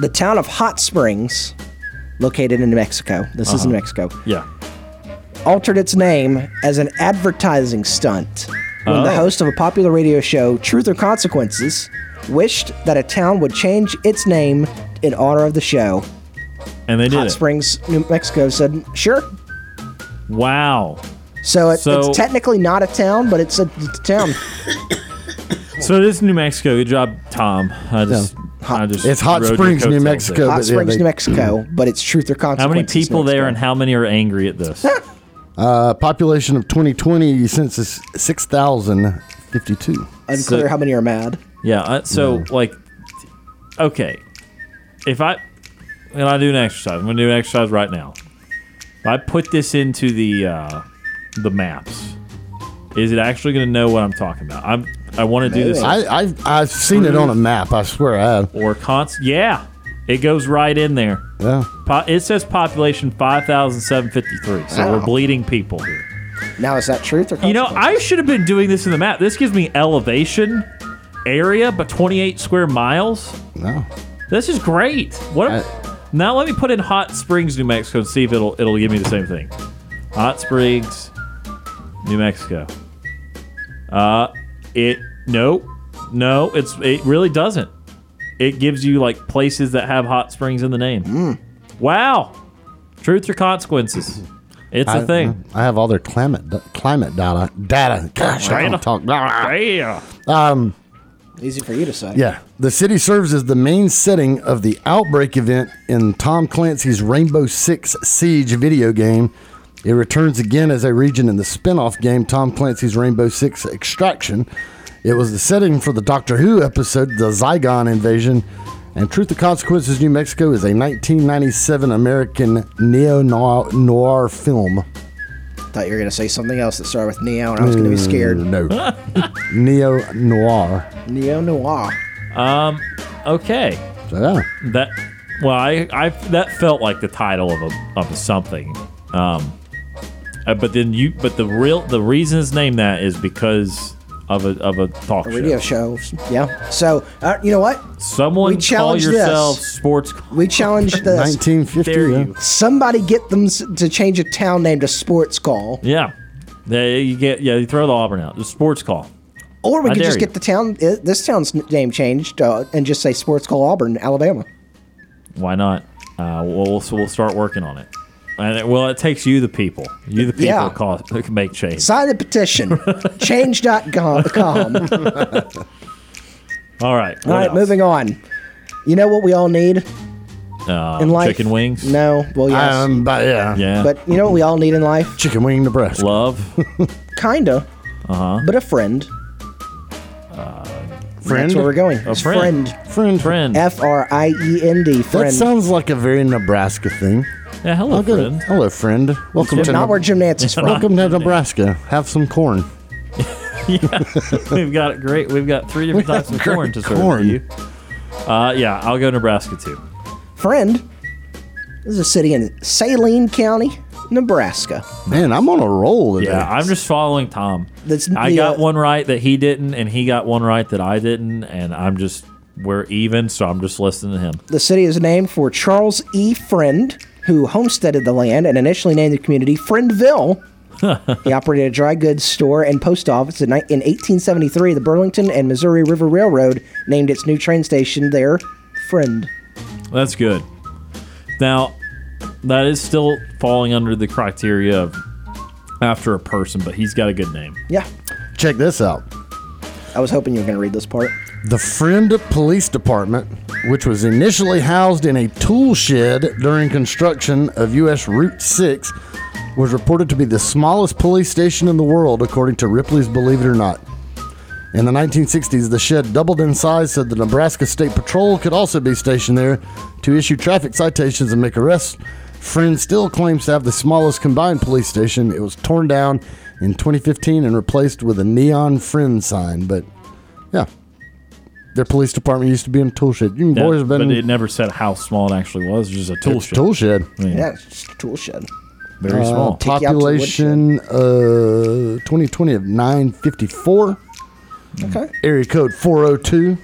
The town of Hot Springs, located in New Mexico. This is New Mexico. Yeah. Altered its name as an advertising stunt when the Oh. host of a popular radio show, Truth or Consequences, wished that a town would change its name in honor of the show. And they did Hot it. Springs, New Mexico said, "Sure." Wow. So, it, So- it's technically not a town, but it's a, it's a town. So it is New Mexico. Good job, Tom. I just, I just It's Hot Springs, New Mexico. there. but Hot yeah, Springs, they- New Mexico, but it's Truth or consequences. How many people there, Mexico. and how many are angry at this? [laughs] Uh, population of 2020 census 6,052. Unclear So- how many are mad. Yeah. Uh, so like, okay, if I and I do an exercise, I'm gonna do an exercise right now. If I put this into the uh, the maps, is it actually gonna know what I'm talking about? I'm I want to do this. I, I've, I've seen it on a map. I swear I have. or const. Yeah, it goes right in there. Yeah. Po- it says population five thousand seven fifty three. So we're bleeding people here. Now is that truth or You know. I should have been doing this in the map. This gives me elevation, area, but 28 square miles. No. This is great. What? now let me put in Hot Springs, New Mexico, and see if it'll it'll give me the same thing. Hot Springs, New Mexico. Uh, it no, no, it's it really doesn't. It gives you like places that have hot springs in the name. Wow, truth or consequences? It's a I, thing. I have all their climate climate data. Data. Gosh, I Data. don't talk. Yeah. Um, Easy for you to say. yeah, the city serves as the main setting of the outbreak event in Tom Clancy's Rainbow Six Siege video game. It returns again as a region in the spin off game Tom Clancy's Rainbow Six Extraction. It was the setting for the Doctor Who episode, The Zygon Invasion. And Truth or Consequences New Mexico is a 1997 American neo noir film. Thought you were going to say something else that started with Neo, and I was going to be scared. No. [laughs] neo noir. Neo Noir. Um. Okay. So, yeah. That. Well, I, I that felt like the title of a of something. Um. uh, but then you, but the real the reason it's named that is because of a of a talk A show. radio show. Yeah. So, uh, you know what? Someone We call challenge this. yourself sports. We challenge [laughs] this. 1950. Dare yeah. you? Somebody get them to change a town name to Sports Call. Yeah. There you get. Yeah, you throw the Auburn out. The sports call. Or we I could dare just you. get the town, uh, this town's name changed uh, and just say Sports Call Auburn, Alabama. Why not? Uh, we'll so we'll start working on it. And it, well, it takes you, the people. You, the people, Yeah. cause, that can make change. Sign the petition. [laughs] Change.com. [laughs] All right. All right, moving on. You know what we all need Uh, in life? chicken wings. No. Well, yes. Um, but yeah. Yeah. but you know what we all need in life? Chicken wing, Nebraska. love. [laughs] Kinda. Uh huh. But a friend. Friend? That's where we're going. A It's friend. friend. Friend. Friend. F R I E N D. That sounds like a very Nebraska thing. Yeah. Hello, I'll go- friend. Hello, friend. Welcome to Not where Jim Nantz is from. Welcome to Nebraska. Have some corn. [laughs] We've got it great. We've got three different [laughs] types of corn to serve corn. to you. Uh, yeah, I'll go Nebraska too. Friend. This is a city in Saline County, Nebraska. Man, I'm on a roll today. Yeah, I'm just following Tom. That's I the, got uh, one right that he didn't, and he got one right that I didn't, and I'm just we're even, so I'm just listening to him. The city is named for Charles E. Friend, who homesteaded the land and initially named the community Friendville. [laughs] he operated a dry goods store and post office. In, 1873, the Burlington and Missouri River Railroad named its new train station there Friend. That's good. Now, that is still falling under the criteria of after a person, but he's got a good name. Yeah, Check this out. I was hoping you were going to read this part. The Friend Police Department, which was initially housed in a tool shed during construction of U.S. Route 6, was reported to be the smallest police station in the world, according to Ripley's Believe It or Not. In the 1960s, the shed doubled in size so the Nebraska State Patrol could also be stationed there to issue traffic citations and make arrests. Friend still claims to have the smallest combined police station. It was torn down in 2015 and replaced with a neon Friend sign, but. Their police department used to be in a tool shed. You Yeah, boys have been but it never said how small it actually was. It was just a tool It's shed. tool shed. I mean, Yeah, it's just a tool shed. Very Uh, small. Take you out to the population uh 2020 of 954. Okay. Area code 402.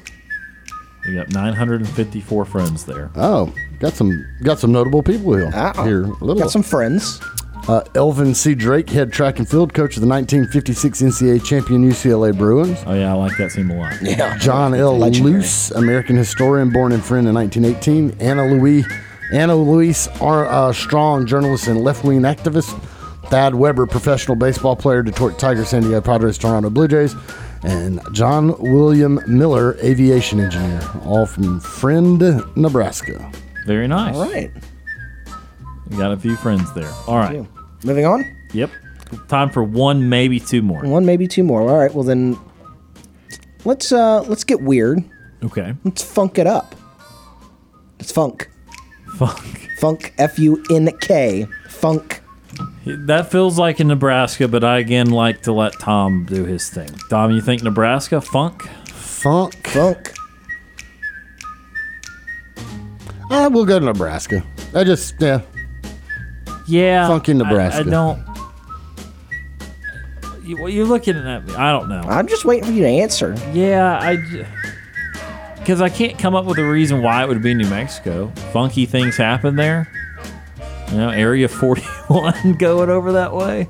You got 954 friends there. Oh, got some got some notable people here. Ow. Here, a little. Got some friends. Uh, Elvin C. Drake, head track and field coach of the 1956 NCAA champion UCLA Bruins. Oh yeah, I like that team a lot. Yeah. John L. Legendary. Loos, American historian, born in Friend in 1918. Anna Louise, Anna Louise R. Uh, Strong, journalist and left-wing activist. Thad Weber, professional baseball player, Detroit Tigers, San Diego Padres, Toronto Blue Jays, and John William Miller, aviation engineer, all from Friend, Nebraska. Very nice. All right. You got a few friends there. All right. Moving on. Yep. Time for one, maybe two more. One, maybe two more. All right. Well then, let's uh let's get weird. Okay. Let's funk it up. It's funk. Funk. Funk. F U N K. Funk. That feels like in Nebraska, but I again like to let Tom do his thing. Tom, you think Nebraska funk? Funk. Funk. Uh, we'll go to Nebraska. I just, yeah. Yeah. Funky I- Nebraska. I, don't. You, well, you're looking at me. I don't know. I'm just waiting for you to answer. Yeah, I. Because I can't come up with a reason why it would be New Mexico. Funky things happen there. You know, Area 41 [laughs] going over that way.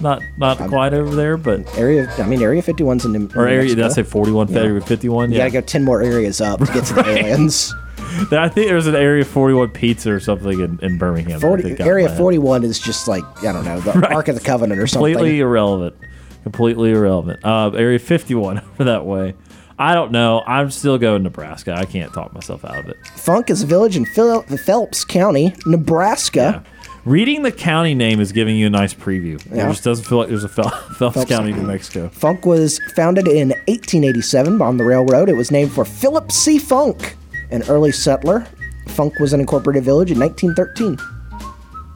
Not not quite over there, but Area. I mean, Area 51's in New, or New area. Did I Mexico. say 41? Yeah. Area 51. You Yeah. gotta go ten more areas up to get to the [laughs] aliens. I think there's an Area 41 pizza or something in, in Birmingham. 40, area 41 is just like I don't know the [laughs] Right. Ark of the Covenant or something. completely irrelevant. Completely irrelevant. Uh, area 51 over [laughs] that way. I don't know. I'm still going Nebraska. I can't talk myself out of it. Funk is a village in Phil- Phelps County, Nebraska. Reading the county name is giving you a nice preview. Yeah. It just doesn't feel like there's a Phel- [laughs] Phelps, Phelps. County, New Mexico. Funk was founded in 1887 on the railroad. It was named for Philip C. Funk, an early settler. Funk was an incorporated village in 1913.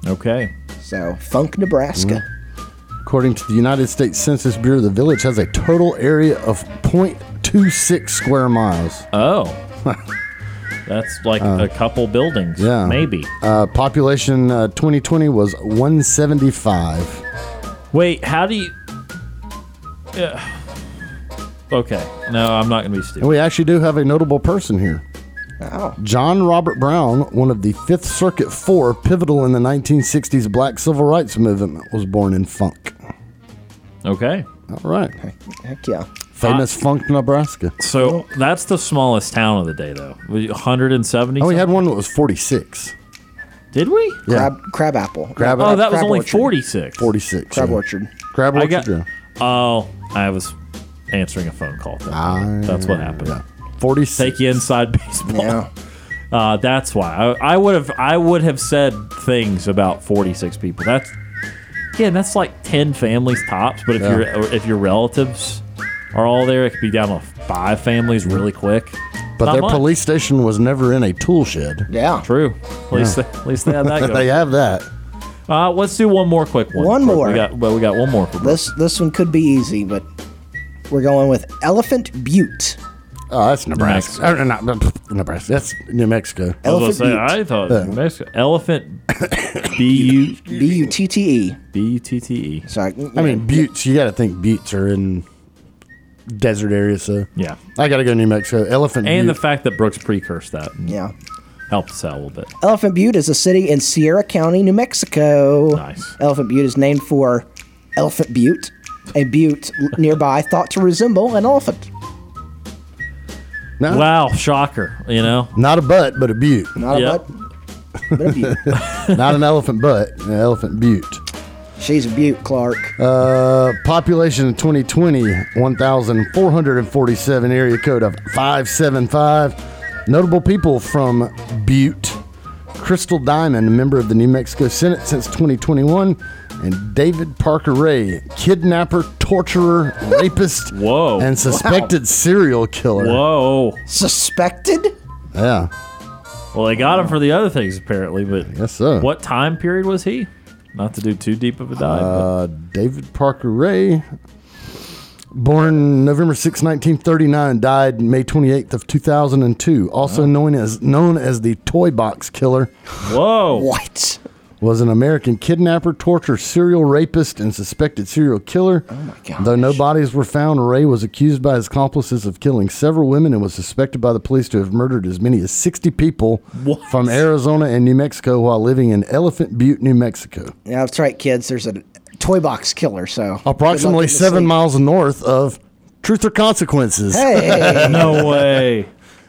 Okay. So, Funk, Nebraska. According to the United States Census Bureau, the village has a total area of 0.26 square miles. Oh. [laughs] That's like a couple buildings. Uh, Yeah. Maybe. Uh, population uh, 2020 was 175. Wait, how do you. Yeah. Okay. No, I'm not going to be And stupid. we actually do have a notable person here. Wow. John Robert Brown, one of the Fifth Circuit Four, pivotal in the 1960s Black Civil Rights Movement, was born in Funk. Okay. All right. Heck yeah. Famous Funk, Nebraska. So that's the smallest town of the day, though. 170. Oh, we had one that was 46. Did we? Yeah. Crab, crab apple. Crab Oh, that was only orchard. 46. 46. Crab yeah. orchard. Crab I orchard. got. yeah. Oh, I was answering a phone call. Ah, That's what happened. Yeah. 46. Take you inside [laughs] baseball. Yeah. Uh, that's why I, I would have. I would have said things about 46 people. That's again. That's like 10 families tops. But if Yeah. your if your relatives are all there, it could be down to five families really quick. But Not their much. police station was never in a tool shed. Yeah. True. At least, they, at least they had that [laughs] they have that. Uh, let's do one more quick one. One more. We got. Well, we got one more. For This this one could be easy, but we're going with Elephant Butte. Oh, that's Nebraska. Uh, not, not- Nebraska. That's New Mexico. I was Elephant gonna say, I thought Yeah. New Mexico. Elephant [coughs] B U B U T T E. B U T T E. So I, I mean, buttes. You got to think buttes are in desert areas. So Yeah. I got to go New Mexico. Elephant. And the Butte. fact that Brooks precursed that yeah. helped us out a little bit. Elephant Butte is a city in Sierra County, New Mexico. Nice. Elephant Butte is named for Elephant Butte, a butte nearby thought to resemble an elephant. No, Wow, shocker. You know? not a butt, but a butte. Not Yep. a butt, but a butte. [laughs] not an elephant butt. An elephant butte. She's a butte, Clark. Uh, population of 2020, 1,447, area code of 575. Notable people from Butte. Crystal Diamond, a member of the New Mexico Senate since 2021. And David Parker Ray, kidnapper, torturer, rapist, Whoa. and suspected serial killer. Whoa. Suspected? Yeah, Well, they got him for the other things apparently, but guess so. what time period was he? Not to do too deep of a dive. Uh, David Parker Ray. Born November 6, 1939, died May 28th of 2002. Also known as known as the Toy Box Killer. Whoa. What? Was an American kidnapper, torturer, serial rapist, and suspected serial killer. Oh my god. Though no bodies were found, Ray was accused by his accomplices of killing several women and was suspected by the police to have murdered as many as 60 people from Arizona and New Mexico while living in Elephant Butte, New Mexico. Yeah, that's right, kids. There's a toy box killer. So Approximately good luck getting to seven sleep. miles north of Truth or Consequences. Hey. [laughs] no way.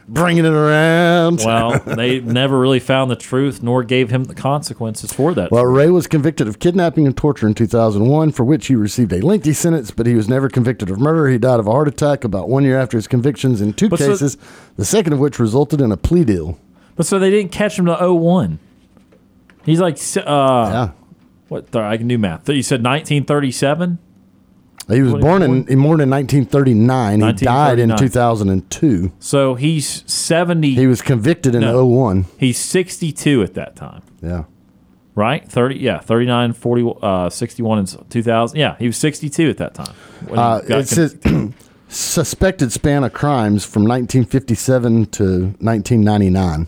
Bringing it around. Well, [laughs] they never really found the truth nor gave him the consequences for that. Well, Ray was convicted of kidnapping and torture in 2001, for which he received a lengthy sentence, but he was never convicted of murder. He died of a heart attack about one year after his convictions in two But so- cases, the second of which resulted in a plea deal. But so they didn't catch him to 01. He's like, uh, Yeah. what? I can do math. You said 1937? He was born in, he born in 1939. He died in 2002. So he's 70. He was convicted in No. 01. He's 62 at that time, Yeah. right? 30, yeah, 39, 40, uh, 61 and 2000. Yeah, he was 62 at that time. Uh, it says [clears throat] suspected span of crimes from 1957 to 1999.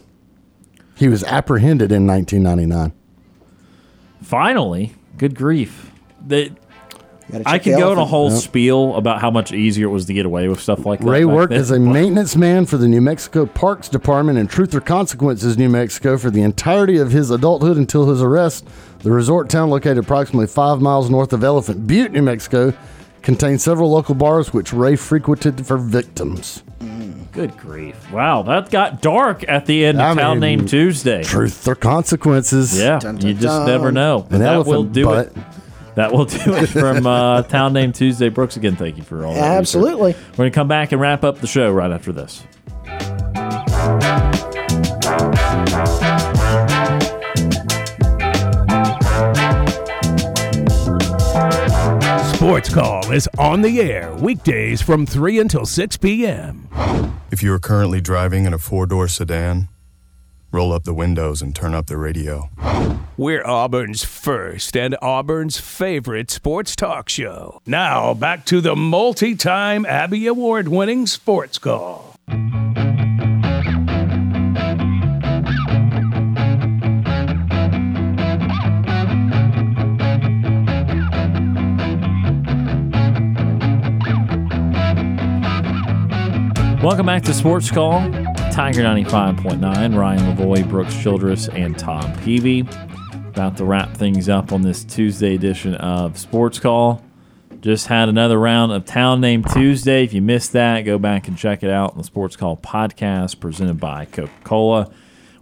He was apprehended in 1999. Finally, good grief. Gotta I check could go in a whole Yep. spiel about how much easier it was to get away with stuff like that. Ray worked then. as a maintenance man for the New Mexico Parks Department in Truth or Consequences, New Mexico, for the entirety of his adulthood until his arrest. The resort town, located approximately five miles north of Elephant Butte, New Mexico, contains several local bars which Ray frequented for victims. Mm. Good grief. Wow, that got dark at the end of I Town mean, Name Tuesday. Truth or Consequences. Yeah, Dun, you just dun. never know. An that will elephant do butt. it. That will do it from uh, [laughs] Town Name Tuesday. Brooks, again, thank you for all that. research. Absolutely. We're going to come back and wrap up the show right after this. Sports Call is on the air weekdays from 3 until 6 p.m. If you are currently driving in a four door sedan, roll up the windows and turn up the radio. We're Auburn's first and Auburn's favorite sports talk show. Now back to the multi-time Abby Award winning Sports Call. Welcome back to Sports Call. Tiger 95.9, Ryan Lavoie, Brooks Childress, and Tom Peavy. About to wrap things up on this Tuesday edition of Sports Call. Just had another round of Town Name Tuesday. If you missed that, go back and check it out on the Sports Call podcast presented by Coca Cola.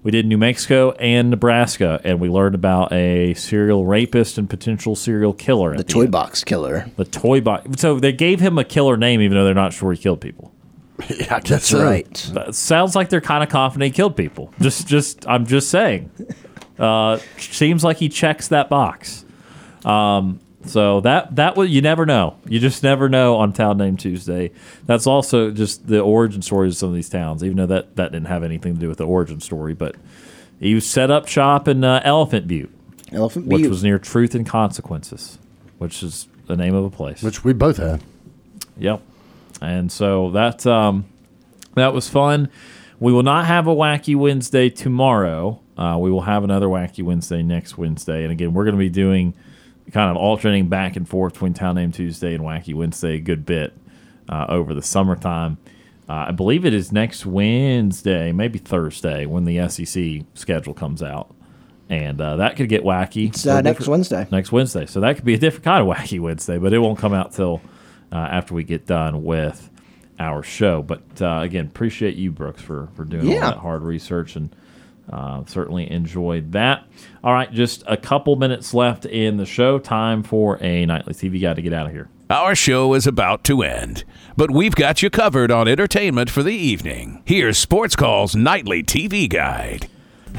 We did New Mexico and Nebraska, and we learned about a serial rapist and potential serial killer. The toy box killer. The toy box. So they gave him a killer name, even though they're not sure he killed people. [laughs] Yeah, I guess That's so. right. That sounds like they're kind of confident he killed people. Just, just, I'm just saying. [laughs] Uh, seems like he checks that box. Um, so that that was you never know. You just never know on Town Name Tuesday. That's also just the origin stories of some of these towns. Even though that that didn't have anything to do with the origin story, but he set up shop in uh, Elephant Butte, Elephant which was near Truth and Consequences, which is the name of a place. Which we both had. Yep. And so that um, that was fun. We will not have a wacky Wednesday tomorrow. Uh, we will have another wacky Wednesday next Wednesday. And again, we're going to be doing kind of alternating back and forth between Town Name Tuesday and Wacky Wednesday a good bit uh, over the summertime. Uh, I believe it is next Wednesday, maybe Thursday, when the SEC schedule comes out. And uh, that could get wacky. It's uh, next Wednesday. next Wednesday. So that could be a different kind of wacky Wednesday, but it won't come out till after we get done with our show. But uh, again, appreciate you, Brooks, for for doing Yeah. all that hard research and uh, certainly enjoyed that. All right, just a couple minutes left in the show. Time for a nightly TV guide to get out of here. Our show is about to end, but we've got you covered on entertainment for the evening. Here's Sports Call's nightly TV guide.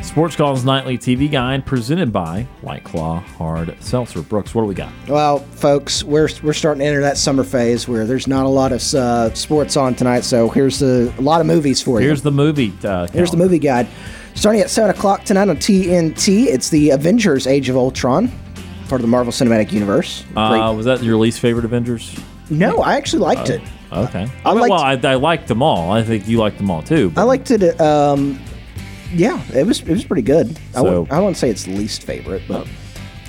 Sports Calls Nightly TV Guide presented by White Claw Hard Seltzer. Brooks, what do we got? Well, folks, we're, we're starting to enter that summer phase where there's not a lot of uh, sports on tonight. So here's the, a lot of movies for you. Here's the movie. Uh, Here's the movie guide. Starting at 7 o'clock tonight on TNT, it's the Avengers Age of Ultron, part of the Marvel Cinematic Universe. Uh, was that your least favorite Avengers? No, I actually liked it. Okay. I I mean, liked- well, I, I liked them all. I think you liked them all too. I liked it. Um, yeah, it was it was pretty good. I So- wouldn't- I wouldn't say it's least favorite, but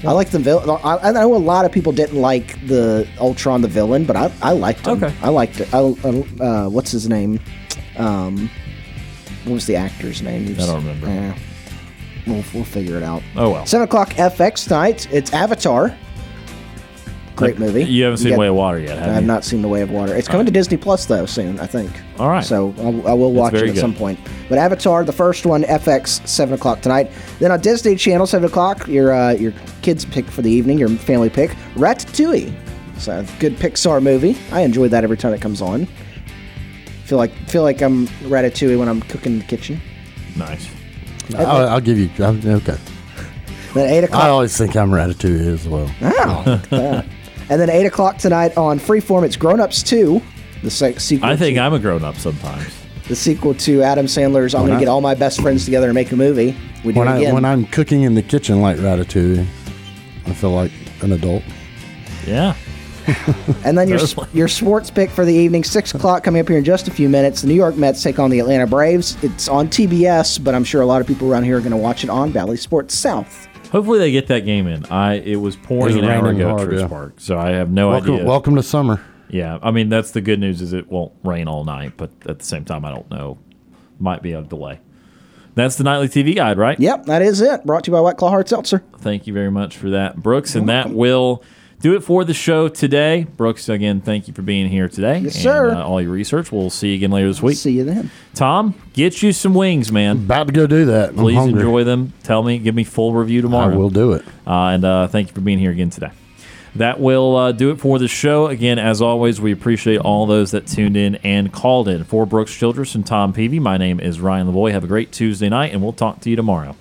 I like the villain. I, I know a lot of people didn't like the Ultron, the villain, but I, I liked him. Okay. I liked it. I, I- uh, what's his name? Um, what was the actor's name? I don't remember. eh, we'll, we'll figure it out. Oh, well. Seven o'clock FX tonight. It's Avatar. Great movie. You haven't seen got- Way of Water yet, have I have you? not seen The Way of Water. It's coming to Disney Plus though soon, I think. All right. So I'll, I will watch it very at good. some point. But Avatar, the first one, FX, seven o'clock tonight. Then on Disney Channel, seven o'clock, your uh, your kids pick for the evening, your family pick, Ratatouille. So good Pixar movie. I enjoy that every time it comes on. Feel like feel like I'm Ratatouille when I'm cooking in the kitchen. Nice. I'll, I'll give you. I'll, okay. Then eight o'clock. I always think I'm Ratatouille as well. Oh, look at that. And then eight o'clock tonight on Freeform, it's Grown Ups Two, the se- sequel. I think to, I'm a grown up sometimes. the sequel to Adam Sandler's. I'm going to get all my best friends together and make a movie. We do When it I again. when I'm cooking in the kitchen like Ratatouille, I feel like an adult. Yeah. [laughs] And then your your sports pick for the evening, six o'clock, coming up here in just a few minutes. The New York Mets take on the Atlanta Braves. It's on TBS, but I'm sure a lot of people around here are going to watch it on Bally Sports South. Hopefully they get that game in. I it was pouring It was an hour raining ago hard, at Truist yeah. Park, so I have no welcome, idea. welcome to summer. Yeah, I mean that's the good news is it won't rain all night, but at the same time I don't know, might be a delay. That's the nightly TV guide, right? Yep, that is it. Brought to you by White Claw Hard Seltzer. Thank you very much for that, Brooks, and that will do it for the show today. Brooks, again, thank you for being here today. Yes, and, sir. uh, all your research. We'll see you again later this week. See you then. Tom, get you some wings, man. About to go do that. I'm Please enjoy them. Tell me, give me full review tomorrow. I will do it. Uh, and uh, thank you for being here again today. That will uh, do it for the show. Again, as always, we appreciate all those that tuned in and called in. For Brooks Childress and Tom Peavy, my name is Ryan Lavoie. Have a great Tuesday night, and we'll talk to you tomorrow.